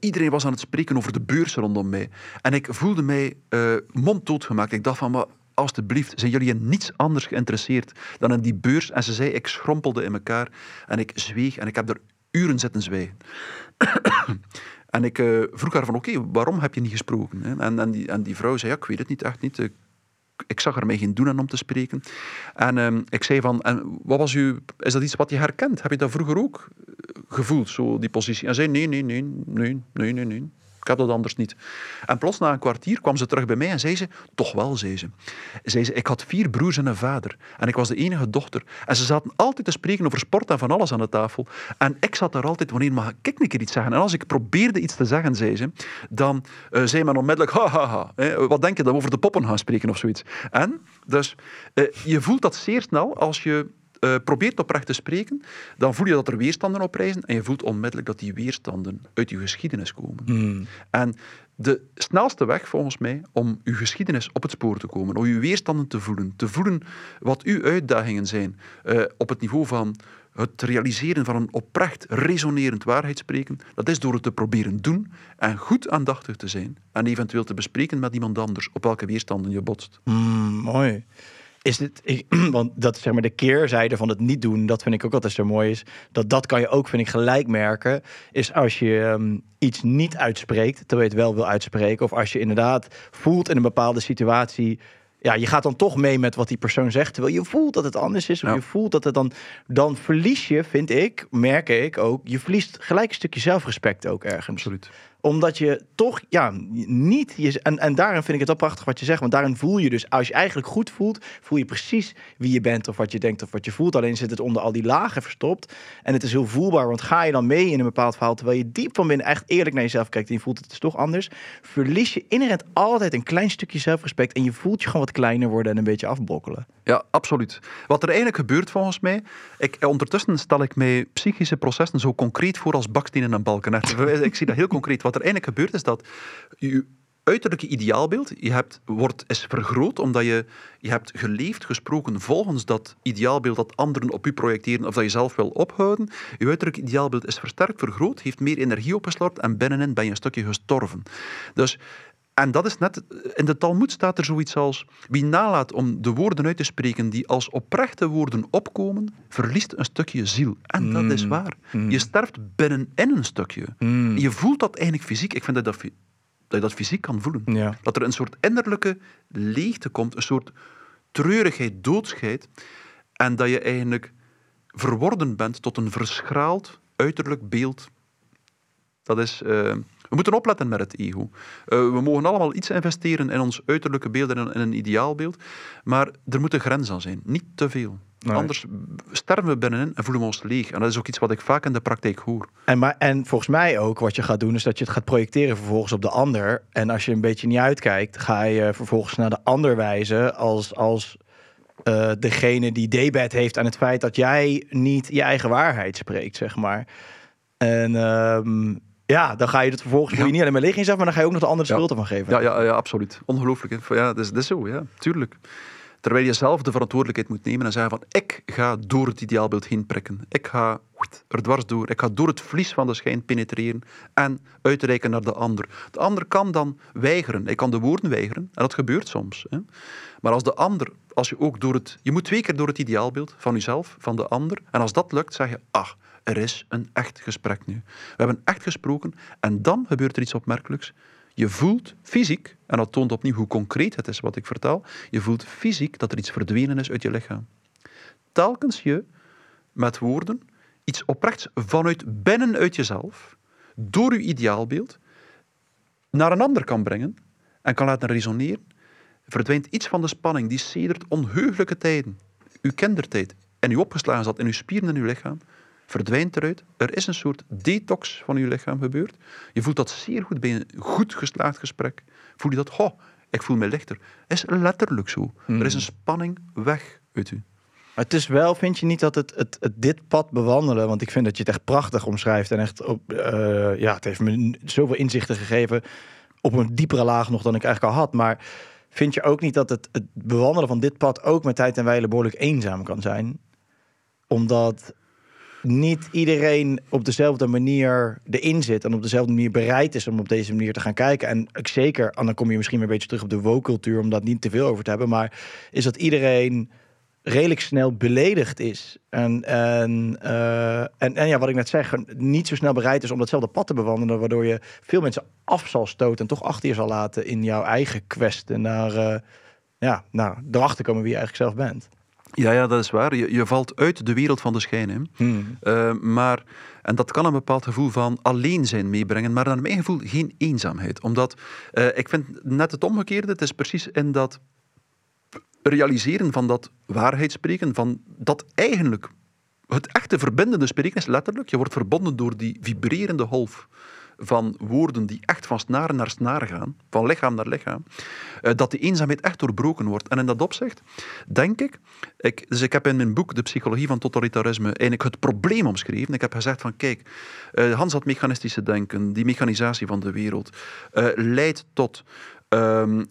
iedereen was aan het spreken over de beurs rondom mij. En ik voelde mij uh, monddood gemaakt. Ik dacht van, maar alstublieft, zijn jullie in niets anders geïnteresseerd dan in die beurs? En ze zei, ik schrompelde in elkaar en ik zweeg en ik heb er uren zitten zwijgen. en ik uh, vroeg haar van, oké, waarom heb je niet gesproken? En, en, die, en die vrouw zei, ja, ik weet het niet, echt niet. Ik, zag er mij geen doen aan om te spreken. En uh, ik zei van, en wat was u, is dat iets wat je herkent? Heb je dat vroeger ook gevoeld, zo die positie? En zei, nee, nee, nee, nee, nee, nee, nee. Ik heb dat anders niet. En plots na een kwartier kwam ze terug bij mij en zei ze, toch wel, zei ze. Zei ze, ik had vier broers en een vader. En ik was de enige dochter. En ze zaten altijd te spreken over sport en van alles aan de tafel. En ik zat daar altijd, wanneer mag ik iets zeggen? En als ik probeerde iets te zeggen, zei ze, dan uh, zei men onmiddellijk, ha, ha, ha. wat denk je dan over de poppen gaan spreken of zoiets? En dus, uh, je voelt dat zeer snel als je uh, probeert oprecht te spreken, dan voel je dat er weerstanden oprijzen en je voelt onmiddellijk dat die weerstanden uit je geschiedenis komen. Hmm. En de snelste weg, volgens mij, om uw geschiedenis op het spoor te komen, om uw weerstanden te voelen, te voelen wat uw uitdagingen zijn uh, op het niveau van het realiseren van een oprecht, resonerend waarheidsspreken, dat is door het te proberen doen en goed aandachtig te zijn en eventueel te bespreken met iemand anders op welke weerstanden je botst. Mm, mooi is dit, want dat zeg maar de keerzijde van het niet doen, dat vind ik ook altijd zo mooi is. Dat dat kan je ook, vind ik, gelijk merken. Is als je um, iets niet uitspreekt, terwijl je het wel wil uitspreken. Of als je inderdaad voelt in een bepaalde situatie. Ja, je gaat dan toch mee met wat die persoon zegt. Terwijl je voelt dat het anders is. Of je voelt dat het dan. Dan verlies je, vind ik, merk ik ook. Je verliest gelijk een stukje zelfrespect ook ergens. Absoluut Omdat je toch, ja, niet... Je, en, en daarin vind ik het wel prachtig wat je zegt. Want daarin voel je dus, als je eigenlijk goed voelt... voel je precies wie je bent of wat je denkt of wat je voelt. Alleen zit het onder al die lagen verstopt. En het is heel voelbaar, want ga je dan mee in een bepaald verhaal... terwijl je diep van binnen echt eerlijk naar jezelf kijkt... en je voelt het is toch anders... verlies je inherent altijd een klein stukje zelfrespect... en je voelt je gewoon wat kleiner worden en een beetje afbrokkelen. Ja, absoluut. Wat er eigenlijk gebeurt volgens mij... Ik, ondertussen stel ik mij psychische processen zo concreet voor als bakstenen en balken. Ik zie dat heel concreet. Wat er eigenlijk gebeurt is dat je uiterlijke ideaalbeeld je hebt, wordt, is vergroot omdat je, je hebt geleefd, gesproken volgens dat ideaalbeeld dat anderen op u projecteren of dat je zelf wil ophouden. Je uiterlijk ideaalbeeld is versterkt, vergroot, heeft meer energie opgeslorpt en binnenin ben je een stukje gestorven. Dus en dat is net, in de Talmud staat er zoiets als: wie nalaat om de woorden uit te spreken die als oprechte woorden opkomen, verliest een stukje ziel. En dat is mm. waar. Mm. Je sterft binnenin een stukje. Mm. Je voelt dat eigenlijk fysiek. Ik vind dat, dat, dat je dat fysiek kan voelen. Dat er een soort innerlijke leegte komt, een soort treurigheid, doodscheid. En dat je eigenlijk verworden bent tot een verschraald uiterlijk beeld. Dat is. Uh, we moeten opletten met het ego. Uh, we mogen allemaal iets investeren in ons uiterlijke beeld en in een ideaalbeeld, maar er moet een grens aan zijn. Niet te veel. Anders sterven we binnenin en voelen we ons leeg. En dat is ook iets wat ik vaak in de praktijk hoor. En, maar, en volgens mij ook, wat je gaat doen, is dat je het gaat projecteren vervolgens op de ander. En als je een beetje niet uitkijkt, ga je vervolgens naar de ander wijzen als, als uh, degene die debet heeft aan het feit dat jij niet je eigen waarheid spreekt, zeg maar. En uh, ja, dan ga je het vervolgens ja. je niet alleen maar liggen zelf, maar dan ga je ook nog de andere schuld ervan geven. Ja, ja, ja absoluut. Ongelooflijk. Ja, dat is, dat is zo, ja, tuurlijk. Terwijl je zelf de verantwoordelijkheid moet nemen en zeggen van ik ga door het ideaalbeeld heen prikken. Ik ga er dwars door. Ik ga door het vlies van de schijn penetreren en uitreiken naar de ander. De ander kan dan weigeren. Hij kan de woorden weigeren en dat gebeurt soms. Hè. Maar als de ander, als je ook door het... Je moet twee keer door het ideaalbeeld van jezelf, van de ander. En als dat lukt, zeg je, ach, er is een echt gesprek nu. We hebben echt gesproken en dan gebeurt er iets opmerkelijks. Je voelt fysiek, en dat toont opnieuw hoe concreet het is wat ik vertel, je voelt fysiek dat er iets verdwenen is uit je lichaam. Telkens je met woorden iets oprechts vanuit binnenuit jezelf, door je ideaalbeeld, naar een ander kan brengen en kan laten resoneren, verdwijnt iets van de spanning die sedert onheugelijke tijden, uw kindertijd, en u opgeslagen zat in uw spieren en uw lichaam, verdwijnt eruit. Er is een soort detox van je lichaam gebeurd. Je voelt dat zeer goed bij een goed geslaagd gesprek. Voel je dat, oh, ik voel me lichter. Is letterlijk zo. Er is een hmm. spanning weg uit u. het is wel, vind je niet dat het, het, het, dit pad bewandelen, want ik vind dat je het echt prachtig omschrijft en echt, op, uh, ja, het heeft me zoveel inzichten gegeven op een diepere laag nog dan ik eigenlijk al had. Maar vind je ook niet dat het, het bewandelen van dit pad ook met tijd en wijle behoorlijk eenzaam kan zijn? Omdat niet iedereen op dezelfde manier erin zit en op dezelfde manier bereid is om op deze manier te gaan kijken. En ik zeker, en dan kom je misschien weer een beetje terug op de woke-cultuur, om dat niet te veel over te hebben, maar is dat iedereen redelijk snel beledigd is. En, uh, en, en, ja, wat ik net zeg, niet zo snel bereid is om datzelfde pad te bewandelen, waardoor je veel mensen af zal stoten en toch achter je zal laten in jouw eigen quest en naar, uh, ja, nou, erachter komen wie je eigenlijk zelf bent. Ja, ja, dat is waar. Je, je valt uit de wereld van de schijn. Hè. Hmm. Uh, maar, en dat kan een bepaald gevoel van alleen zijn meebrengen, maar naar mijn gevoel geen eenzaamheid. Omdat, uh, ik vind net het omgekeerde, het is precies in dat realiseren van dat waarheid spreken, van dat eigenlijk het echte verbindende spreken is letterlijk, je wordt verbonden door die vibrerende golf van woorden die echt van snaren naar snaren gaan, van lichaam naar lichaam, uh, dat die eenzaamheid echt doorbroken wordt. En in dat opzicht denk ik, ik, dus ik heb in mijn boek De Psychologie van Totalitarisme eigenlijk het probleem omschreven. Ik heb gezegd van kijk, uh, Hans had mechanistische denken, die mechanisatie van de wereld, uh, leidt tot ehm,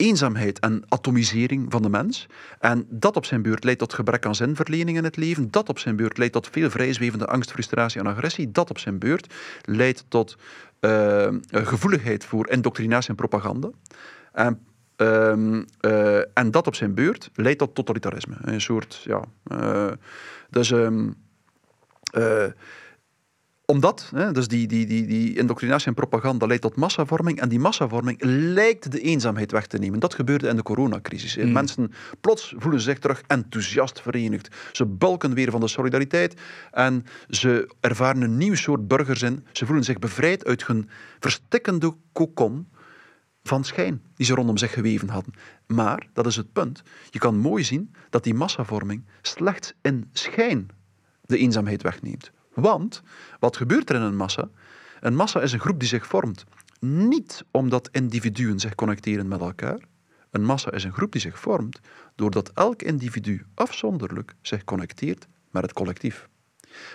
eenzaamheid en atomisering van de mens. En dat op zijn beurt leidt tot gebrek aan zinverlening in het leven. Dat op zijn beurt leidt tot veel vrijzwevende angst, frustratie en agressie. Dat op zijn beurt leidt tot uh, gevoeligheid voor indoctrinatie en propaganda. En, uh, uh, en dat op zijn beurt leidt tot totalitarisme. Een soort, ja. dus. Um, omdat, hè, dus die, die, die, die indoctrinatie en propaganda leidt tot massavorming. En die massavorming lijkt de eenzaamheid weg te nemen. Dat gebeurde in de coronacrisis. Mm. Mensen plots voelen zich terug enthousiast verenigd. Ze bulken weer van de solidariteit. En ze ervaren een nieuw soort burgers in. Ze voelen zich bevrijd uit hun verstikkende kokon van schijn die ze rondom zich geweven hadden. Maar, dat is het punt, je kan mooi zien dat die massavorming slechts in schijn de eenzaamheid wegneemt. Want, wat gebeurt er in een massa? Een massa is een groep die zich vormt. Niet omdat individuen zich connecteren met elkaar. Een massa is een groep die zich vormt doordat elk individu afzonderlijk zich connecteert met het collectief.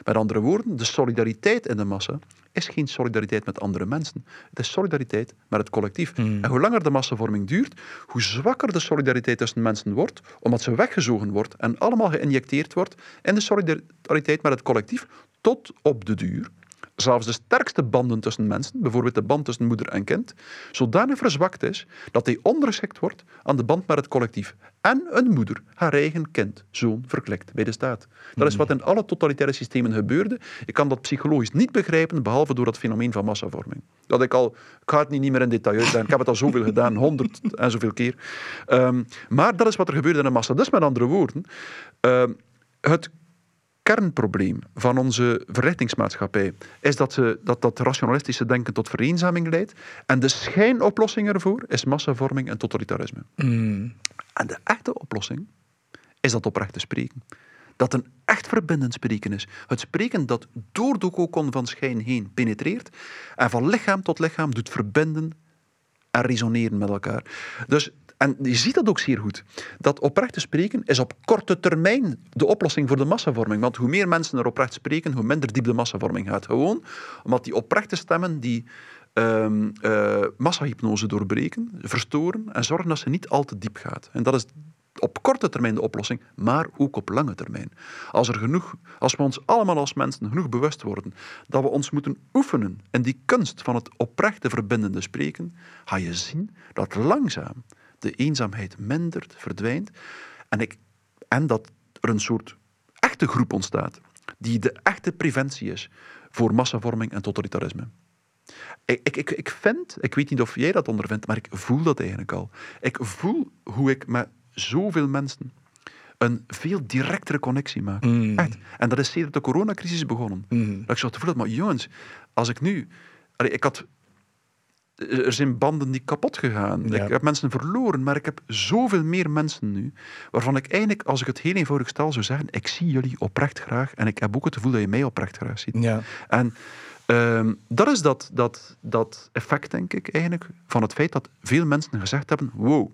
Met andere woorden, de solidariteit in de massa is geen solidariteit met andere mensen. Het is solidariteit met het collectief. En hoe langer de massavorming duurt, hoe zwakker de solidariteit tussen mensen wordt, omdat ze weggezogen wordt en allemaal geïnjecteerd wordt in de solidariteit met het collectief, tot op de duur zelfs de sterkste banden tussen mensen, bijvoorbeeld de band tussen moeder en kind, zodanig verzwakt is dat hij ondergeschikt wordt aan de band met het collectief. En een moeder haar eigen kind, zoon, verklikt bij de staat. Dat is wat in alle totalitaire systemen gebeurde. Ik kan dat psychologisch niet begrijpen, behalve door het fenomeen van massavorming. Dat ik al, ik ga het niet meer in detail uitleggen, ik heb het al zoveel gedaan, honderd en zoveel keer. Ehm, maar dat is wat er gebeurde in een massa. Dus met andere woorden, ehm, het kernprobleem van onze verrichtingsmaatschappij is dat, ze, dat dat rationalistische denken tot vereenzaming leidt. En de schijnoplossing ervoor is massavorming en totalitarisme. Mm. En de echte oplossing is dat oprechte spreken. Dat een echt verbindend spreken is. Het spreken dat door de kokon van schijn heen penetreert en van lichaam tot lichaam doet verbinden en resoneren met elkaar. Dus en je ziet dat ook zeer goed. Dat oprecht spreken is op korte termijn de oplossing voor de massavorming. Want hoe meer mensen er oprecht spreken, hoe minder diep de massavorming gaat. Gewoon omdat die oprechte stemmen die um, uh, massahypnose doorbreken, verstoren en zorgen dat ze niet al te diep gaat. En dat is op korte termijn de oplossing, maar ook op lange termijn. Als, er genoeg, als we ons allemaal als mensen genoeg bewust worden dat we ons moeten oefenen in die kunst van het oprechte verbindende spreken, ga je zien dat langzaam de eenzaamheid mindert, verdwijnt. En, ik, en dat er een soort echte groep ontstaat, die de echte preventie is voor massavorming en totalitarisme. Ik, ik, ik vind, ik weet niet of jij dat ondervindt, maar ik voel dat eigenlijk al. Ik voel hoe ik met zoveel mensen een veel directere connectie maak. Mm. Echt. En dat is sinds de coronacrisis begonnen. Mm. Dat ik zo te voelen, maar jongens, als ik nu... Allee, ik had er zijn banden die kapot gegaan. Ja. Ik heb mensen verloren, maar ik heb zoveel meer mensen nu, waarvan ik eigenlijk, als ik het heel eenvoudig stel, zou zeggen, ik zie jullie oprecht graag en ik heb ook het gevoel dat je mij oprecht graag ziet. Ja. En ehm, dat is dat, dat, dat effect, denk ik, eigenlijk, van het feit dat veel mensen gezegd hebben, wow,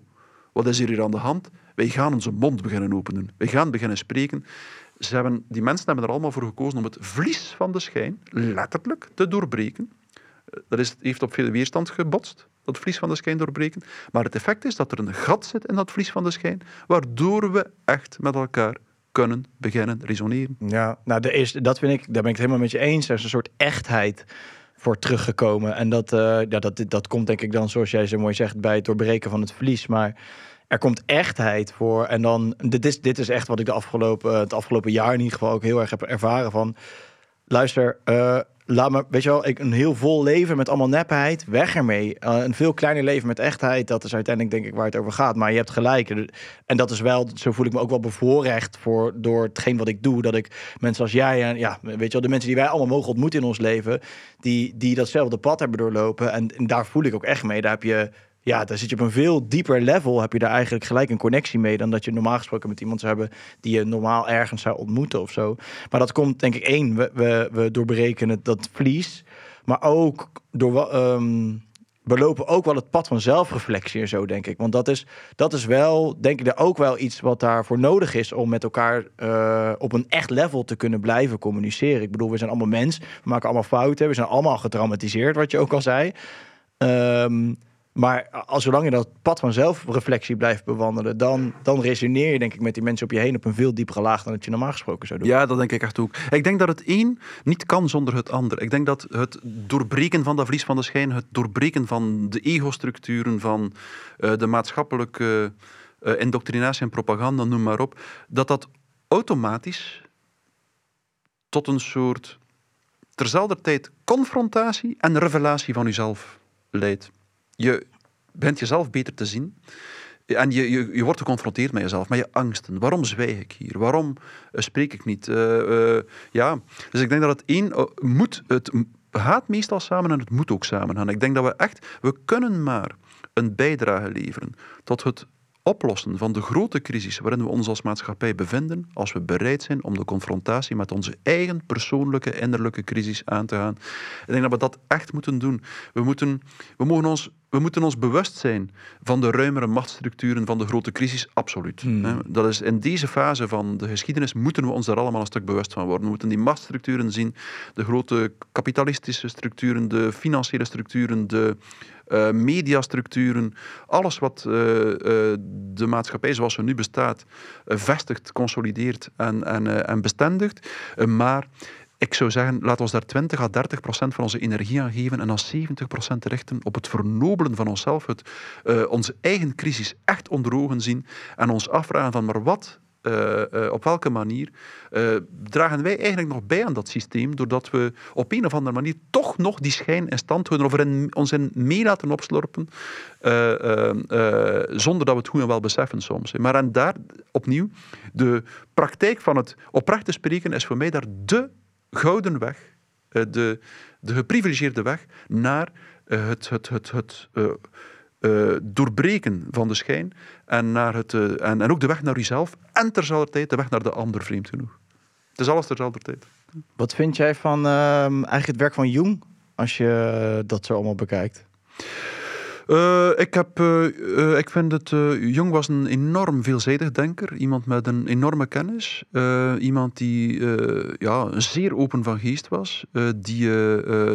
wat is hier aan de hand? Wij gaan onze mond beginnen openen. Wij gaan beginnen spreken. Ze hebben, die mensen hebben er allemaal voor gekozen om het vlies van de schijn letterlijk te doorbreken. Dat is, heeft op veel weerstand gebotst, dat vlies van de schijn doorbreken. Maar het effect is dat er een gat zit in dat vlies van de schijn, waardoor we echt met elkaar kunnen beginnen resoneren. Ja, nou, dat vind ik, daar ben ik het helemaal met je eens. Er is een soort echtheid voor teruggekomen. En dat, eh, ja, dat, dat komt denk ik dan, zoals jij zo mooi zegt, bij het doorbreken van het vlies. Maar er komt echtheid voor. En dan, dit is, dit is echt wat ik de afgelopen, het afgelopen jaar in ieder geval ook heel erg heb ervaren van... Luister, eh, laat me, weet je wel, ik, een heel vol leven met allemaal nepheid, weg ermee. Uh, een veel kleiner leven met echtheid, dat is uiteindelijk denk ik waar het over gaat. Maar je hebt gelijk. En dat is wel, zo voel ik me ook wel bevoorrecht voor, door hetgeen wat ik doe. Dat ik mensen als jij en ja, weet je wel, de mensen die wij allemaal mogen ontmoeten in ons leven, die, die datzelfde pad hebben doorlopen. En, en daar voel ik ook echt mee. Daar heb je ja, daar zit je op een veel dieper level. Heb je daar eigenlijk gelijk een connectie mee dan dat je normaal gesproken met iemand zou hebben die je normaal ergens zou ontmoeten of zo. Maar dat komt denk ik één, we, we, we doorbreken dat vlies. Maar ook door um, we lopen ook wel het pad van zelfreflectie en zo, denk ik. Want dat is, dat is wel, denk ik, er ook wel iets wat daarvoor nodig is om met elkaar uh, op een echt level te kunnen blijven communiceren. Ik bedoel, we zijn allemaal mens, we maken allemaal fouten, we zijn allemaal getraumatiseerd, wat je ook al zei. Um, maar als zolang je dat pad van zelfreflectie blijft bewandelen, dan, dan resoneer je denk ik met die mensen op je heen op een veel diepere laag dan dat je normaal gesproken zou doen. Ja, dat denk ik echt ook. Ik denk dat het een niet kan zonder het ander. Ik denk dat het doorbreken van dat vlies van de schijn, het doorbreken van de ego-structuren, van uh, de maatschappelijke uh, indoctrinatie en propaganda, noem maar op, dat dat automatisch tot een soort terzelfde tijd confrontatie en revelatie van jezelf leidt. Je bent jezelf beter te zien. En je, je, je wordt geconfronteerd met jezelf, met je angsten. Waarom zwijg ik hier? Waarom eh, spreek ik niet? Eh, eh, ja, dus ik denk dat het één moet, het gaat meestal samen en het moet ook samen gaan. Ik denk dat we echt, we kunnen maar een bijdrage leveren tot het oplossen van de grote crisis waarin we ons als maatschappij bevinden, als we bereid zijn om de confrontatie met onze eigen persoonlijke innerlijke crisis aan te gaan. Ik denk dat we dat echt moeten doen. We moeten, we mogen ons, we moeten ons bewust zijn van de ruimere machtsstructuren van de grote crisis, absoluut. Hmm. Dat is in deze fase van de geschiedenis moeten we ons daar allemaal een stuk bewust van worden. We moeten die machtsstructuren zien, de grote kapitalistische structuren, de financiële structuren, de uh, mediastructuren, alles wat uh, uh, de maatschappij zoals ze nu bestaat vestigt, consolideert en, en, en bestendigt. maar ik zou zeggen, laat ons daar 20 à 30 procent van onze energie aan geven en dan 70 procent richten op het vernobelen van onszelf, het, onze eigen crisis echt onder ogen zien en ons afvragen van maar wat uh, uh, op welke manier dragen wij eigenlijk nog bij aan dat systeem, doordat we op een of andere manier toch nog die schijn in stand houden of erin, ons in mee laten opslorpen, zonder dat we het goed en wel beseffen soms. Maar en daar opnieuw, de praktijk van het oprecht te spreken is voor mij daar de gouden weg, de, de geprivilegeerde weg naar het, het, het, het uh, doorbreken van de schijn en, naar het, en, en ook de weg naar jezelf en terzelfde tijd de weg naar de ander, vreemd genoeg. Het is alles terzelfde tijd. Wat vind jij van uh, eigenlijk het werk van Jung, als je dat zo allemaal bekijkt? Uh, ik, heb, uh, ik vind het. Jung was een enorm veelzijdig denker. Iemand met een enorme kennis. iemand die ja, zeer open van geest was. die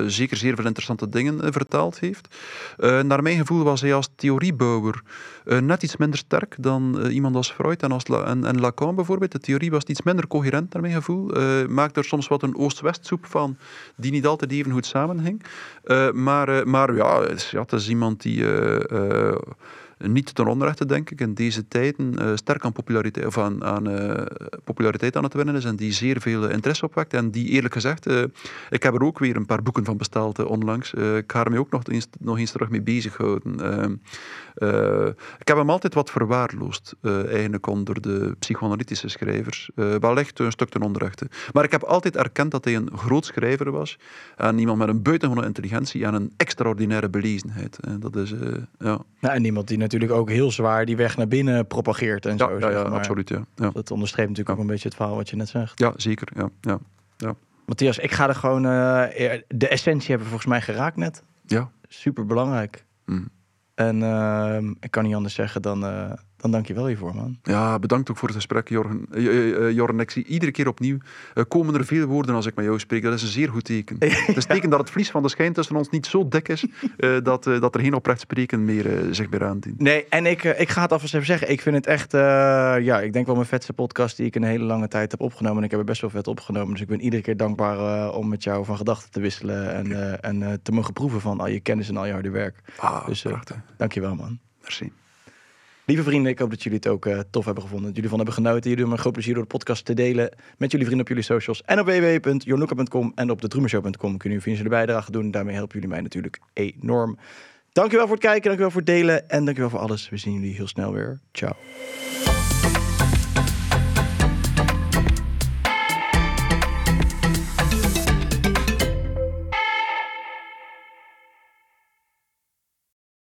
zeker zeer veel interessante dingen vertaald heeft. naar mijn gevoel was hij als theoriebouwer net iets minder sterk dan iemand als Freud en, als en, Lacan bijvoorbeeld. De theorie was iets minder coherent naar mijn gevoel. maakte er soms wat een oost-west soep van, die niet altijd even goed samenhing. maar, maar ja, ja, het is iemand die uh, niet ten onrechte, denk ik, in deze tijden uh, sterk aan populariteit, of aan, uh, populariteit aan het winnen is en die zeer veel interesse opwekt. En die eerlijk gezegd, ik heb er ook weer een paar boeken van besteld onlangs. ik ga er ook nog eens, nog eens terug mee bezighouden. Ehm, ik heb hem altijd wat verwaarloosd, eigenlijk onder de psychoanalytische schrijvers. wellicht een stuk ten onrechte. Maar ik heb altijd erkend dat hij een groot schrijver was en iemand met een buitengewone intelligentie en een extraordinaire belezenheid. dat is, ja. ja. En iemand die natuurlijk ook heel zwaar die weg naar binnen propageert en ja, zo. Ja, ja absoluut. Ja. ja. Dat onderstreept natuurlijk ook een beetje het verhaal wat je net zegt. Ja, zeker. Ja, ja, ja. Matthias, ik ga er gewoon... Uh, de essentie hebben we volgens mij geraakt net. Ja. Super belangrijk. Mm. En uh, ik kan niet anders zeggen dan... Dan dank je wel hiervoor, man. Ja, bedankt ook voor het gesprek, Jorgen. Uh, Jorgen, ik zie iedere keer opnieuw komen er veel woorden als ik met jou spreek. Dat is een zeer goed teken. Het is teken dat het vlies van de schijn tussen ons niet zo dik is uh, dat, dat er geen oprecht spreken meer zich meer aandient. Nee, en ik, ik ga het alvast even zeggen. Ik vind het echt, ja, ik denk wel mijn vetste podcast die ik een hele lange tijd heb opgenomen. En ik heb er best wel vet opgenomen. Dus ik ben iedere keer dankbaar om met jou van gedachten te wisselen. En, en te mogen proeven van al je kennis en al je harde werk. Ah, dus dank je wel, man. Merci. Lieve vrienden, ik hoop dat jullie het ook uh, tof hebben gevonden. Dat jullie van hebben genoten. Jullie doen me een groot plezier door de podcast te delen met jullie vrienden op jullie socials. En op www.jornoeka.com en op de kunnen jullie financiële bijdrage doen. Daarmee helpen jullie mij natuurlijk enorm. Dankjewel voor het kijken, dankjewel voor het delen en dankjewel voor alles. We zien jullie heel snel weer. Ciao.